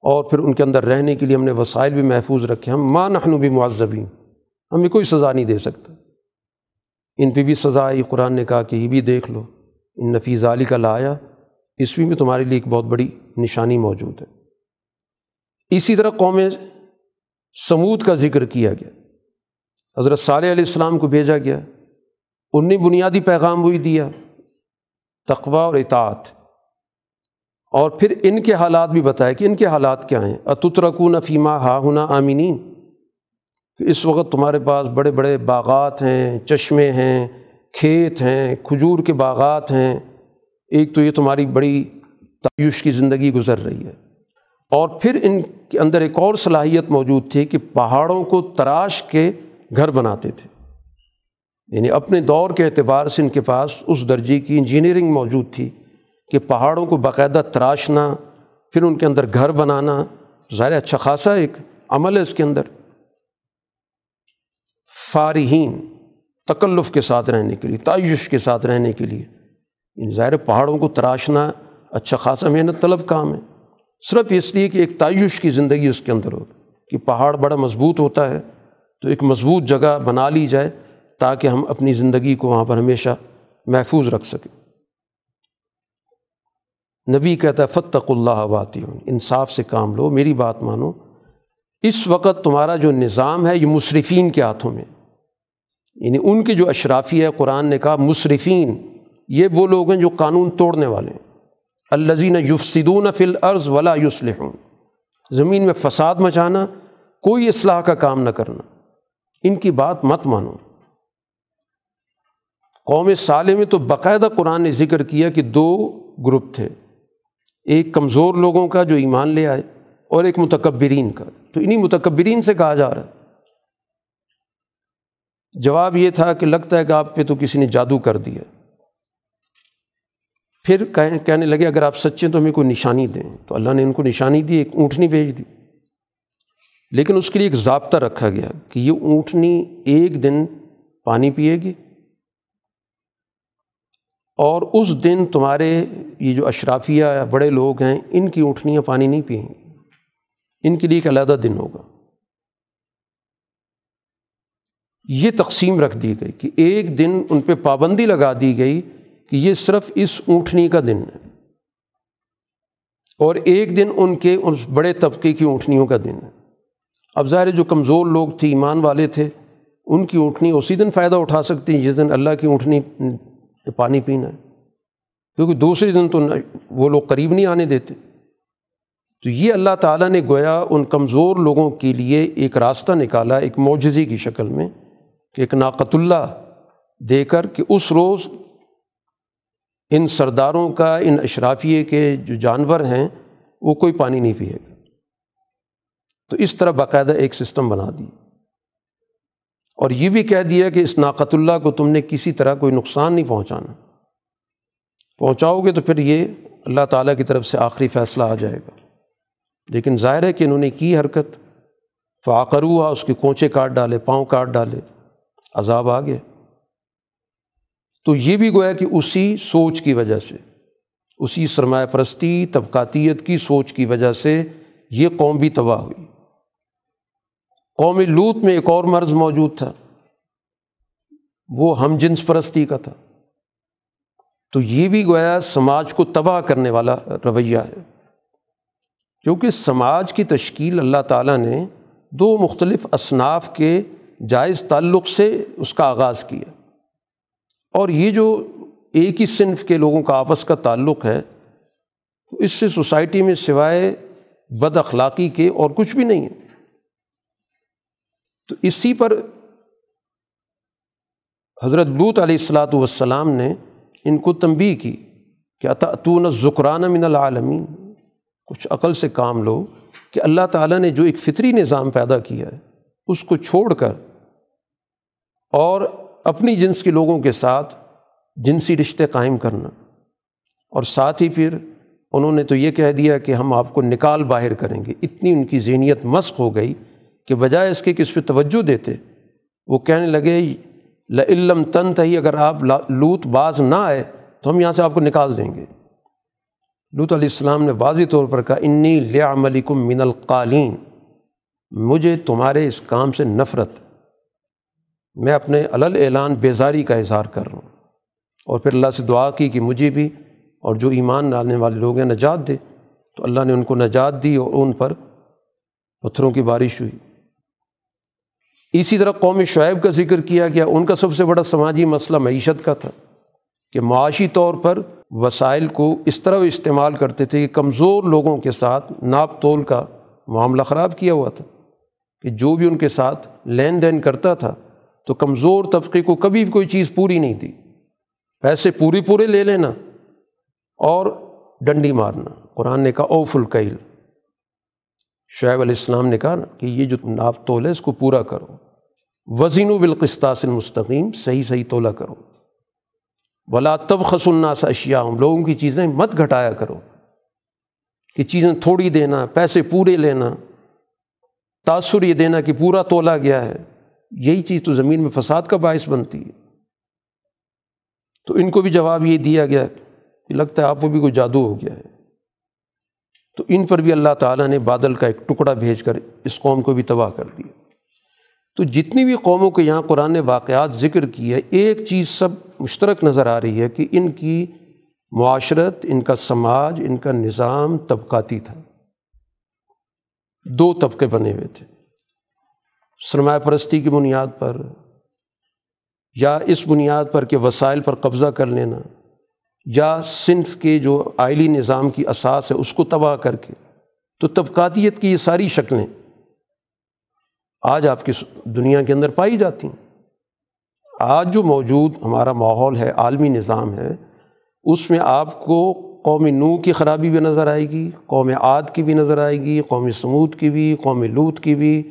اور پھر ان کے اندر رہنے کے لیے ہم نے وسائل بھی محفوظ رکھے۔ ہم ماں نحن بھی معذبین ہمیں کوئی سزا نہیں دے سکتا۔ ان پہ بھی سزا آئی قرآن نے کہا کہ یہ بھی دیکھ لو۔ ان نفیز علی کا لایا اس میں تمہارے لیے ایک بہت بڑی نشانی موجود ہے۔ اسی طرح قوم سمود کا ذکر کیا گیا۔ حضرت صالح علیہ السلام کو بھیجا گیا۔ ان نے بنیادی پیغام وہی دیا، تقوی اور اطاعت۔ اور پھر ان کے حالات بھی بتائے کہ ان کے حالات کیا ہیں۔ اتترکون فیما ہا ہنا آمینین اس وقت تمہارے پاس بڑے بڑے باغات ہیں، چشمے ہیں، کھیت ہیں، کھجور کے باغات ہیں۔ ایک تو یہ تمہاری بڑی تعیش کی زندگی گزر رہی ہے۔ اور پھر ان کے اندر ایک اور صلاحیت موجود تھی کہ پہاڑوں کو تراش کے گھر بناتے تھے۔ یعنی اپنے دور کے اعتبار سے ان کے پاس اس درجے کی انجینئرنگ موجود تھی کہ پہاڑوں کو باقاعدہ تراشنا، پھر ان کے اندر گھر بنانا۔ ظاہر اچھا خاصا ایک عمل ہے اس کے اندر۔ فارحین، تکلف کے ساتھ رہنے کے لیے، تعیش کے ساتھ رہنے کے لیے۔ ان ظاہر پہاڑوں کو تراشنا اچھا خاصا محنت طلب کام ہے۔ صرف اس لیے کہ ایک تعیش کی زندگی اس کے اندر ہو کہ پہاڑ بڑا مضبوط ہوتا ہے، تو ایک مضبوط جگہ بنا لی جائے تاکہ ہم اپنی زندگی کو وہاں پر ہمیشہ محفوظ رکھ سکیں۔ نبی کہتا ہے فتق اللہ واتی انصاف سے کام لو، میری بات مانو۔ اس وقت تمہارا جو نظام ہے، یہ مصرفین کے ہاتھوں میں یعنی ان کی جو اشرافی ہے، قرآن نے کہا، مصرفین، یہ وہ لوگ ہیں جو قانون توڑنے والے ہیں۔ الزین یفسدون فی الارض ولا یصلحون۔ زمین میں فساد مچانا، کوئی اصلاح کا کام نہ کرنا۔ ان کی بات مت مانو۔ قوم صالح میں تو باقاعدہ قرآن نے ذکر کیا کہ دو گروپ تھے۔ ایک کمزور لوگوں کا جو ایمان لے آئے اور ایک متکبرین کا۔ تو انہیں متکبرین سے کہا جا رہا ہے۔ جواب یہ تھا کہ لگتا ہے کہ آپ پہ تو کسی نے جادو کر دیا۔ پھر کہنے لگے، اگر آپ سچے تو ہمیں کوئی نشانی دیں۔ تو اللہ نے ان کو نشانی دی، ایک اونٹنی بھیج دی۔ لیکن اس کے لیے ایک ضابطہ رکھا گیا کہ یہ اونٹنی ایک دن پانی پیے گی اور اس دن تمہارے یہ جو اشرافیہ یا بڑے لوگ ہیں، ان کی اونٹنیاں پانی نہیں پئیں گی۔ ان کے لیے ایک علیحدہ دن ہوگا۔ یہ تقسیم رکھ دی گئی کہ ایک دن ان پہ پابندی لگا دی گئی کہ یہ صرف اس اونٹنی کا دن ہے اور ایک دن ان کے اس بڑے طبقے کی اونٹنیوں کا دن ہے۔ اب ظاہر جو کمزور لوگ تھے، ایمان والے تھے، ان کی اونٹنی اسی دن فائدہ اٹھا سکتی ہیں جس دن اللہ کی اونٹنی پانی پینا ہے۔ کیونکہ دوسرے دن تو وہ لوگ قریب نہیں آنے دیتے۔ تو یہ اللہ تعالیٰ نے گویا ان کمزور لوگوں کے لیے ایک راستہ نکالا، ایک معجزی کی شکل میں۔ کہ ایک ناقت اللہ دے کر کہ اس روز ان سرداروں کا، ان اشرافیے کے جو جانور ہیں، وہ کوئی پانی نہیں پیے گا۔ تو اس طرح باقاعدہ ایک سسٹم بنا دی۔ اور یہ بھی کہہ دیا کہ اس ناقت اللہ کو تم نے کسی طرح کوئی نقصان نہیں پہنچانا۔ پہنچاؤ گے تو پھر یہ اللہ تعالیٰ کی طرف سے آخری فیصلہ آ جائے گا۔ لیکن ظاہر ہے کہ انہوں نے کی حرکت۔ فاقر ہوا اس کے کونچے کاٹ ڈالے، پاؤں کاٹ ڈالے۔ عذاب آ گیا۔ تو یہ بھی گویا کہ اسی سوچ کی وجہ سے، اسی سرمایہ پرستی، طبقاتیت کی سوچ کی وجہ سے یہ قوم بھی تباہ ہوئی۔ قوم لوت میں ایک اور مرض موجود تھا، وہ ہم جنس پرستی کا تھا۔ تو یہ بھی گویا سماج کو تباہ کرنے والا رویہ ہے۔ کیونکہ سماج کی تشکیل اللہ تعالیٰ نے دو مختلف اصناف کے جائز تعلق سے اس کا آغاز کیا۔ اور یہ جو ایک ہی صنف کے لوگوں کا آپس کا تعلق ہے، اس سے سوسائٹی میں سوائے بد اخلاقی کے اور کچھ بھی نہیں ہے۔ تو اسی پر حضرت لوت علیہ السلاۃ والسلام نے ان کو تنبی کی کہ اتون ذکران من العالمین۔ کچھ عقل سے کام لو کہ اللہ تعالیٰ نے جو ایک فطری نظام پیدا کیا ہے، اس کو چھوڑ کر اور اپنی جنس کے لوگوں کے ساتھ جنسی رشتے قائم کرنا۔ اور ساتھ ہی پھر انہوں نے تو یہ کہہ دیا کہ ہم آپ کو نکال باہر کریں گے۔ اتنی ان کی ذہنیت مسق ہو گئی کہ بجائے اس کے کہ اس پہ توجہ دیتے، وہ کہنے لگے لعلم تن تھی اگر آپ لوت باز نہ آئے تو ہم یہاں سے آپ کو نکال دیں گے۔ لط علیہ السلام نے واضح طور پر کہا، انی لیا ملکم من القالین، مجھے تمہارے اس کام سے نفرت میں اپنے علل اعلان بیزاری کا اظہار کر رہا ہوں۔ اور پھر اللہ سے دعا کی کہ مجھے بھی اور جو ایمان ڈالنے والے لوگ ہیں نجات دے۔ تو اللہ نے ان کو نجات دی اور ان پر پتھروں کی بارش ہوئی۔ اسی طرح قوم شعیب کا ذکر کیا گیا۔ ان کا سب سے بڑا سماجی مسئلہ معیشت کا تھا کہ معاشی طور پر وسائل کو اس طرح استعمال کرتے تھے کہ کمزور لوگوں کے ساتھ ناپ تول کا معاملہ خراب کیا ہوا تھا کہ جو بھی ان کے ساتھ لین دین کرتا تھا تو کمزور طبقے کو کبھی بھی کوئی چیز پوری نہیں دی۔ پیسے پوری پورے لے لینا اور ڈنڈی مارنا۔ قرآن نے کہا اوف القیل شعیب علیہ السلام نے کہا نا کہ یہ جو ناپ تول ہے، اس کو پورا کرو۔ وزین و بالقستاس المستقیم، صحیح صحیح تولا کرو۔ بلا تب خس الناس اشیا لوگوں کی چیزیں مت گھٹایا کرو۔ کہ چیزیں تھوڑی دینا، پیسے پورے لینا۔ تاثر یہ دینا کہ پورا تولا گیا ہے۔ یہی چیز تو زمین میں فساد کا باعث بنتی ہے۔ تو ان کو بھی جواب یہ دیا گیا کہ لگتا ہے آپ کو بھی کوئی جادو ہو گیا ہے۔ تو ان پر بھی اللہ تعالیٰ نے بادل کا ایک ٹکڑا بھیج کر اس قوم کو بھی تباہ کر دیا۔ تو جتنی بھی قوموں کے یہاں قرآن نے واقعات ذکر کی ہے، ایک چیز سب مشترک نظر آ رہی ہے کہ ان کی معاشرت، ان کا سماج، ان کا نظام طبقاتی تھا۔ دو طبقے بنے ہوئے تھے۔ سرمایہ پرستی کی بنیاد پر یا اس بنیاد پر کہ وسائل پر قبضہ کر لینا یا صنف کے جو آئلی نظام کی اساس ہے اس کو تباہ کر کے، تو طبقاتیت کی یہ ساری شکلیں آج آپ کی دنیا کے اندر پائی جاتی ہیں۔ آج جو موجود ہمارا ماحول ہے، عالمی نظام ہے، اس میں آپ کو قوم نو کی خرابی بھی نظر آئے گی، قوم عاد کی بھی نظر آئے گی، قوم سمود کی بھی، قوم لوت کی بھی۔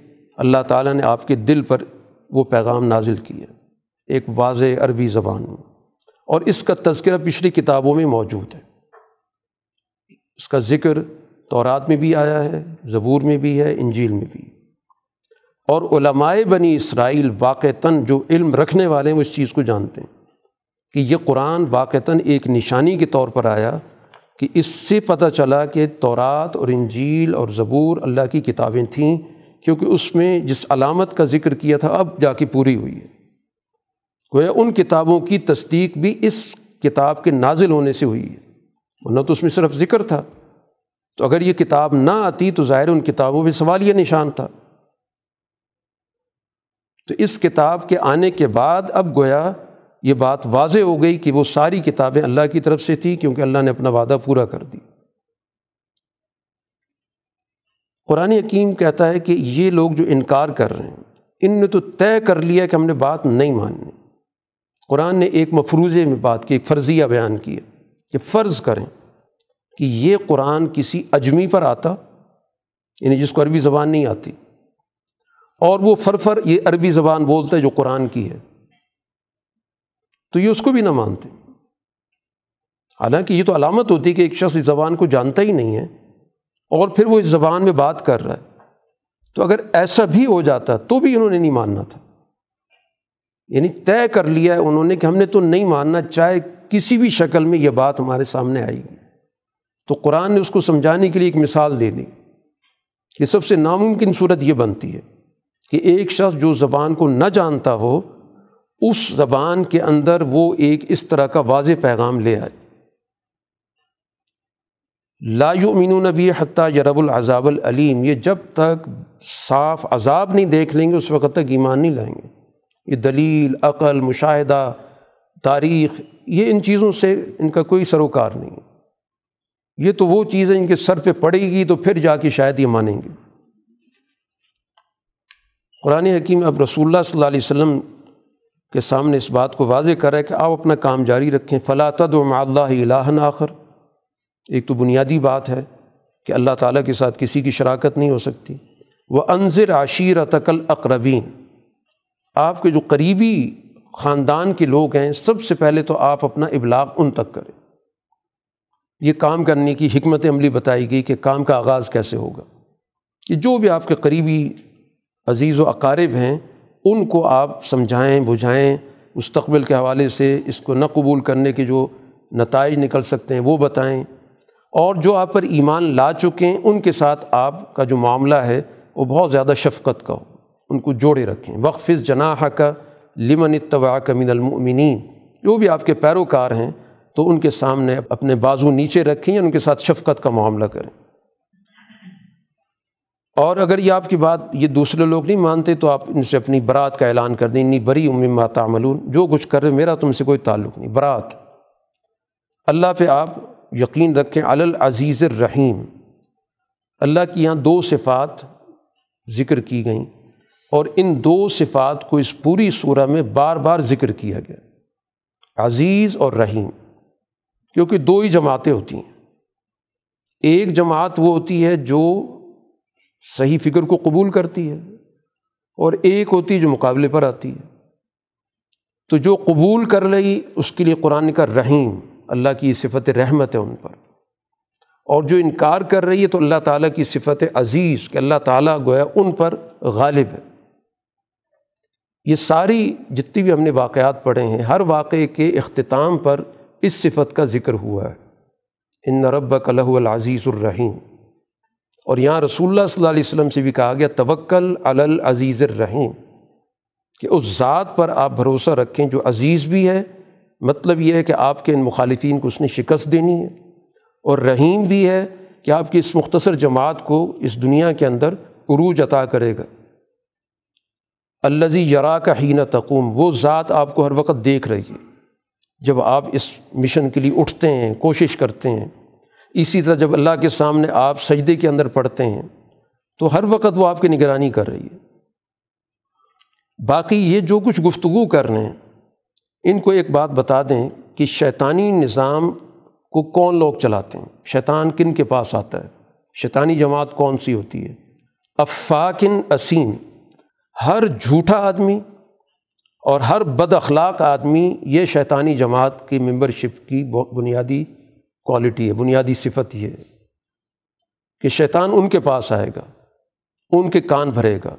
اللہ تعالیٰ اللہ تعالیٰ نے آپ کے دل پر وہ پیغام نازل کیا۔ ایک واضح عربی زبان۔ میں اور اس کا تذکرہ پچھلی کتابوں میں موجود ہے۔ اس کا ذکر تورات میں بھی آیا ہے، زبور میں بھی ہے، انجیل میں بھی۔ اور علماء بنی اسرائیل واقعتاً جو علم رکھنے والے ہیں، وہ اس چیز کو جانتے ہیں کہ یہ قرآن واقعتاً ایک نشانی کے طور پر آیا کہ اس سے پتہ چلا کہ تورات اور انجیل اور زبور اللہ کی کتابیں تھیں۔ کیونکہ اس میں جس علامت کا ذکر کیا تھا اب جا کے پوری ہوئی ہے۔ گویا ان کتابوں کی تصدیق بھی اس کتاب کے نازل ہونے سے ہوئی ہے۔ ورنہ تو اس میں صرف ذکر تھا۔ تو اگر یہ کتاب نہ آتی تو ظاہر ان کتابوں میں سوال یہ نشان تھا۔ تو اس کتاب کے آنے کے بعد اب گویا یہ بات واضح ہو گئی کہ وہ ساری کتابیں اللہ کی طرف سے تھیں کیونکہ اللہ نے اپنا وعدہ پورا کر دی۔ قرآن حکیم کہتا ہے کہ یہ لوگ جو انکار کر رہے ہیں، ان نے تو طے کر لیا کہ ہم نے بات نہیں ماننی۔ قرآن نے ایک مفروضے میں بات کی، ایک فرضیہ بیان کیا کہ فرض کریں کہ یہ قرآن کسی اجمی پر آتا یعنی جس کو عربی زبان نہیں آتی، اور وہ فرفر، یہ عربی زبان بولتا ہے جو قرآن کی ہے۔ تو یہ اس کو بھی نہ مانتے۔ حالانکہ یہ تو علامت ہوتی ہے کہ ایک شخص اس زبان کو جانتا ہی نہیں ہے۔ اور پھر وہ اس زبان میں بات کر رہا ہے۔ تو اگر ایسا بھی ہو جاتا تو بھی انہوں نے نہیں ماننا تھا۔ یعنی طے کر لیا ہے انہوں نے کہ ہم نے تو نہیں ماننا، چاہے کسی بھی شکل میں یہ بات ہمارے سامنے آئی۔ گی تو قرآن نے اس کو سمجھانے کے لیے ایک مثال دے دی کہ سب سے ناممکن صورت یہ بنتی ہے کہ ایک شخص جو زبان کو نہ جانتا ہو، اس زبان کے اندر وہ ایک اس طرح کا واضح پیغام لے آئے۔ لا یؤمنون نبی حتیٰ یرب العذاب العلیم یہ جب تک صاف عذاب نہیں دیکھ لیں گے، اس وقت تک ایمان نہیں لائیں گے۔ یہ دلیل، عقل، مشاہدہ، تاریخ، یہ ان چیزوں سے ان کا کوئی سروکار نہیں۔ یہ تو وہ چیزیں ان کے سر پہ پڑے گی تو پھر جا کے شاید یہ مانیں گے۔ قرآن حکیم اب رسول اللہ صلی اللہ علیہ وسلم کے سامنے اس بات کو واضح کر ہے کہ آپ اپنا کام جاری رکھیں۔ فلاطد و اللہ الہ آخر۔ ایک تو بنیادی بات ہے کہ اللہ تعالیٰ کے ساتھ کسی کی شراکت نہیں ہو سکتی۔ وہ انضر عشیر تقل اقربین آپ کے جو قریبی خاندان کے لوگ ہیں، سب سے پہلے تو آپ اپنا ابلاغ ان تک کریں۔ یہ کام کرنے کی حکمت عملی بتائی گئی کہ کام کا آغاز کیسے ہوگا۔ کہ جو بھی آپ کے قریبی عزیز و اقارب ہیں، ان کو آپ سمجھائیں، بجھائیں۔ مستقبل کے حوالے سے اس کو نہ قبول کرنے کے جو نتائج نکل سکتے ہیں، وہ بتائیں۔ اور جو آپ پر ایمان لا چکے ہیں، ان کے ساتھ آپ کا جو معاملہ ہے، وہ بہت زیادہ شفقت کا ہو۔ ان کو جوڑے رکھیں۔ وقف جناح کا لمن اتباع کا من المؤمنین جو بھی آپ کے پیروکار ہیں، تو ان کے سامنے اپنے بازو نیچے رکھیں یا ان کے ساتھ شفقت کا معاملہ کریں۔ اور اگر یہ آپ کی بات یہ دوسرے لوگ نہیں مانتے، تو آپ ان سے اپنی برات کا اعلان کر دیں۔ انی بری اما تعملون۔ جو کچھ کر رہے میرا تم سے کوئی تعلق نہیں۔ برات۔ اللہ پہ آپ یقین رکھیں العزیز الرحیم۔ اللہ کی یہاں دو صفات ذکر کی گئیں اور ان دو صفات کو اس پوری صورہ میں بار بار ذکر کیا گیا۔ عزیز اور رحیم، کیونکہ دو ہی جماعتیں ہوتی ہیں۔ ایک جماعت وہ ہوتی ہے جو صحیح فکر کو قبول کرتی ہے اور ایک ہوتی ہے جو مقابلے پر آتی ہے۔ تو جو قبول کر رہی اس کے لیے قرآن کا رحیم۔ اللہ کی صفت رحمت ہے ان پر۔ اور جو انکار کر رہی ہے تو اللہ تعالیٰ کی صفت عزیز کہ اللہ تعالیٰ گویا ان پر غالب ہے۔ یہ ساری جتنی بھی ہم نے واقعات پڑھے ہیں، ہر واقعے کے اختتام پر اس صفت کا ذکر ہوا ہے۔ ان رب کلہ العزیز الرحیم۔ اور یہاں رسول اللہ صلی اللہ علیہ وسلم سے بھی کہا گیا، توکل العزیز الرحیم۔ کہ اس ذات پر آپ بھروسہ رکھیں، جو عزیز بھی ہے مطلب یہ ہے کہ آپ کے ان مخالفین کو اس نے شکست دینی ہے اور رحیم بھی ہے کہ آپ کی اس مختصر جماعت کو اس دنیا کے اندر عروج عطا کرے گا۔ الزی یرا کا ہینہ تقوم، وہ ذات آپ کو ہر وقت دیکھ رہی ہے۔ جب آپ اس مشن کے لیے اٹھتے ہیں، کوشش کرتے ہیں، اسی طرح جب اللہ کے سامنے آپ سجدے کے اندر پڑھتے ہیں، تو ہر وقت وہ آپ کی نگرانی کر رہی ہے۔ باقی یہ جو کچھ گفتگو کر رہے ہیں ان کو ایک بات بتا دیں کہ شیطانی نظام کو کون لوگ چلاتے ہیں؟ شیطان کن کے پاس آتا ہے؟ شیطانی جماعت کون سی ہوتی ہے؟ افاقن اسین، ہر جھوٹا آدمی اور ہر بد اخلاق آدمی، یہ شیطانی جماعت کی ممبر شپ کی بنیادی کوالٹی ہے، بنیادی صفت یہ ہے کہ شیطان ان کے پاس آئے گا، ان کے کان بھرے گا۔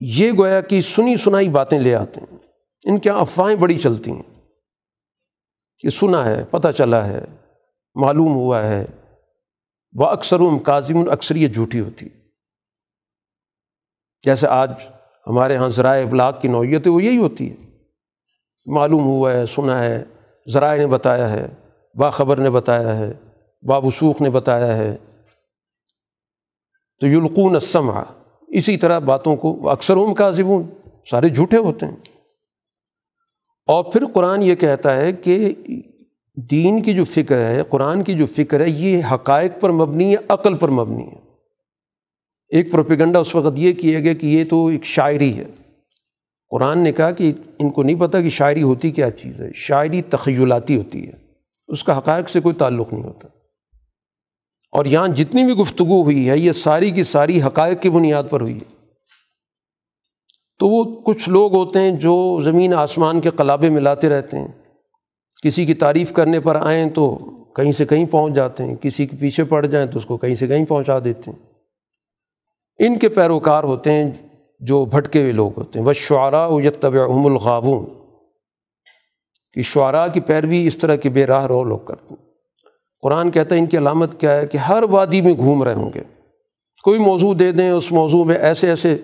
یہ گویا کہ سنی سنائی باتیں لے آتے ہیں۔ ان کے افواہیں بڑی چلتی ہیں۔ کہ سنا ہے، پتہ چلا ہے، معلوم ہوا ہے۔ وہ اکثر و کاظم اکثریت جھوٹی ہوتی جیسے آج ہمارے یہاں ذرائع ابلاغ کی نوعیت ہے وہ یہی ہوتی ہے معلوم ہوا ہے، سنا ہے، ذرائع نے بتایا ہے، باخبر نے بتایا ہے بابسوخ نے بتایا ہے۔ تو یلقون السمع، اسی طرح باتوں کو اکثر ام کاذبون، سارے جھوٹے ہوتے ہیں۔ اور پھر قرآن یہ کہتا ہے کہ دین کی جو فکر ہے، قرآن کی جو فکر ہے، یہ حقائق پر مبنی ہے، عقل پر مبنی ہے۔ ایک پروپیگنڈا اس وقت یہ کیا گیا کہ یہ تو ایک شاعری ہے۔ قرآن نے کہا کہ ان کو نہیں پتہ کہ شاعری ہوتی کیا چیز ہے۔ شاعری تخیلاتی ہوتی ہے۔ اس کا حقائق سے کوئی تعلق نہیں ہوتا۔ اور یہاں جتنی بھی گفتگو ہوئی ہے، یہ ساری کی ساری حقائق کی بنیاد پر ہوئی ہے۔ تو وہ کچھ لوگ ہوتے ہیں جو زمین آسمان کے قلابے ملاتے رہتے ہیں۔ کسی کی تعریف کرنے پر آئیں تو کہیں سے کہیں پہنچ جاتے ہیں، کسی کے پیچھے پڑ جائیں تو اس کو کہیں سے کہیں پہنچا دیتے ہیں۔ ان کے پیروکار ہوتے ہیں جو بھٹکے ہوئے لوگ ہوتے ہیں۔ وہ شعراء یتب الغابون۔ کہ شعراء کی پیروی اس طرح کے بے راہ رو لوگ کرتے ہیں۔ قرآن کہتا ہے ان کی علامت کیا ہے کہ ہر وادی میں گھوم رہے ہوں گے۔ کوئی موضوع دے دیں، اس موضوع میں ایسے ایسے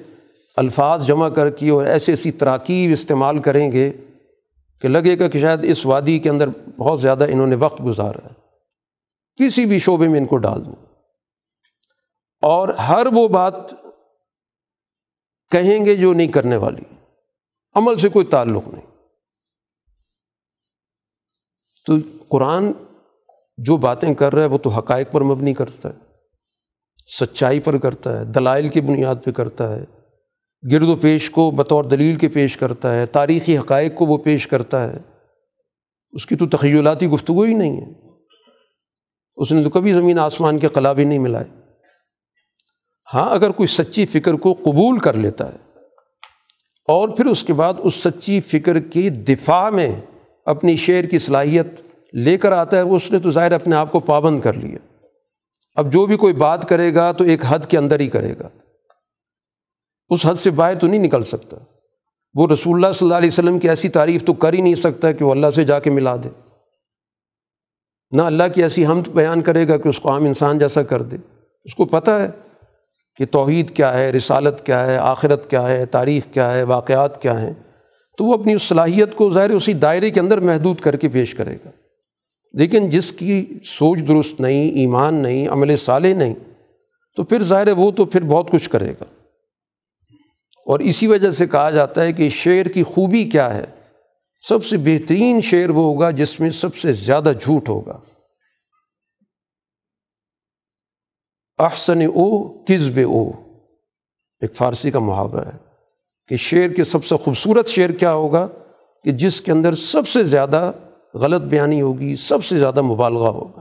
الفاظ جمع کر کے اور ایسی ایسی تراکیب استعمال کریں گے کہ لگے گا کہ شاید اس وادی کے اندر بہت زیادہ انہوں نے وقت گزارا ہے۔ کسی بھی شعبے میں ان کو ڈال دیں اور ہر وہ بات کہیں گے جو نہیں کرنے والی۔ عمل سے کوئی تعلق نہیں۔ تو قرآن جو باتیں کر رہا ہے وہ تو حقائق پر مبنی کرتا ہے۔ سچائی پر کرتا ہے۔ دلائل کی بنیاد پہ کرتا ہے۔ گرد و پیش کو بطور دلیل کے پیش کرتا ہے، تاریخی حقائق کو وہ پیش کرتا ہے۔ اس کی تو تخیلاتی گفتگو ہی نہیں ہے۔ اس نے تو کبھی زمین آسمان کے قلابی نہیں ملائے۔ ہاں اگر کوئی سچی فکر کو قبول کر لیتا ہے اور پھر اس کے بعد اس سچی فکر کی دفاع میں اپنی شعر کی صلاحیت لے کر آتا ہے اس نے تو ظاہر اپنے آپ کو پابند کر لیا۔ اب جو بھی کوئی بات کرے گا تو ایک حد کے اندر ہی کرے گا۔ اس حد سے باہر تو نہیں نکل سکتا۔ وہ رسول اللہ صلی اللہ علیہ وسلم کی ایسی تعریف تو کر ہی نہیں سکتا کہ وہ اللہ سے جا کے ملا دے۔ نہ اللہ کی ایسی حمد بیان کرے گا کہ اس کو عام انسان جیسا کر دے۔ اس کو پتہ ہے کہ توحید کیا ہے، رسالت کیا ہے، آخرت کیا ہے، تاریخ کیا ہے، واقعات کیا ہیں۔ تو وہ اپنی اس صلاحیت کو ظاہر اسی دائرے کے اندر محدود کر کے پیش کرے گا۔ لیکن جس کی سوچ درست نہیں، ایمان نہیں، عمل صالح نہیں، تو پھر ظاہر وہ تو پھر بہت کچھ کرے گا۔ اور اسی وجہ سے کہا جاتا ہے کہ شعر کی خوبی کیا ہے؟ سب سے بہترین شعر وہ ہوگا جس میں سب سے زیادہ جھوٹ ہوگا۔ احسن او کزب او۔ ایک فارسی کا محاورہ ہے کہ شعر کے سب سے خوبصورت شعر کیا ہوگا کہ جس کے اندر سب سے زیادہ غلط بیانی ہوگی، سب سے زیادہ مبالغہ ہوگا۔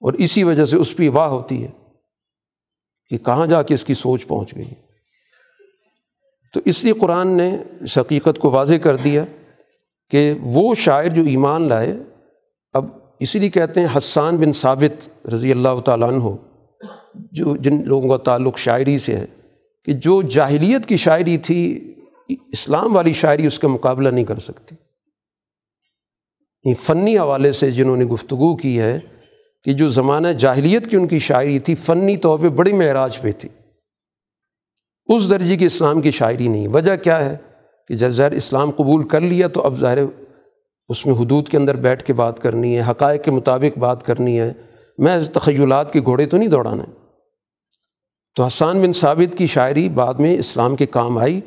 اور اسی وجہ سے اس پہ واہ ہوتی ہے کہ کہاں جا کے اس کی سوچ پہنچ گئی۔ تو اس لیے قرآن نے اس حقیقت کو واضح کر دیا کہ وہ شاعر جو ایمان لائے، اب اسی لیے کہتے ہیں حسان بن ثابت رضی اللہ تعالیٰ عنہ، جو جن لوگوں کا تعلق شاعری سے ہے، کہ جو جاہلیت کی شاعری تھی، اسلام والی شاعری اس کا مقابلہ نہیں کر سکتی۔ فنی حوالے سے جنہوں نے گفتگو کی ہے، کہ جو زمانہ جاہلیت کی ان کی شاعری تھی، فنی طور پہ بڑی معراج پہ تھی۔ اس درجے کی اسلام کی شاعری نہیں۔ وجہ کیا ہے کہ جب ظاہر اسلام قبول کر لیا تو اب ظاہر اس میں حدود کے اندر بیٹھ کے بات کرنی ہے، حقائق کے مطابق بات کرنی ہے۔ میں تخیلات کے گھوڑے تو نہیں دوڑانا تو حسان بن ثابت کی شاعری بعد میں اسلام کے کام آئی۔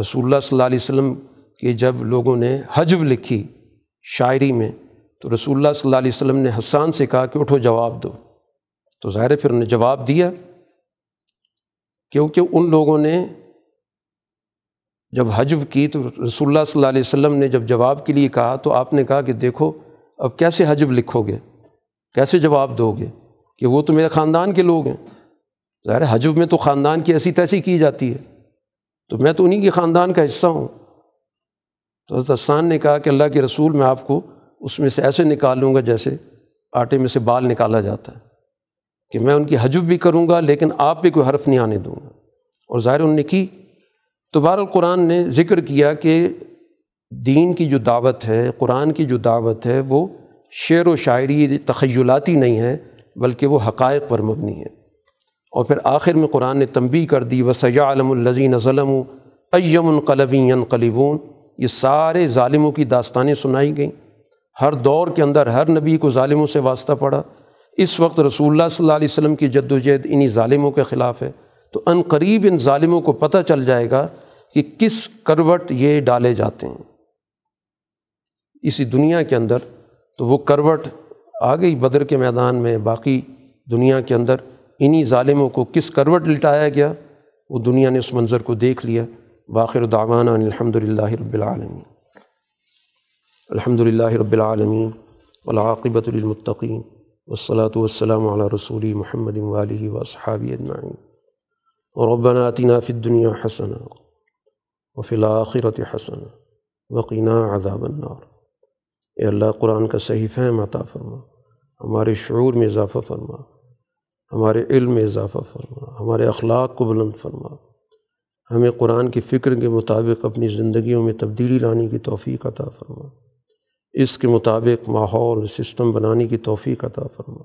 رسول اللہ صلی اللہ علیہ وسلم کے جب لوگوں نے حجب لکھی شاعری میں، تو رسول اللہ صلی اللہ علیہ وسلم نے حسان سے کہا کہ اٹھو جواب دو۔ تو ظاہر پھر انہوں نے جواب دیا۔ کیونکہ ان لوگوں نے جب حجب کی تو رسول اللہ صلی اللہ علیہ وسلم نے جب جواب کے لیے کہا تو آپ نے کہا کہ دیکھو، اب کیسے حجب لکھو گے؟ کیسے جواب دو گے کہ وہ تو میرے خاندان کے لوگ ہیں؟ ظاہر حجب میں تو خاندان کی ایسی تیسی کی جاتی ہے۔ تو میں تو انہیں کے خاندان کا حصہ ہوں۔ تو حضرت حسان نے کہا کہ اللہ کے رسول میں آپ کو اس میں سے ایسے نکال لوں گا جیسے آٹے میں سے بال نکالا جاتا ہے۔ کہ میں ان کی حجب بھی کروں گا، لیکن آپ پہ کوئی حرف نہیں آنے دوں گا۔ اور ظاہر ان نے کی۔ تو بہر القرآن نے ذکر کیا کہ دین کی جو دعوت ہے، قرآن کی جو دعوت ہے، وہ شعر و شاعری تخیلاتی نہیں ہیں بلکہ وہ حقائق پر مبنی ہیں اور پھر آخر میں قرآن نے تنبی کر دی و سجا علم الزین ظلم ایم القلبی قلیبون یہ سارے ظالموں کی داستانیں سنائی گئیں۔ ہر دور کے اندر ہر نبی کو ظالموں سے واسطہ پڑا۔ اس وقت رسول اللہ صلی اللہ علیہ وسلم کی جد و جہد انہی ظالموں کے خلاف ہے، تو ان قریب ان ظالموں کو پتہ چل جائے گا کہ کس کروٹ یہ ڈالے جاتے ہیں۔ اسی دنیا کے اندر تو وہ کروٹ آ گئی بدر کے میدان میں، باقی دنیا کے اندر انہی ظالموں کو کس کروٹ لٹایا گیا، وہ دنیا نے اس منظر کو دیکھ لیا۔ باخر دعوانا الحمد للہ رب العالمین۔ الحمد للہ رب العالمین والعاقبۃ للمتقین۔ والصلاة والسلام علی رسول محمد والی و صحابی اجمعین ربنا آتنا فی الدنیا حسنا وفی الآخرت حسنا وقینا عذاب النار. اے اللہ قرآن کا صحیح فہم عطا فرما، ہمارے شعور میں اضافہ فرما، ہمارے علم میں اضافہ فرما، ہمارے اخلاق کو بلند فرما، ہمیں قرآن کی فکر کے مطابق اپنی زندگیوں میں تبدیلی لانے کی توفیق عطا فرما۔ اس کے مطابق ماحول سسٹم بنانے کی توفیق عطا فرما۔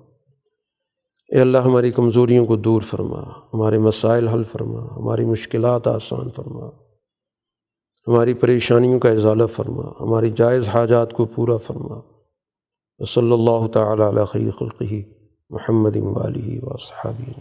اے اللہ، ہماری کمزوریوں کو دور فرما، ہمارے مسائل حل فرما، ہماری مشکلات آسان فرما۔ ہماری پریشانیوں کا اضالہ فرما، ہماری جائز حاجات کو پورا فرما۔ صلی اللہ تعالیٰ علیہ خلقی محمد والی و صحابی